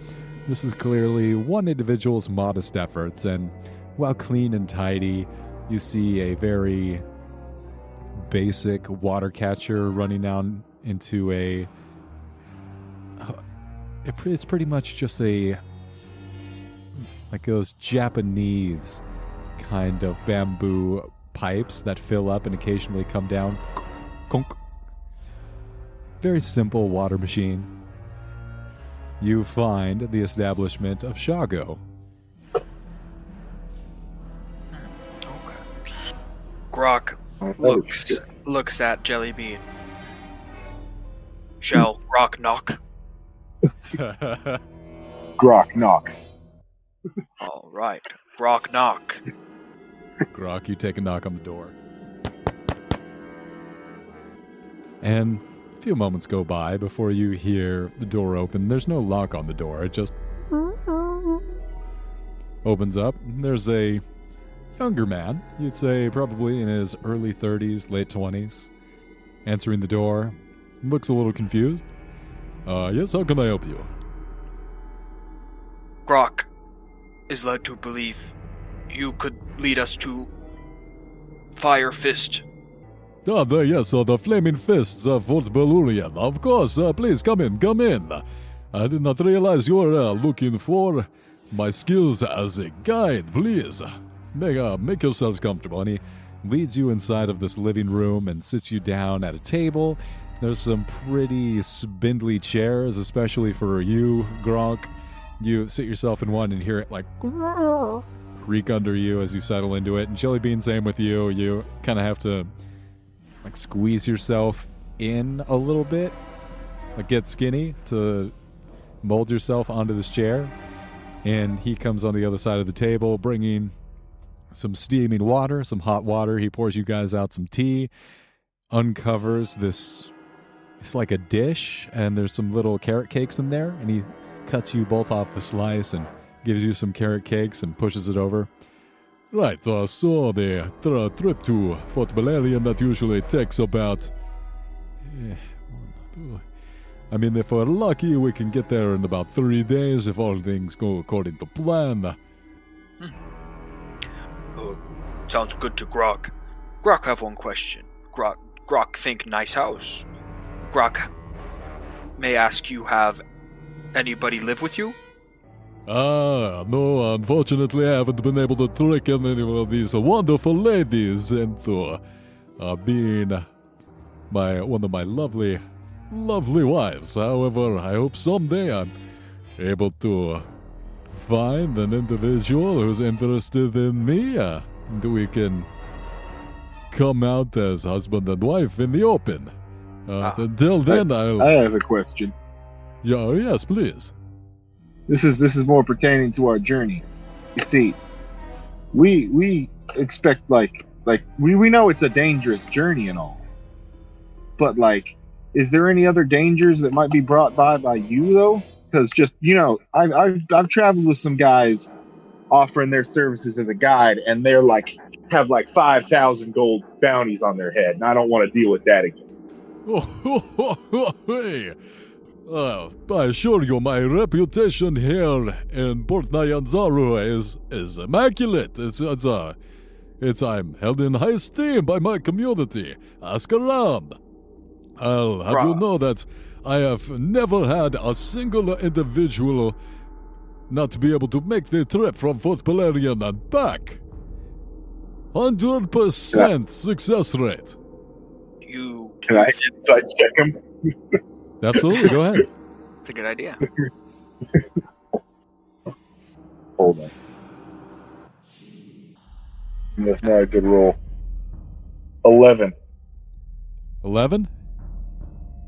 This is clearly one individual's modest efforts, and while clean and tidy, you see a very basic water catcher running down into a. It's pretty much just a. like those Japanese kind of bamboo pipes that fill up and occasionally come down. Conk. Very simple water machine. You find the establishment of Shago. Grok looks looks at Jellybean. Shell rock knock. Grok, knock. All right, Grok knock. Grok, you take a knock on the door. And a few moments go by before you hear the door open. There's no lock on the door, it just. opens up. There's a younger man, you'd say probably in his early 30s, late 20s, answering the door. Looks a little confused. Uh, yes, how can I help you? Grok is led to believe you could lead us to Fire Fist. Ah, there, yes, uh, the Flaming Fists of Fort Beluarian. Of course, uh, please come in, come in. I did not realize you were uh, looking for my skills as a guide. Please, make, uh, make yourselves comfortable. And he leads you inside of this living room and sits you down at a table. There's some pretty spindly chairs, especially for you, Gronk. You sit yourself in one and hear it like creak under you as you settle into it. And Jellybean, same with you. You kind of have to like squeeze yourself in a little bit, like get skinny to mold yourself onto this chair. And he comes on the other side of the table, bringing some steaming water, some hot water. He pours you guys out some tea, uncovers this. It's like a dish, and there's some little carrot cakes in there, and he cuts you both off the slice and gives you some carrot cakes and pushes it over. Right, uh, so the tra- trip to Fort Valerian that usually takes about. eh, one, I mean, if we're lucky, we can get there in about three days if all things go according to plan. Oh, sounds good to Grok. Grok have one question. Grok, Grok think nice house. Grok, may I ask you have anybody live with you? Ah, no, unfortunately, I haven't been able to trick any of these wonderful ladies into uh, being my one of my lovely, lovely wives. However, I hope someday I'm able to find an individual who's interested in me, uh, and we can come out as husband and wife in the open. Uh, Ah. until then, I'll. I have a question. yeah, yes, please. This is this is more pertaining to our journey. You see, we we expect like like we, we know it's a dangerous journey and all. But like is there any other dangers that might be brought by by you though? Because just you know, I've I've I've traveled with some guys offering their services as a guide, and they're like have like five thousand gold bounties on their head, and I don't want to deal with that again. Hey. Uh, I assure you, my reputation here in Port Nyanzaru is is immaculate. It's it's uh, it's I'm held in high esteem by my community. Ask around. I'll have you know that I have never had a single individual not be able to make the trip from Fort Valerian and back. Hundred percent success rate. You. Can I inside check him? Absolutely, go ahead. It's a good idea. Hold on. That's not a good roll. Eleven. Eleven.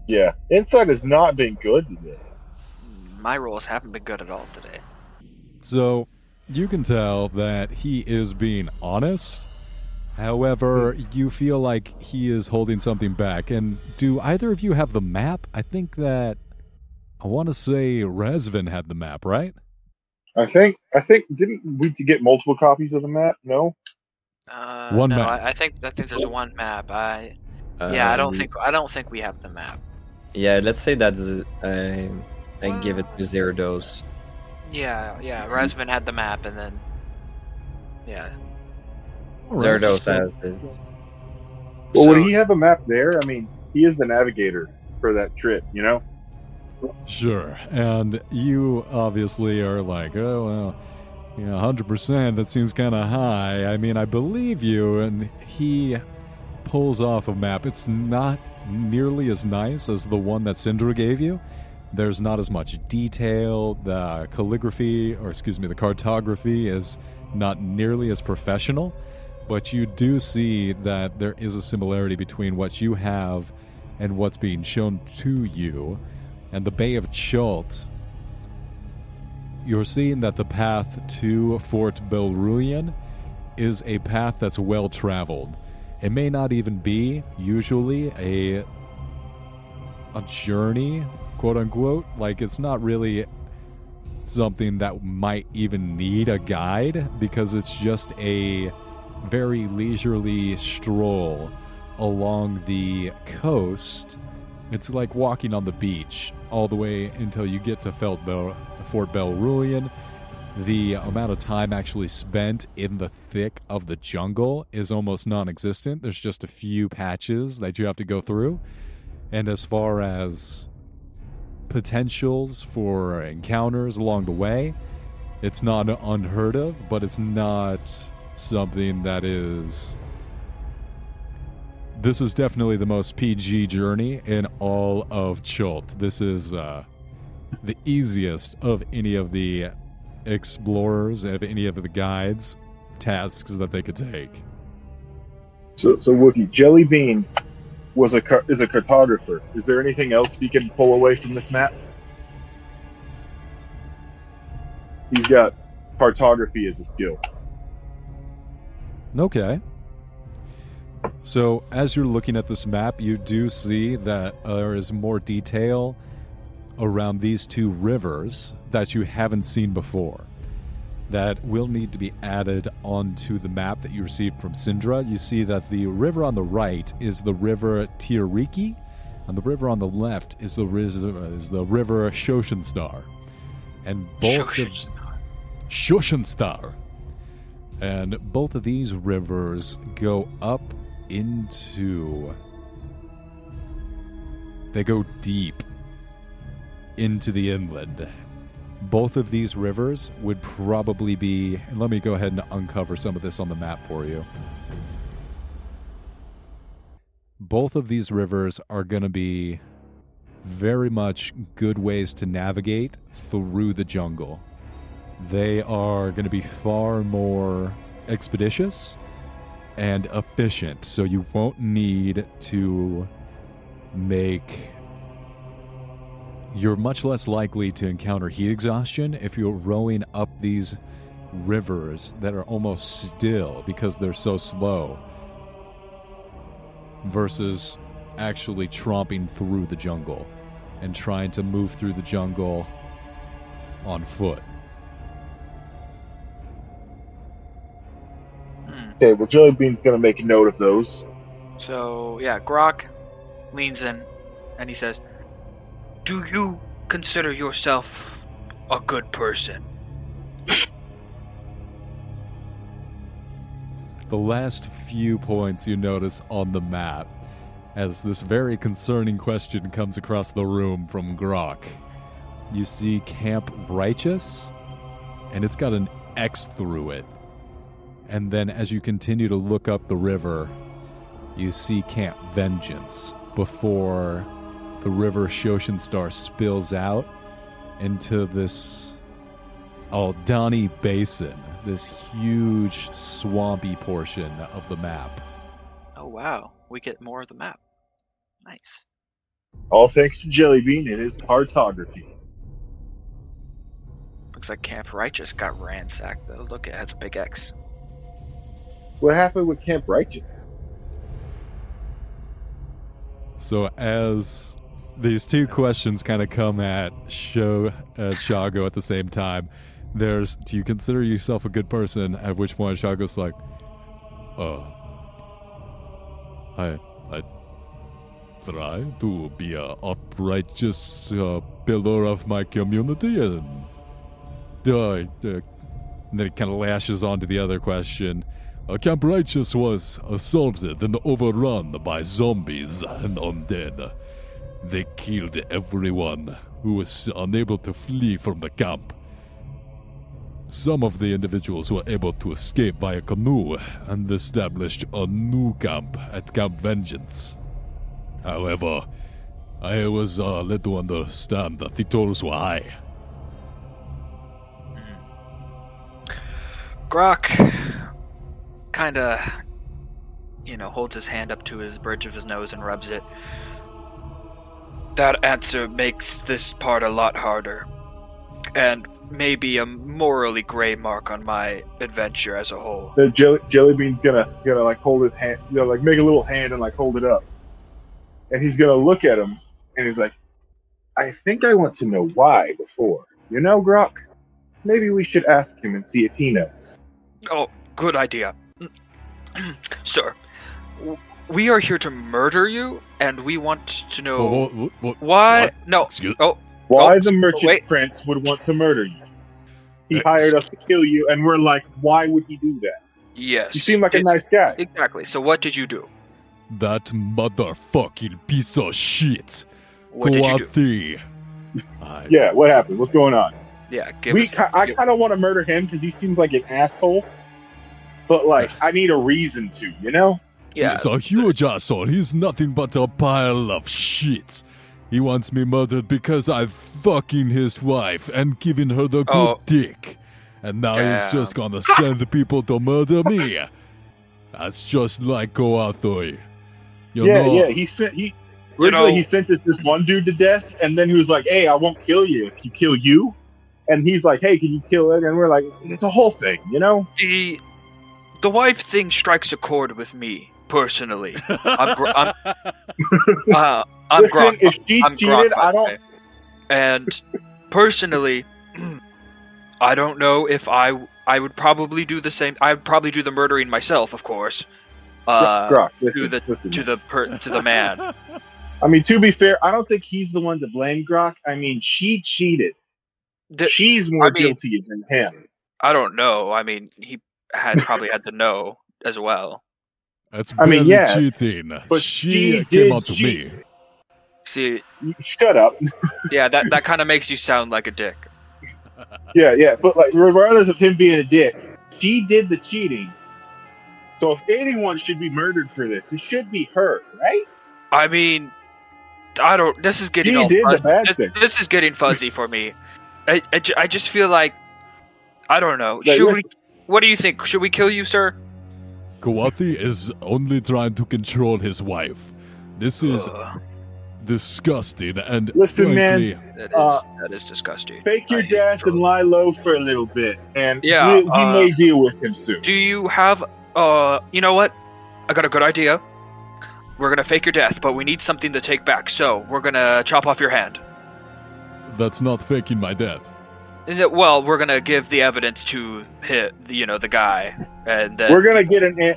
Yeah, inside has not been good today. My rolls haven't been good at all today. So you can tell that he is being honest. However, you feel like he is holding something back. And do either of you have the map? I think that I want to say Resvin had the map, right? I think. I think. Didn't we to get multiple copies of the map? No. Uh, One no, map. I, I think I think there's one map. I yeah, I don't Um, think I don't think we have the map. Yeah, let's say that uh, I give it to Zerados. Yeah, yeah. Resvin had the map, and then yeah, All right, Zerados has it. Well, So- would he have a map there? I mean, he is the navigator for that trip. You know. Sure. And you obviously are like, oh, well, you know, 100%, that seems kind of high. I mean, I believe you. And he pulls off a map. It's not nearly as nice as the one that Syndra gave you. There's not as much detail. The calligraphy, or excuse me, the cartography is not nearly as professional. But you do see that there is a similarity between what you have and what's being shown to you and the Bay of Chult, you're seeing that the path to Fort Beluarian is a path that's well traveled. It may not even be usually a a journey, quote unquote. Like it's not really something that might even need a guide because it's just a very leisurely stroll along the coast. It's like walking on the beach all the way until you get to Fort Bel- Fort Beluarian. The amount of time actually spent in the thick of the jungle is almost non existent. There's just a few patches that you have to go through. And as far as potentials for encounters along the way, it's not unheard of, but it's not something that is. This is definitely the most PG journey in all of Chult. This is uh, the easiest of any of the explorers, of any of the guides' tasks that they could take. So, so Wookie, Jelly Bean was a is a cartographer. Is there anything else he can pull away from this map? He's got cartography as a skill. Okay. So, as you're looking at this map, you do see that there is more detail around these two rivers that you haven't seen before. That will need to be added onto the map that you received from Syndra. You see that the river on the right is the river Tiriki, and the river on the left is the, riz- is the river Soshenstar. And both of Soshenstar. And both of these rivers go up into. They go deep into the inland. Both of these rivers would probably be. Let me go ahead and uncover some of this on the map for you. Both of these rivers are going to be very much good ways to navigate through the jungle. They are going to be far more expeditious and efficient, so you won't need to make. You're much less likely to encounter heat exhaustion if you're rowing up these rivers that are almost still because they're so slow versus actually tromping through the jungle and trying to move through the jungle on foot. Okay, well, Jelly Bean's gonna make a note of those. So yeah, Grok leans in and he says, "Do you consider yourself a good person?" the last few points you notice on the map as this very concerning question comes across the room from Grok. You see Camp Righteous, and it's got an X through it. And then as you continue to look up the river, you see Camp Vengeance before the river Soshenstar spills out into this Aldani Basin, this huge swampy portion of the map. Oh wow, we get more of the map. Nice. All thanks to Jelly Bean and his cartography. Looks like Camp Righteous got ransacked though. Look, it has a big X. What happened with Camp Righteous? So as these two questions kind of come at show at Shago at the same time, there's do you consider yourself a good person? At which point Shago's like, uh I I try to be a uprighteous uh, pillar of my community and uh, uh, and then it kind of lashes on to the other question. Uh, Camp Righteous was assaulted and overrun by zombies and undead. They killed everyone who was unable to flee from the camp. Some of the individuals were able to escape via canoe and established a new camp at Camp Vengeance. However, I was uh, led to understand that the tolls were high. Grok kind of, you know, holds his hand up to his bridge of his nose and rubs it. That answer makes this part a lot harder. And maybe a morally gray mark on my adventure as a whole. The jelly, jelly Bean's gonna gonna like hold his hand, you know, like make a little hand and like hold it up, and he's gonna look at him and he's like, "I think I want to know why before, you know, Grok." maybe we should ask him and see if he knows. Oh, good idea. Sir, w- we are here to murder you, and we want to know Wha- wha- wha- why. what? No. Excuse- Oh, Why Oh, the merchant wait. prince would want to murder you? He Uh, hired us to kill you, and we're like, why would he do that? yes. You seem like a It- nice guy. Exactly. So, what did you do? That motherfucking piece of shit. What did you do? Kwayothé. I, Yeah, what happened? What's going on? Yeah, give we, us. ki- I give- kind of want to murder him because he seems like an asshole. But like, I need a reason to, you know? yeah, He's a huge asshole. He's nothing but a pile of shit. He wants me murdered because I'm fucking his wife and giving her the good Oh. dick. And now he's just gonna send the people to murder me. That's just like Kwayothé. You yeah, know, yeah. He sent he You originally know- he sent this this one dude to death, and then he was like, "Hey, I won't kill you if you kill you." And he's like, "Hey, can you kill it?" And we're like, "It's a whole thing, you know." the the wife thing strikes a chord with me personally. I'm gr- I'm- Uh, I'm Listen, if she I'm cheated, I don't. way. And personally, I don't know if I I would probably do the same. I would probably do the murdering myself, of course. Uh, Grok, listen, to the listen. to the per, to the man. I mean, to be fair, I don't think he's the one to blame, Grok. I mean, she cheated. The- She's more I mean- guilty than him. I don't know. I mean, he had probably had to know as well. That's I mean, barely yes, cheating. but she, she came did on to cheat. me. See, Shut up. yeah, that that kind of makes you sound like a dick. Yeah, yeah, but like, regardless of him being a dick, she did the cheating. So if anyone should be murdered for this, it should be her, right? I mean, I don't. This is getting She all did the fuzzy. bad This, thing. this is getting fuzzy for me. I, I, I just feel like I don't know. Like, Should we? Listen- What do you think? Should we kill you, sir? Kwayothé is only trying to control his wife. This is Ugh, disgusting and Listen, man, that is uh, that is disgusting. Fake your I hate death and lie low for a little bit, and Yeah, we, we uh, may deal with him soon. Do you have? Uh, you know what? I got a good idea. We're gonna fake your death, but we need something to take back. So we're gonna chop off your hand. that's not faking my death. Well, we're gonna give the evidence to hit, you know, the guy, and then We're gonna get an.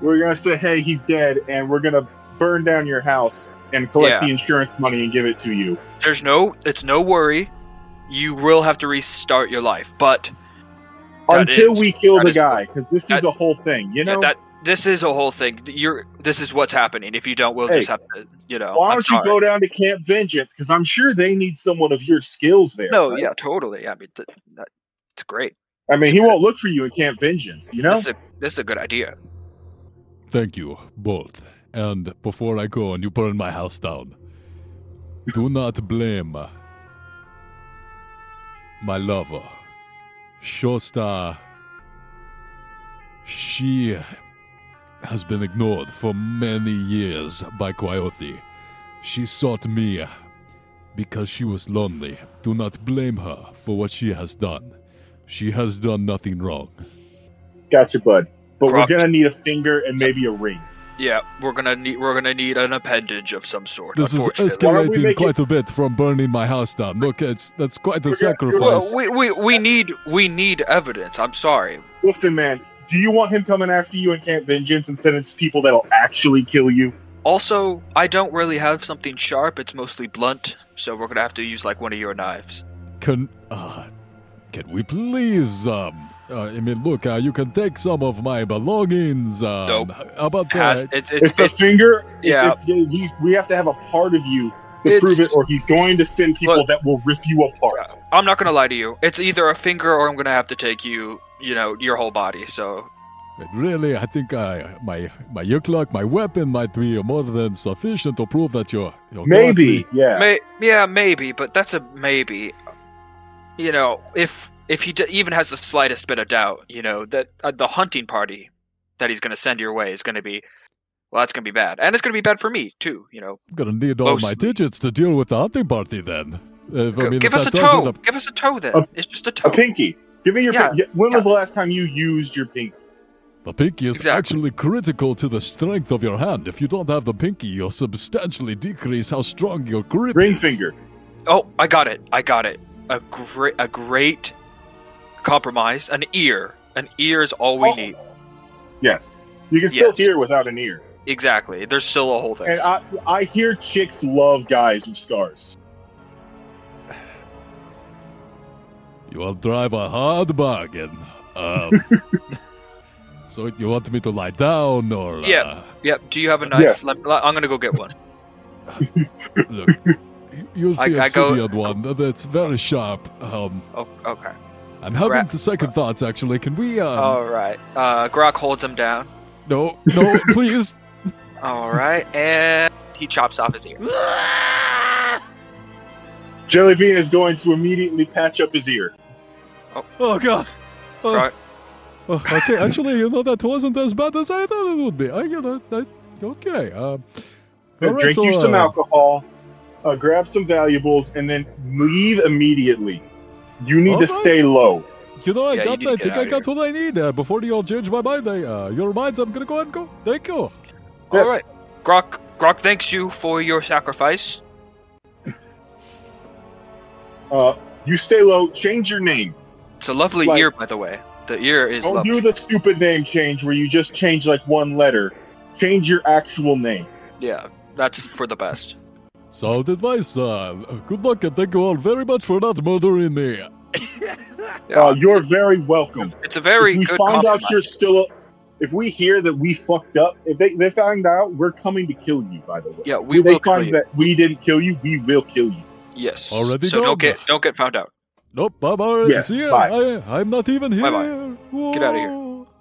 We're gonna say, "Hey, he's dead," and we're gonna burn down your house and collect Yeah. the insurance money and give it to you. there's no, it's no worry. You will have to restart your life, but Until is- we kill the is- guy, because this is a whole thing, you know. that this is a whole thing. You're this is what's happening. If you don't, we'll Hey, just have to, you know. Why I'm don't you go down to Camp Vengeance? Because I'm sure they need someone of your skills there. No, right? yeah, totally. I mean, th- that, it's great. I mean, he won't look for you in Camp Vengeance. You know. This is a, this is a good idea. Thank you, both. And before I go and you burn my house down, do not blame my lover, Shosta. She has been ignored for many years by Kwayothé. She sought me because she was lonely. Do not blame her for what she has done. She has done nothing wrong. Gotcha, bud. But Croc- we're gonna need a finger and maybe a ring. Yeah, we're gonna need we're gonna need an appendage of some sort. This is unfortunately. Why don't we escalating quite a bit from burning my house down. Look, it's that's quite a We're gonna- sacrifice. well, we, we we need we need evidence. I'm sorry. Listen, man. Do you want him coming after you in Camp Vengeance instead of people that'll actually kill you? Also, I don't really have something sharp. It's mostly blunt, so we're gonna have to use like one of your knives. Can uh, can we please um uh, I mean look uh, you can take some of my belongings um, Nope. how about Has that it's it's, It's, a it's finger. It- yeah. It's, we, we have to have a part of you to It's- prove it, or he's going to send people Look. that will rip you apart. I'm not gonna lie to you. It's either a finger or I'm gonna have to take you, you know, your whole body. So But really I think I my my yklwa my weapon might be more than sufficient to prove that you're, you're Maybe, godly. yeah. May, yeah, maybe, but that's a maybe. You know, if if he d- even has the slightest bit of doubt, you know that uh, the hunting party that he's going to send your way is going to be, well, that's going to be bad, and it's going to be bad for me too. You know, I'm gonna need all my digits to deal with the hunting party then. If, I G- mean, give if us a that does end toe. up- Give us a toe then. A- it's just a toe. A pinky. Give me your. Yeah, pin- When was the last time you used your pinky? The pinky is Exactly. actually critical to the strength of your hand. If you don't have the pinky, you'll substantially decrease how strong your grip Ring is. finger. Oh, I got it. I got it. A great, a great compromise. An ear. An ear is all we Oh. need. Yes. You can still Yes. hear without an ear. Exactly. There's still a whole thing. And I, I hear chicks love guys with scars. You will drive a hard bargain. Um, so you want me to lie down or? Yeah. Uh, Yep. Do you have a knife? Yes. Let- let- I'm gonna go get one. look, use I- the I go- obsidian one. That's very sharp. Um, Oh, okay. I'm having Ra- the second thoughts. Actually, can we? Um, All right. Uh, Grok holds him down. No, no, please. All right, and he chops off his ear. Jellybean is going to immediately patch up his ear. Oh God. Oh, Right. oh, okay, actually, you know that wasn't as bad as I thought it would be. I, you know, I, okay. Um, Uh, all right, drink so, you some uh, alcohol, uh, grab some valuables, and then leave immediately. You need to right. stay low. You know, I Yeah, got. need I think I of got what I need. Uh, before you all change my mind, I, uh, your minds. I'm gonna go ahead and go. Thank you. Yeah. All right, Grok. Grok thanks you for your sacrifice. Uh, you stay low. Change your name. It's a lovely Like- ear, by the way. The ear is Don't lovely. do the stupid name change where you just change like one letter. Change your actual name. Yeah, that's for the best. Solid advice. Uh, good luck and thank you all very much for not murdering me. Yeah, Uh, you're very welcome. it's a very if we good find out you're still, if we hear that we fucked up, if they, they find out, we're coming to kill you. By the way, Yeah, we If they will kill find you. that we didn't kill you, we will kill you. Yes. Already so don't get don't get found out. Nope, I'm already. Yes, see ya, bye. I, I'm not even here. Bye-bye. Get outta here.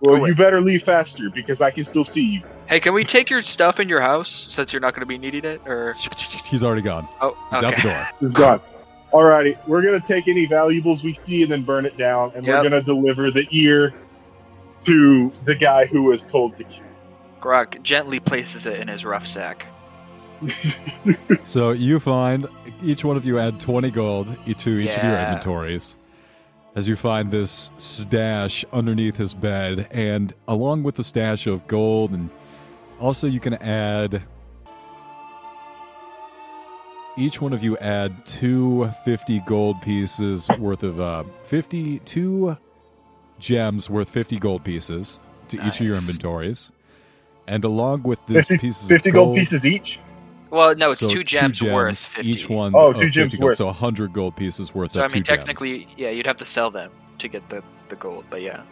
Well, away. you better leave faster because I can still see you. Hey, can we take your stuff in your house since you're not going to be needing it? Or He's already gone. oh, He's out the okay. door. It's gone. Alrighty, we're gonna take any valuables we see and then burn it down, and we're gonna deliver the ear to the guy who was told to kill. Grok gently places it in his rough sack. So you find each one of you add 20 gold to each of your inventories as you find this stash underneath his bed, and along with the stash of gold, and also you can add. Each one of you add two 50 gold pieces worth of uh, 52 gems worth 50 gold pieces to each of your inventories. And along with this 50, pieces of 50 gold gold pieces each. Well, no, it's so two gems, worth fifty. Each one's Oh, gems 50 gold, worth. so 100 gold pieces worth So I mean, two gems. technically, yeah, you'd have to sell them to get the the gold. But yeah,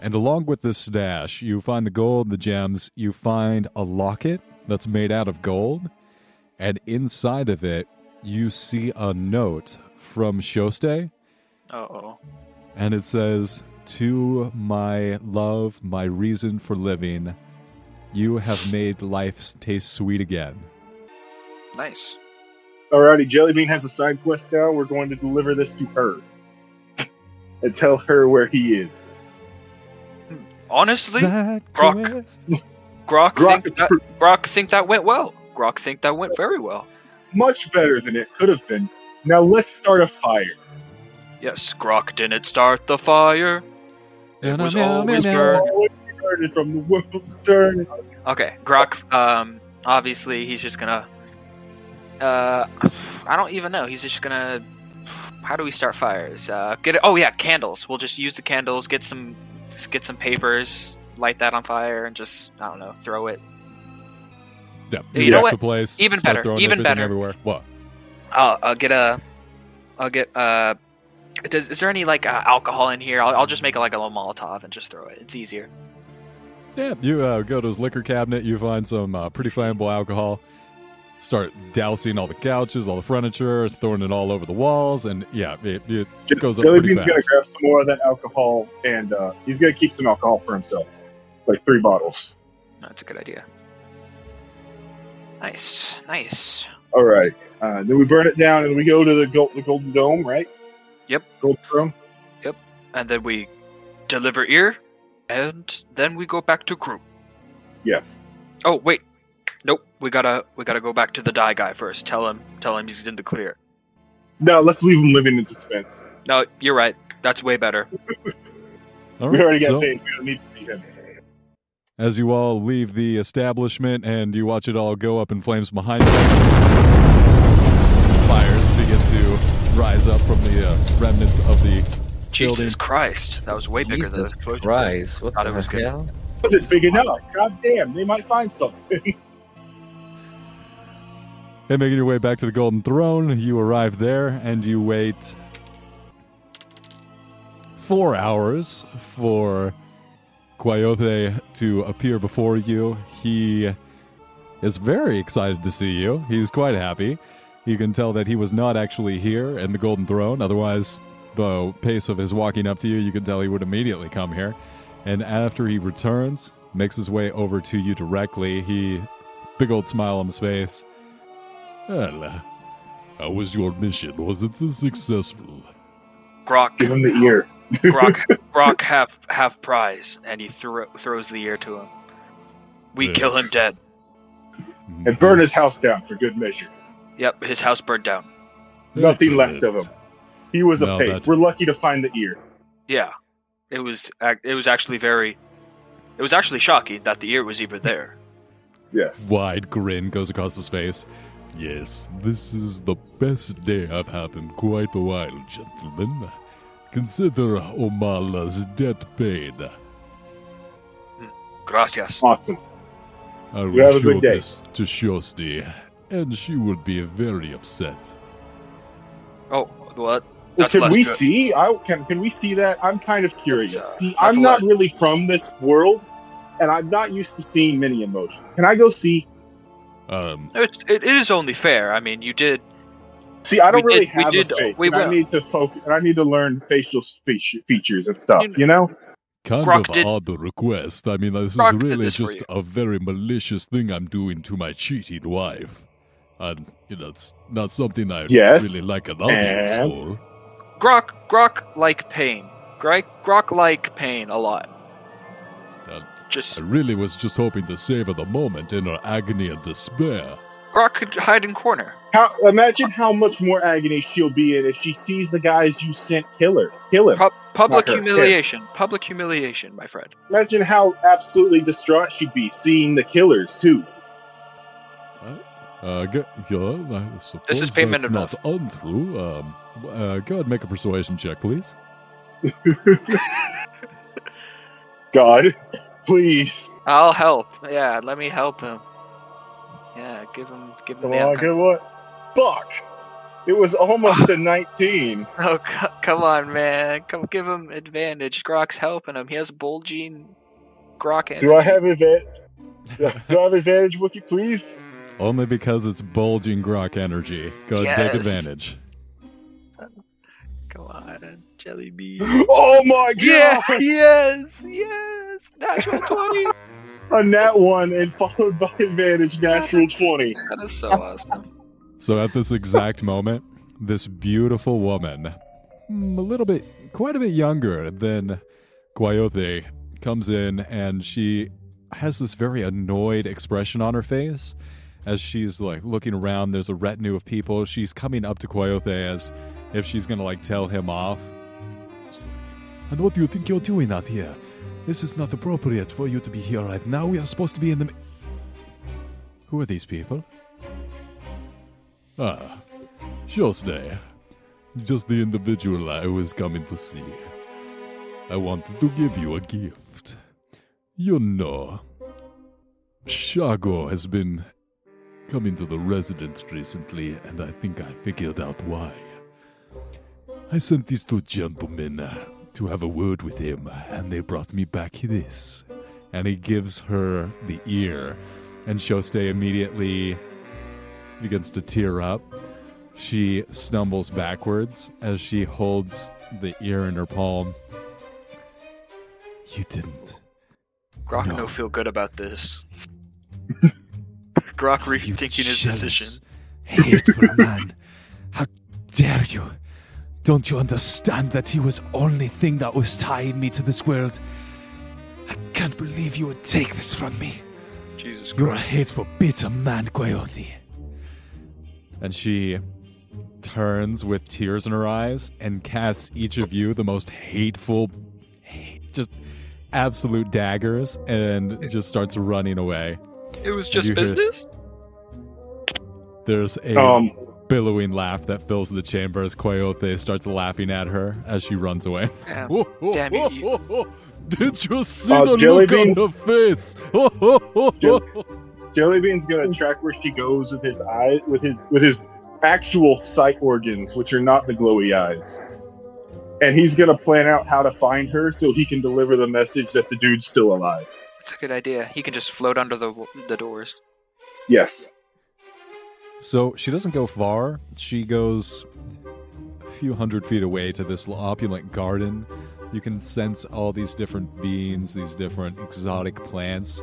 And along with this stash, you find the gold, the gems, you find a locket that's made out of gold, and inside of it, you see a note from Shoste, uh oh. And it says, To my love, my reason for living, you have made life taste sweet again. Nice. Alrighty, Jellybean has a side quest now. We're going to deliver this to her and tell her where he is. Hmm. Honestly, Side Grok. Grok, Grok think that, pr- Grok think that went well. Grok think that went very well. Much better than it could have been. Now let's start a fire. Yes, Grok didn't start the fire. It was always meow, meow. burned. From the world's turn. Okay, Grok. Um, obviously he's just gonna. Uh, I don't even know. He's just gonna. How do we start fires? Uh, get it. Oh yeah, candles. We'll just use the candles. Get some. Just get some papers. Light that on fire and just I don't know. Throw it. Yeah, You know what? The place, Even better, even better. Everywhere. What? I'll, I'll get a. I'll get uh. Does is there any like uh, alcohol in here? I'll, I'll just make it like a little Molotov and just throw it. It's easier. Yeah, you uh, go to his liquor cabinet, you find some uh, pretty flammable alcohol, start dousing all the couches, all the furniture, throwing it all over the walls, and yeah, it, it Je- goes up pretty Jellybean's gonna fast. grab some more of that alcohol, and uh, he's gonna keep some alcohol for himself, like three bottles. That's a good idea. Nice, nice. All right. Uh, then we burn it down, and we go to the gold, the golden dome, right? Yep. Gold throne. And then we deliver ear, and then we go back to crew. Yes. Oh wait, nope. We gotta we gotta go back to the die guy first. Tell him tell him he's in the clear. No, let's leave him living in suspense. No, you're right. That's way better. All we already got so paid. We don't need to see him. as you all leave the establishment and you watch it all go up in flames behind you, fires begin to rise up from the uh, remnants of the Jesus building. Christ, that was way bigger than the Jesus explosion. Christ, what Thought the it was good. hell? Was it big enough? God damn, they might find something. And making your way back to the Golden Throne, you arrive there and you wait four hours for Kwayothé to appear before you. He is very excited to see you. He's quite happy. You can tell that he was not actually here in the Golden Throne. Otherwise, the pace of his walking up to you, you can tell he would immediately come here. And after he returns, makes his way over to you directly. He, big old smile on his face. Well, uh, how was your mission? Was it successful? Grok, Give him the ear. Grok, Grok, have have prize, and he thro- throws the ear to him. We Yes. kill him dead. And burn his house down for good measure. Yep, his house burned down. Nothing left of him. He was a No, paste. that- We're lucky to find the ear. Yeah, it was. It was actually very. It was actually shocking that the ear was even there. Yes. Wide grin goes across his face. Yes, this is the best day I've had in quite a while, gentlemen. Consider Omala's debt paid. Gracias. Awesome. I You will have a show good day. this to Shosti, and she would be very upset. Oh, what? Well, can we good. see? I can. Can we see that? I'm kind of curious. Uh, see, I'm not lot. really from this world, and I'm not used to seeing many emotions. Can I go see? Um, It, it is only fair. I mean, you did. See, I don't We really did- we have did- a face. we and I need to focus. And I need to learn facial feature, features and stuff. You know- You know? kind Grok of did- odd request. I mean, this Grok is really this just a very malicious thing I'm doing to my cheating wife. And, you know, it's not something I Yes, really like an audience and- for. Grok, Grok like pain. Grok, Grok like pain a lot. Uh, Just I really was just hoping to savor the moment in her agony and despair. Grok could hide in corner. How? Imagine how much more agony she'll be in if she sees the guys you sent kill her. Kill him. Pu- public her, humiliation. Public humiliation, my friend. Imagine how absolutely distraught she'd be seeing the killers too. Uh, go, yeah, I suppose This is payment that's enough. not untrue. Um, uh, go ahead and make a persuasion check, please. God, please. I'll help. Yeah, let me help him. Yeah, give him, give him Come the on, outcome. get what? Fuck. It was almost a 19. Oh, co- come on, man. Come give him advantage. Grok's helping him. He has bulging Grok Do I energy. have advantage? Do I have advantage, Wookie, please? Only because it's bulging grok energy. Go ahead and take Yes. advantage. Come on, Jelly Bean. Oh my god! Yeah, yes, yes. Natural 20. A nat one and followed by advantage, natural Yes. 20. That is so awesome. So at this exact moment, this beautiful woman, mm, a little bit, quite a bit younger than Kwayothé, comes in and she has this very annoyed expression on her face as she's like looking around. There's a retinue of people. She's coming up to Kwayothé as if she's gonna like tell him off. And what do you think you're doing out here? This is not appropriate for you to be here right now. We are supposed to be in the. Who are these people? Ah, Shosne. Just the individual I was coming to see. I wanted to give you a gift. You know, Shago has been coming into the residence recently, and I think I figured out why. I sent these two gentlemen uh, to have a word with him, and they brought me back this. And he gives her the ear, and Shoste immediately begins to tear up. She stumbles backwards as she holds the ear in her palm. You didn't. Grok No. no feel good about this. Grok You rethinking his decision. Hateful man. How dare you? Don't you understand that he was only thing that was tying me to this world? I can't believe you would take this from me. Jesus Christ. You're a hateful, bitter man, Kwayothé. And she turns with tears in her eyes and casts each of you the most hateful, hate, just absolute daggers and just starts running away. It was just hear- business? There's a Um, billowing laugh that fills the chamber as Kwayothé starts laughing at her as she runs away. Damn, damn you, you- Did you see Uh, the Jelly look on Beans- her face? Jelly- Jellybean's gonna track where she goes with his eye, with his with his actual sight organs, which are not the glowy eyes. And he's gonna plan out how to find her so he can deliver the message that the dude's still alive. That's a good idea. He can just float under the the doors. Yes. So she doesn't go far. She goes a few hundred feet away to this opulent garden. You can sense all these different beings, these different exotic plants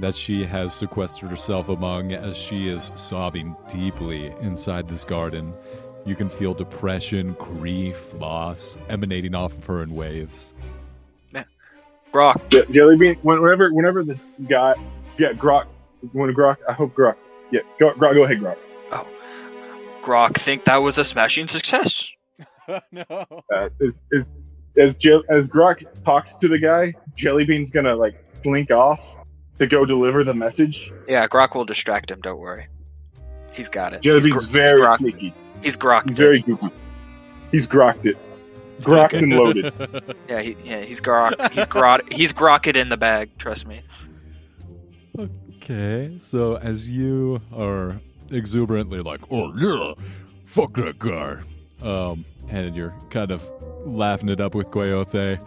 that she has sequestered herself among as she is sobbing deeply inside this garden. You can feel depression, grief, loss emanating off of her in waves. Grok, Je- Jellybean. Whenever, whenever the guy, yeah, Grok. When Grok, I hope Grok. Yeah, go, Grok, go ahead, Grok. Oh, Grok, think that was a smashing success. no. Uh, as, as, as, Je- as Grok talks to the guy, Jellybean's gonna like slink off to go deliver the message. Yeah, Grok will distract him. Don't worry. He's got it. He's Jellybean's gr- very he's Grok- sneaky. He's Grok. He's very goofy. He's grokked it. Grokked and loaded. Yeah, he, yeah, he's Grok. He's Grok. He's Groked in the bag. Trust me. Okay, so as you are exuberantly like, "Oh yeah, fuck that guy," um, and you're kind of laughing it up with Kwayothé,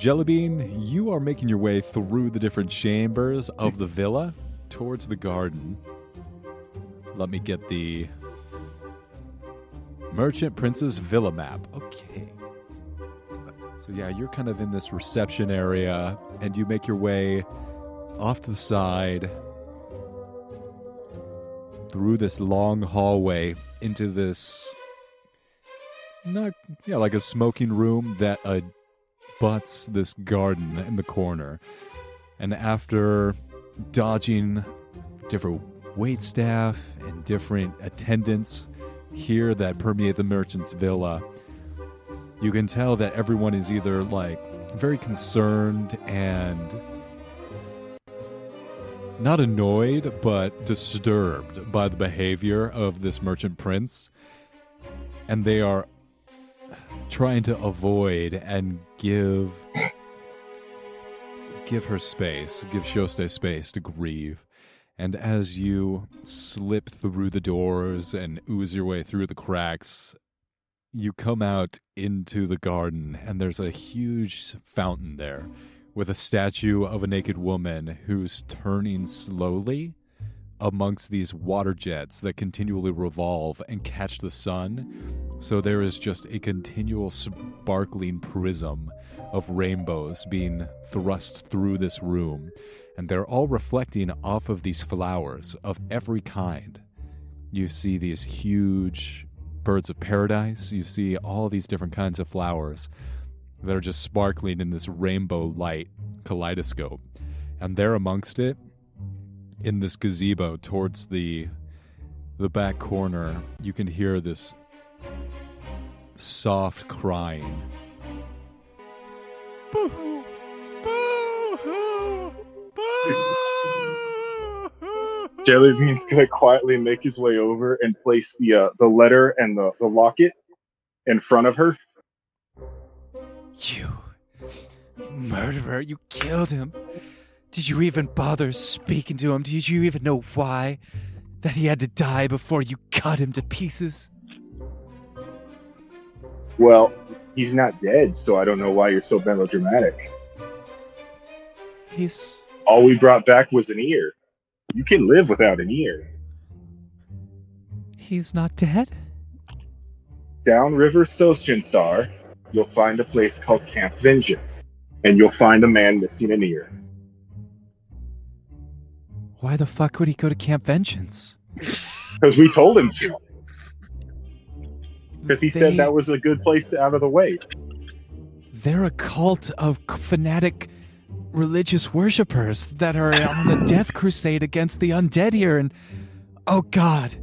Jellybean, you are making your way through the different chambers of the villa towards the garden. Let me get the Merchant Princess Villa map. Okay. So yeah, you're kind of in this reception area, and you make your way off to the side through this long hallway into this not yeah like a smoking room that abuts this garden in the corner and after dodging different wait staff and different attendants here that permeate the merchant's villa you can tell that everyone is either like very concerned and not annoyed, but disturbed by the behavior of this merchant prince. And they are trying to avoid and give give her space, give Shoste space to grieve. And as you slip through the doors and ooze your way through the cracks, you come out into the garden, and there's a huge fountain there with a statue of a naked woman who's turning slowly amongst these water jets that continually revolve and catch the sun. So there is just a continual sparkling prism of rainbows being thrust through this room, and they're all reflecting off of these flowers of every kind. You see these huge birds of paradise, you see all these different kinds of flowers that are just sparkling in this rainbow light kaleidoscope. And there amongst it, in this gazebo towards the the back corner, you can hear this soft crying. Boo-hoo, boo-hoo. Jellybean's gonna quietly make his way over and place the uh, the letter and the, the locket in front of her. You murderer, you killed him. Did you even bother speaking to him? Did you even know why? That he had to die before you cut him to pieces? Well, he's not dead, so I don't know why you're so melodramatic. He's. All we brought back was an ear. You can live without an ear. He's not dead? Downriver Star, you'll find a place called Camp Vengeance, and you'll find a man missing an ear. Why the fuck would he go to Camp Vengeance? Because we told him to. Because he They- said that was a good place to out of the way. They're a cult of fanatic religious worshippers that are on a death crusade against the undead here, and oh god,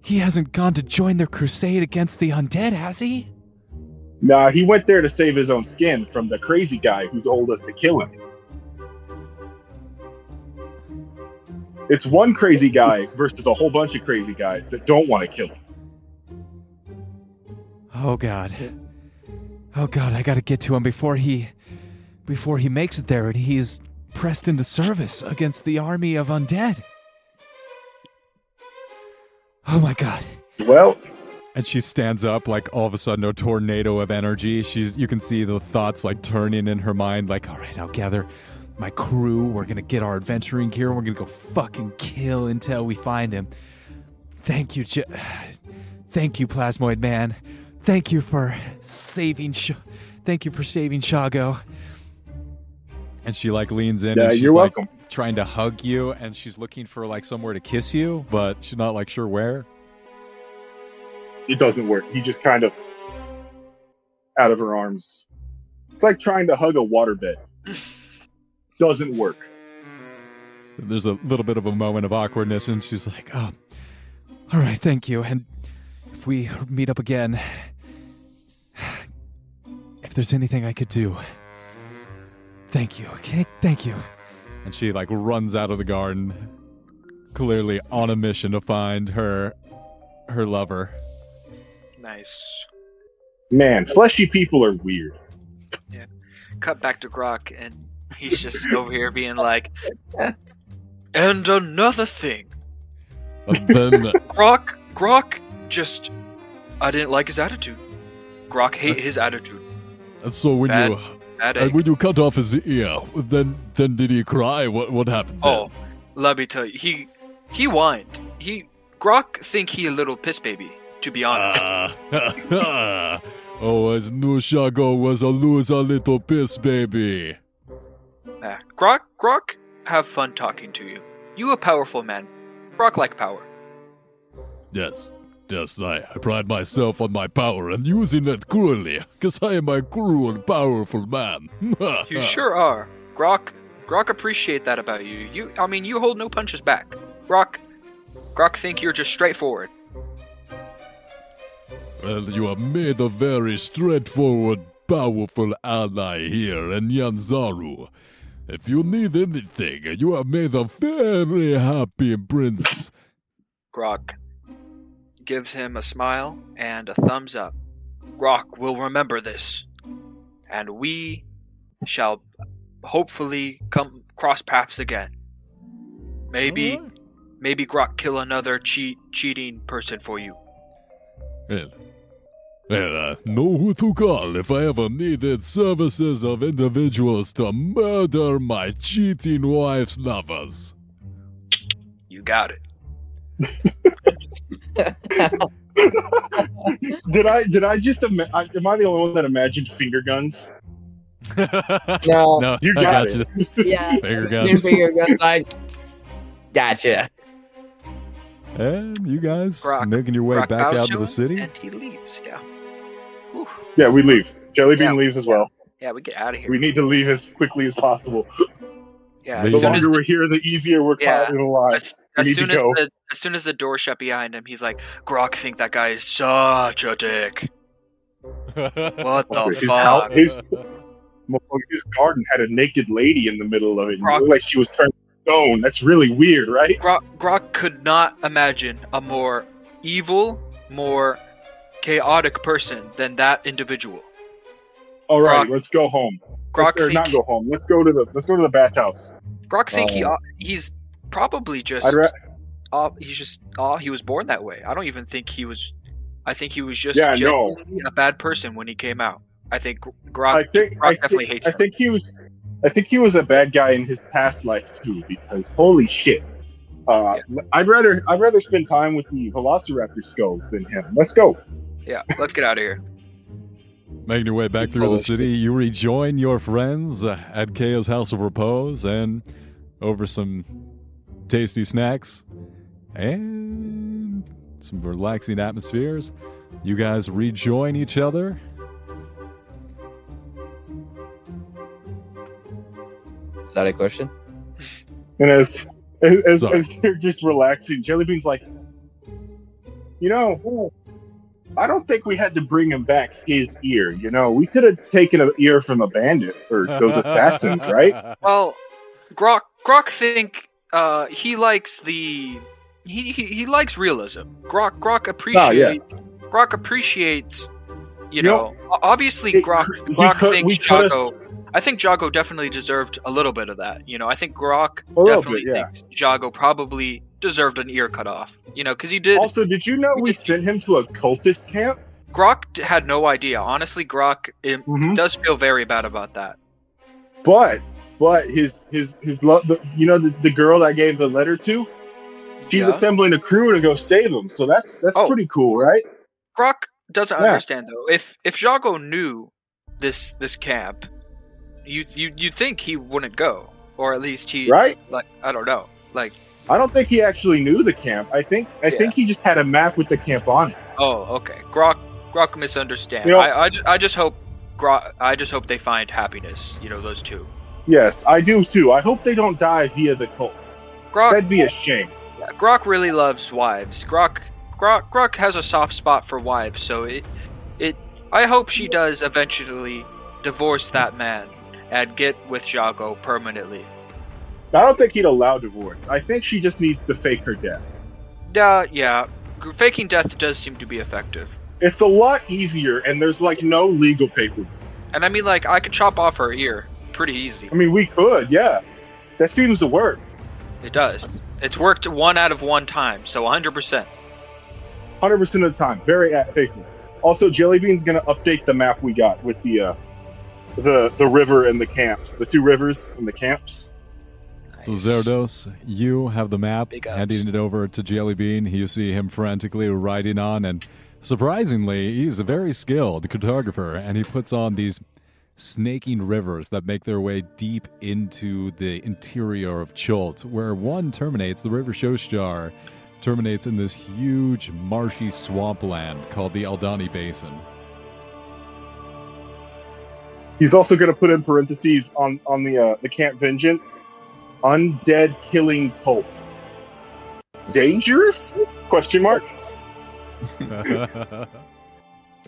he hasn't gone to join their crusade against the undead, has he? Nah, he went there to save his own skin from the crazy guy who told us to kill him. It's one crazy guy versus a whole bunch of crazy guys that don't want to kill him. Oh god. Oh god, I gotta get to him before he before he makes it there and he's pressed into service against the army of undead. Oh my god. Well, And she stands up like all of a sudden a tornado of energy. She's you can see the thoughts like turning in her mind like, all right, I'll gather my crew. We're gonna get our adventuring gear. We're gonna go fucking kill until we find him. Thank you, J- thank you, Plasmoid Man. Thank you for saving. Sh- thank you for saving Shago. And she like leans in yeah, and she's you're like welcome. trying to hug you, and she's looking for like somewhere to kiss you, but she's not like sure where. It doesn't work. He just kind of out of her arms. It's like trying to hug a waterbed. doesn't work. There's a little bit of a moment of awkwardness, and she's like, "Oh, all right, thank you." And if we meet up again, if there's anything I could do, thank you. Okay, thank you. And she like runs out of the garden, clearly on a mission to find her her lover. Nice. Man, fleshy people are weird. Yeah. Cut back to Grok, and he's just over here being like, and another thing, And then Grok, Grok just, I didn't like his attitude. Grok hate his attitude. and so when Bad- you Bad and when you cut off his ear, then then did he cry? What what happened? then? Oh, let me tell you, he he whined. He Grok think he a little piss baby. To be honest, Ah. oh, as knew Shago was a loser little piss baby. Ah, Grok Grok have fun talking to you. You a powerful man. Grok like power. Yes, yes, I, I pride myself on my power and using it cruelly, because I am a cruel powerful man. You sure are. Grok Grok appreciate that about you. You I mean you hold no punches back. Grok Grok think you're just straightforward. Well, you have made a very straightforward, powerful ally here in Nyanzaru. If you need anything, you have made a very happy prince. Grok gives him a smile and a thumbs up. Grok will remember this, and we shall hopefully come cross paths again. Maybe, maybe Grok kill another cheat cheating person for you. Well, well, I know who to call if I ever needed services of individuals to murder my cheating wife's lovers. You got it. Did I did I just ima- am I the only one that imagined finger guns? No, no, You I got got it. you. yeah. Finger guns. finger guns, I gotcha. And you guys Grok- making your way Grok back bows out to to the city? and he leaves. Yeah. Whew. Yeah, we leave. Jellybean Yeah. leaves as well. Yeah, we get out of here. We need to leave as quickly as possible. yeah, The as The as longer we're here, the easier we're Yeah. caught alive. as, We as soon as go. the as soon as the door shut behind him, he's like, "Grok think that guy is such a dick. What the His fuck?" house- his- His garden had a naked lady in the middle of it. and It like she was turned stone. That's really weird, right? Grok, Grok could not imagine a more evil, more chaotic person than that individual. All right, Grok- let's go home. Grok Let's, or think, not go home. Let's go to the let's go to the bathhouse. Grok think he Oh. he's probably just I'd ra- uh, he's just uh, he was born that way. I don't even think he was. I think he was just Yeah, no. a bad person when he came out. I think Grok, I think Grok I definitely think, hates I him. think he was I think he was a bad guy in his past life too, because holy shit. Uh, I'd rather I'd rather spend time with the Velociraptor skulls than him. Let's go. Yeah, let's get out of here. Making your way back through the city, you rejoin your friends uh, at Kao's House of Repose and over some tasty snacks and some relaxing atmospheres. You guys rejoin each other. Is that a question? And as as, as, Sorry. as they're just relaxing, Jellybean's like, you know, I don't think we had to bring him back his ear. You know, we could have taken an ear from a bandit or those assassins, right? Well, Grok Grok think uh, he likes the he, he he likes realism. Grok Grok appreciates Grok appreciates you You know, know, obviously it- Grok Grok could- thinks Jago I think Jago definitely deserved a little bit of that. You know, I think Grok definitely bit, yeah. thinks Jago probably deserved an ear cut off. You know, because he did. Also, did you know we sent him to a cultist camp? Grok had no idea. Honestly, Grok Mhm. does feel very bad about that. But but his his his love the, you know the, the girl I gave the letter to, she's Yeah. assembling a crew to go save him. So that's that's Oh. pretty cool, right? Grok doesn't Yeah. understand though. If if Jago knew this this camp, you you you'd think he wouldn't go, or at least he Right? like I don't know, like I don't think he actually knew the camp. I think I Yeah. think he just had a map with the camp on it. oh okay, Grok Grok misunderstand. You know- I, I I just hope Grok I just hope they find happiness. You know those two. Yes, I do too. I hope they don't die via the cult. Grok That'd be a shame. Yeah, Grok really loves wives. Grok, Grok, Grok has a soft spot for wives, so it, it. I hope she does eventually divorce that man and get with Jago permanently. I don't think he'd allow divorce. I think she just needs to fake her death. Yeah, yeah. Faking death does seem to be effective, It's a lot easier, and there's like no legal paperwork. and I mean, like, I could chop off her ear pretty easy. I mean, we could, yeah. That seems to work. It does. It's worked one out of one time, so 100. percent hundred percent of the time. Very at- faithful. Also, Jellybean's gonna update the map we got with the uh, the the river and the camps, the two rivers and the camps. So Zerdos, you have the map, handing it over to Jellybean. You see him frantically writing on, and surprisingly, he's a very skilled cartographer, and he puts on these snaking rivers that make their way deep into the interior of Chult, where one terminates, the River Soshenstar terminates in this huge marshy swampland called the Aldani Basin. He's also gonna put in parentheses on on the uh, the camp vengeance, undead killing cult. Dangerous? Question mark. Uh,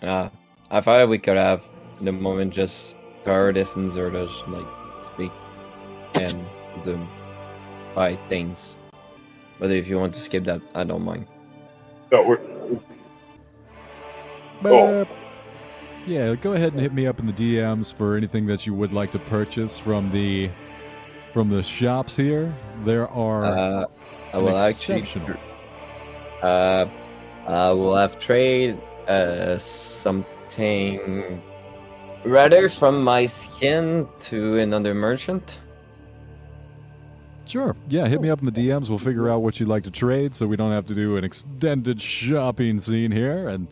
I thought we could have the moment just Tarodis and Zerdos like speak and do fight things. But if you want to skip that, I don't mind. No, we're Burp. Yeah, go ahead and hit me up in the DMs for anything that you would like to purchase from the from the shops here. There are Uh, I an will Actually, uh, I will have trade uh, something rather from my skin to another merchant. Sure. Yeah, hit me up in the DMs. We'll figure out what you'd like to trade so we don't have to do an extended shopping scene here. And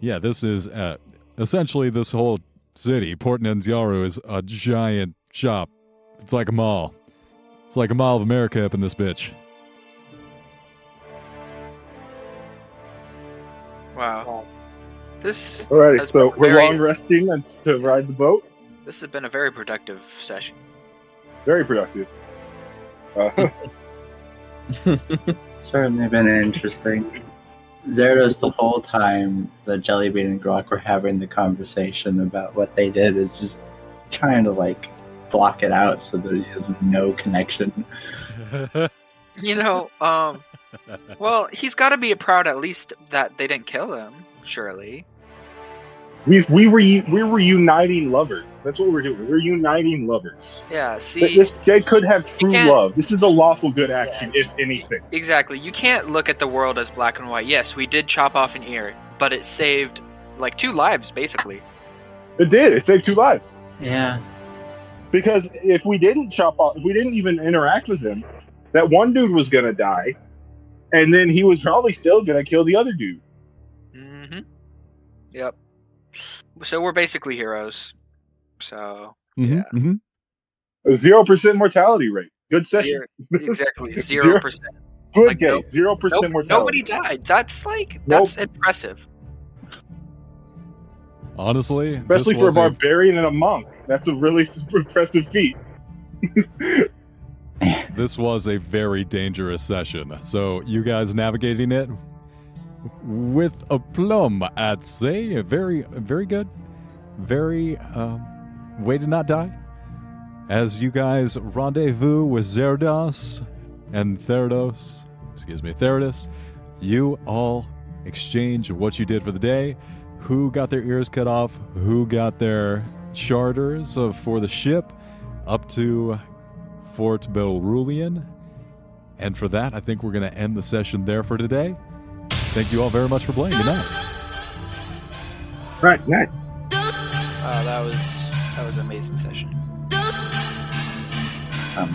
yeah, this is uh, essentially this whole city, Port Nyanzaru, is a giant shop. It's like a mall. It's like a mall of America up in this bitch. Wow. This alrighty. So we're very- long resting and to ride the boat. this has been a very productive session. Very productive. Uh, Certainly been interesting. Zerdos, the whole time the Jellybean and Grok were having the conversation about what they did, is just trying to like block it out so there is no connection. You know, um, well, he's got to be proud at least that they didn't kill him. Surely. we we were we were uniting lovers. That's what we're doing. We're uniting lovers. Yeah. See. This they could have true love. This is a lawful good action, if anything. Exactly. You can't look at the world as black and white. Yes, we did chop off an ear, but it saved like two lives, basically. It did. It saved two lives. Yeah. Because if we didn't chop off, if we didn't even interact with him, that one dude was gonna die, and then he was probably still gonna kill the other dude. Mm-hmm. Yep. So we're basically heroes. So Mhm, Yeah. mhm. A zero percent mortality rate. Good session. zero, exactly Zero. zero percent. Good like, game. nope- Zero percent Nope, mortality. nobody died. That's like that's impressive. Honestly, this Especially for a was barbarian and a monk. That's a really impressive feat. this was a very dangerous session. So you guys navigating it with a plum, I'd say. Very, very good. Very um, way to not die. As you guys rendezvous with Zerdos and Therados, excuse me, Theradus, you all exchange what you did for the day, who got their ears cut off, who got their charters of, for the ship up to Fort Beluarian. And for that, I think we're going to end the session there for today. Thank you all very much for playing. Good night. Right, night. Uh, that was that was an amazing session. Um,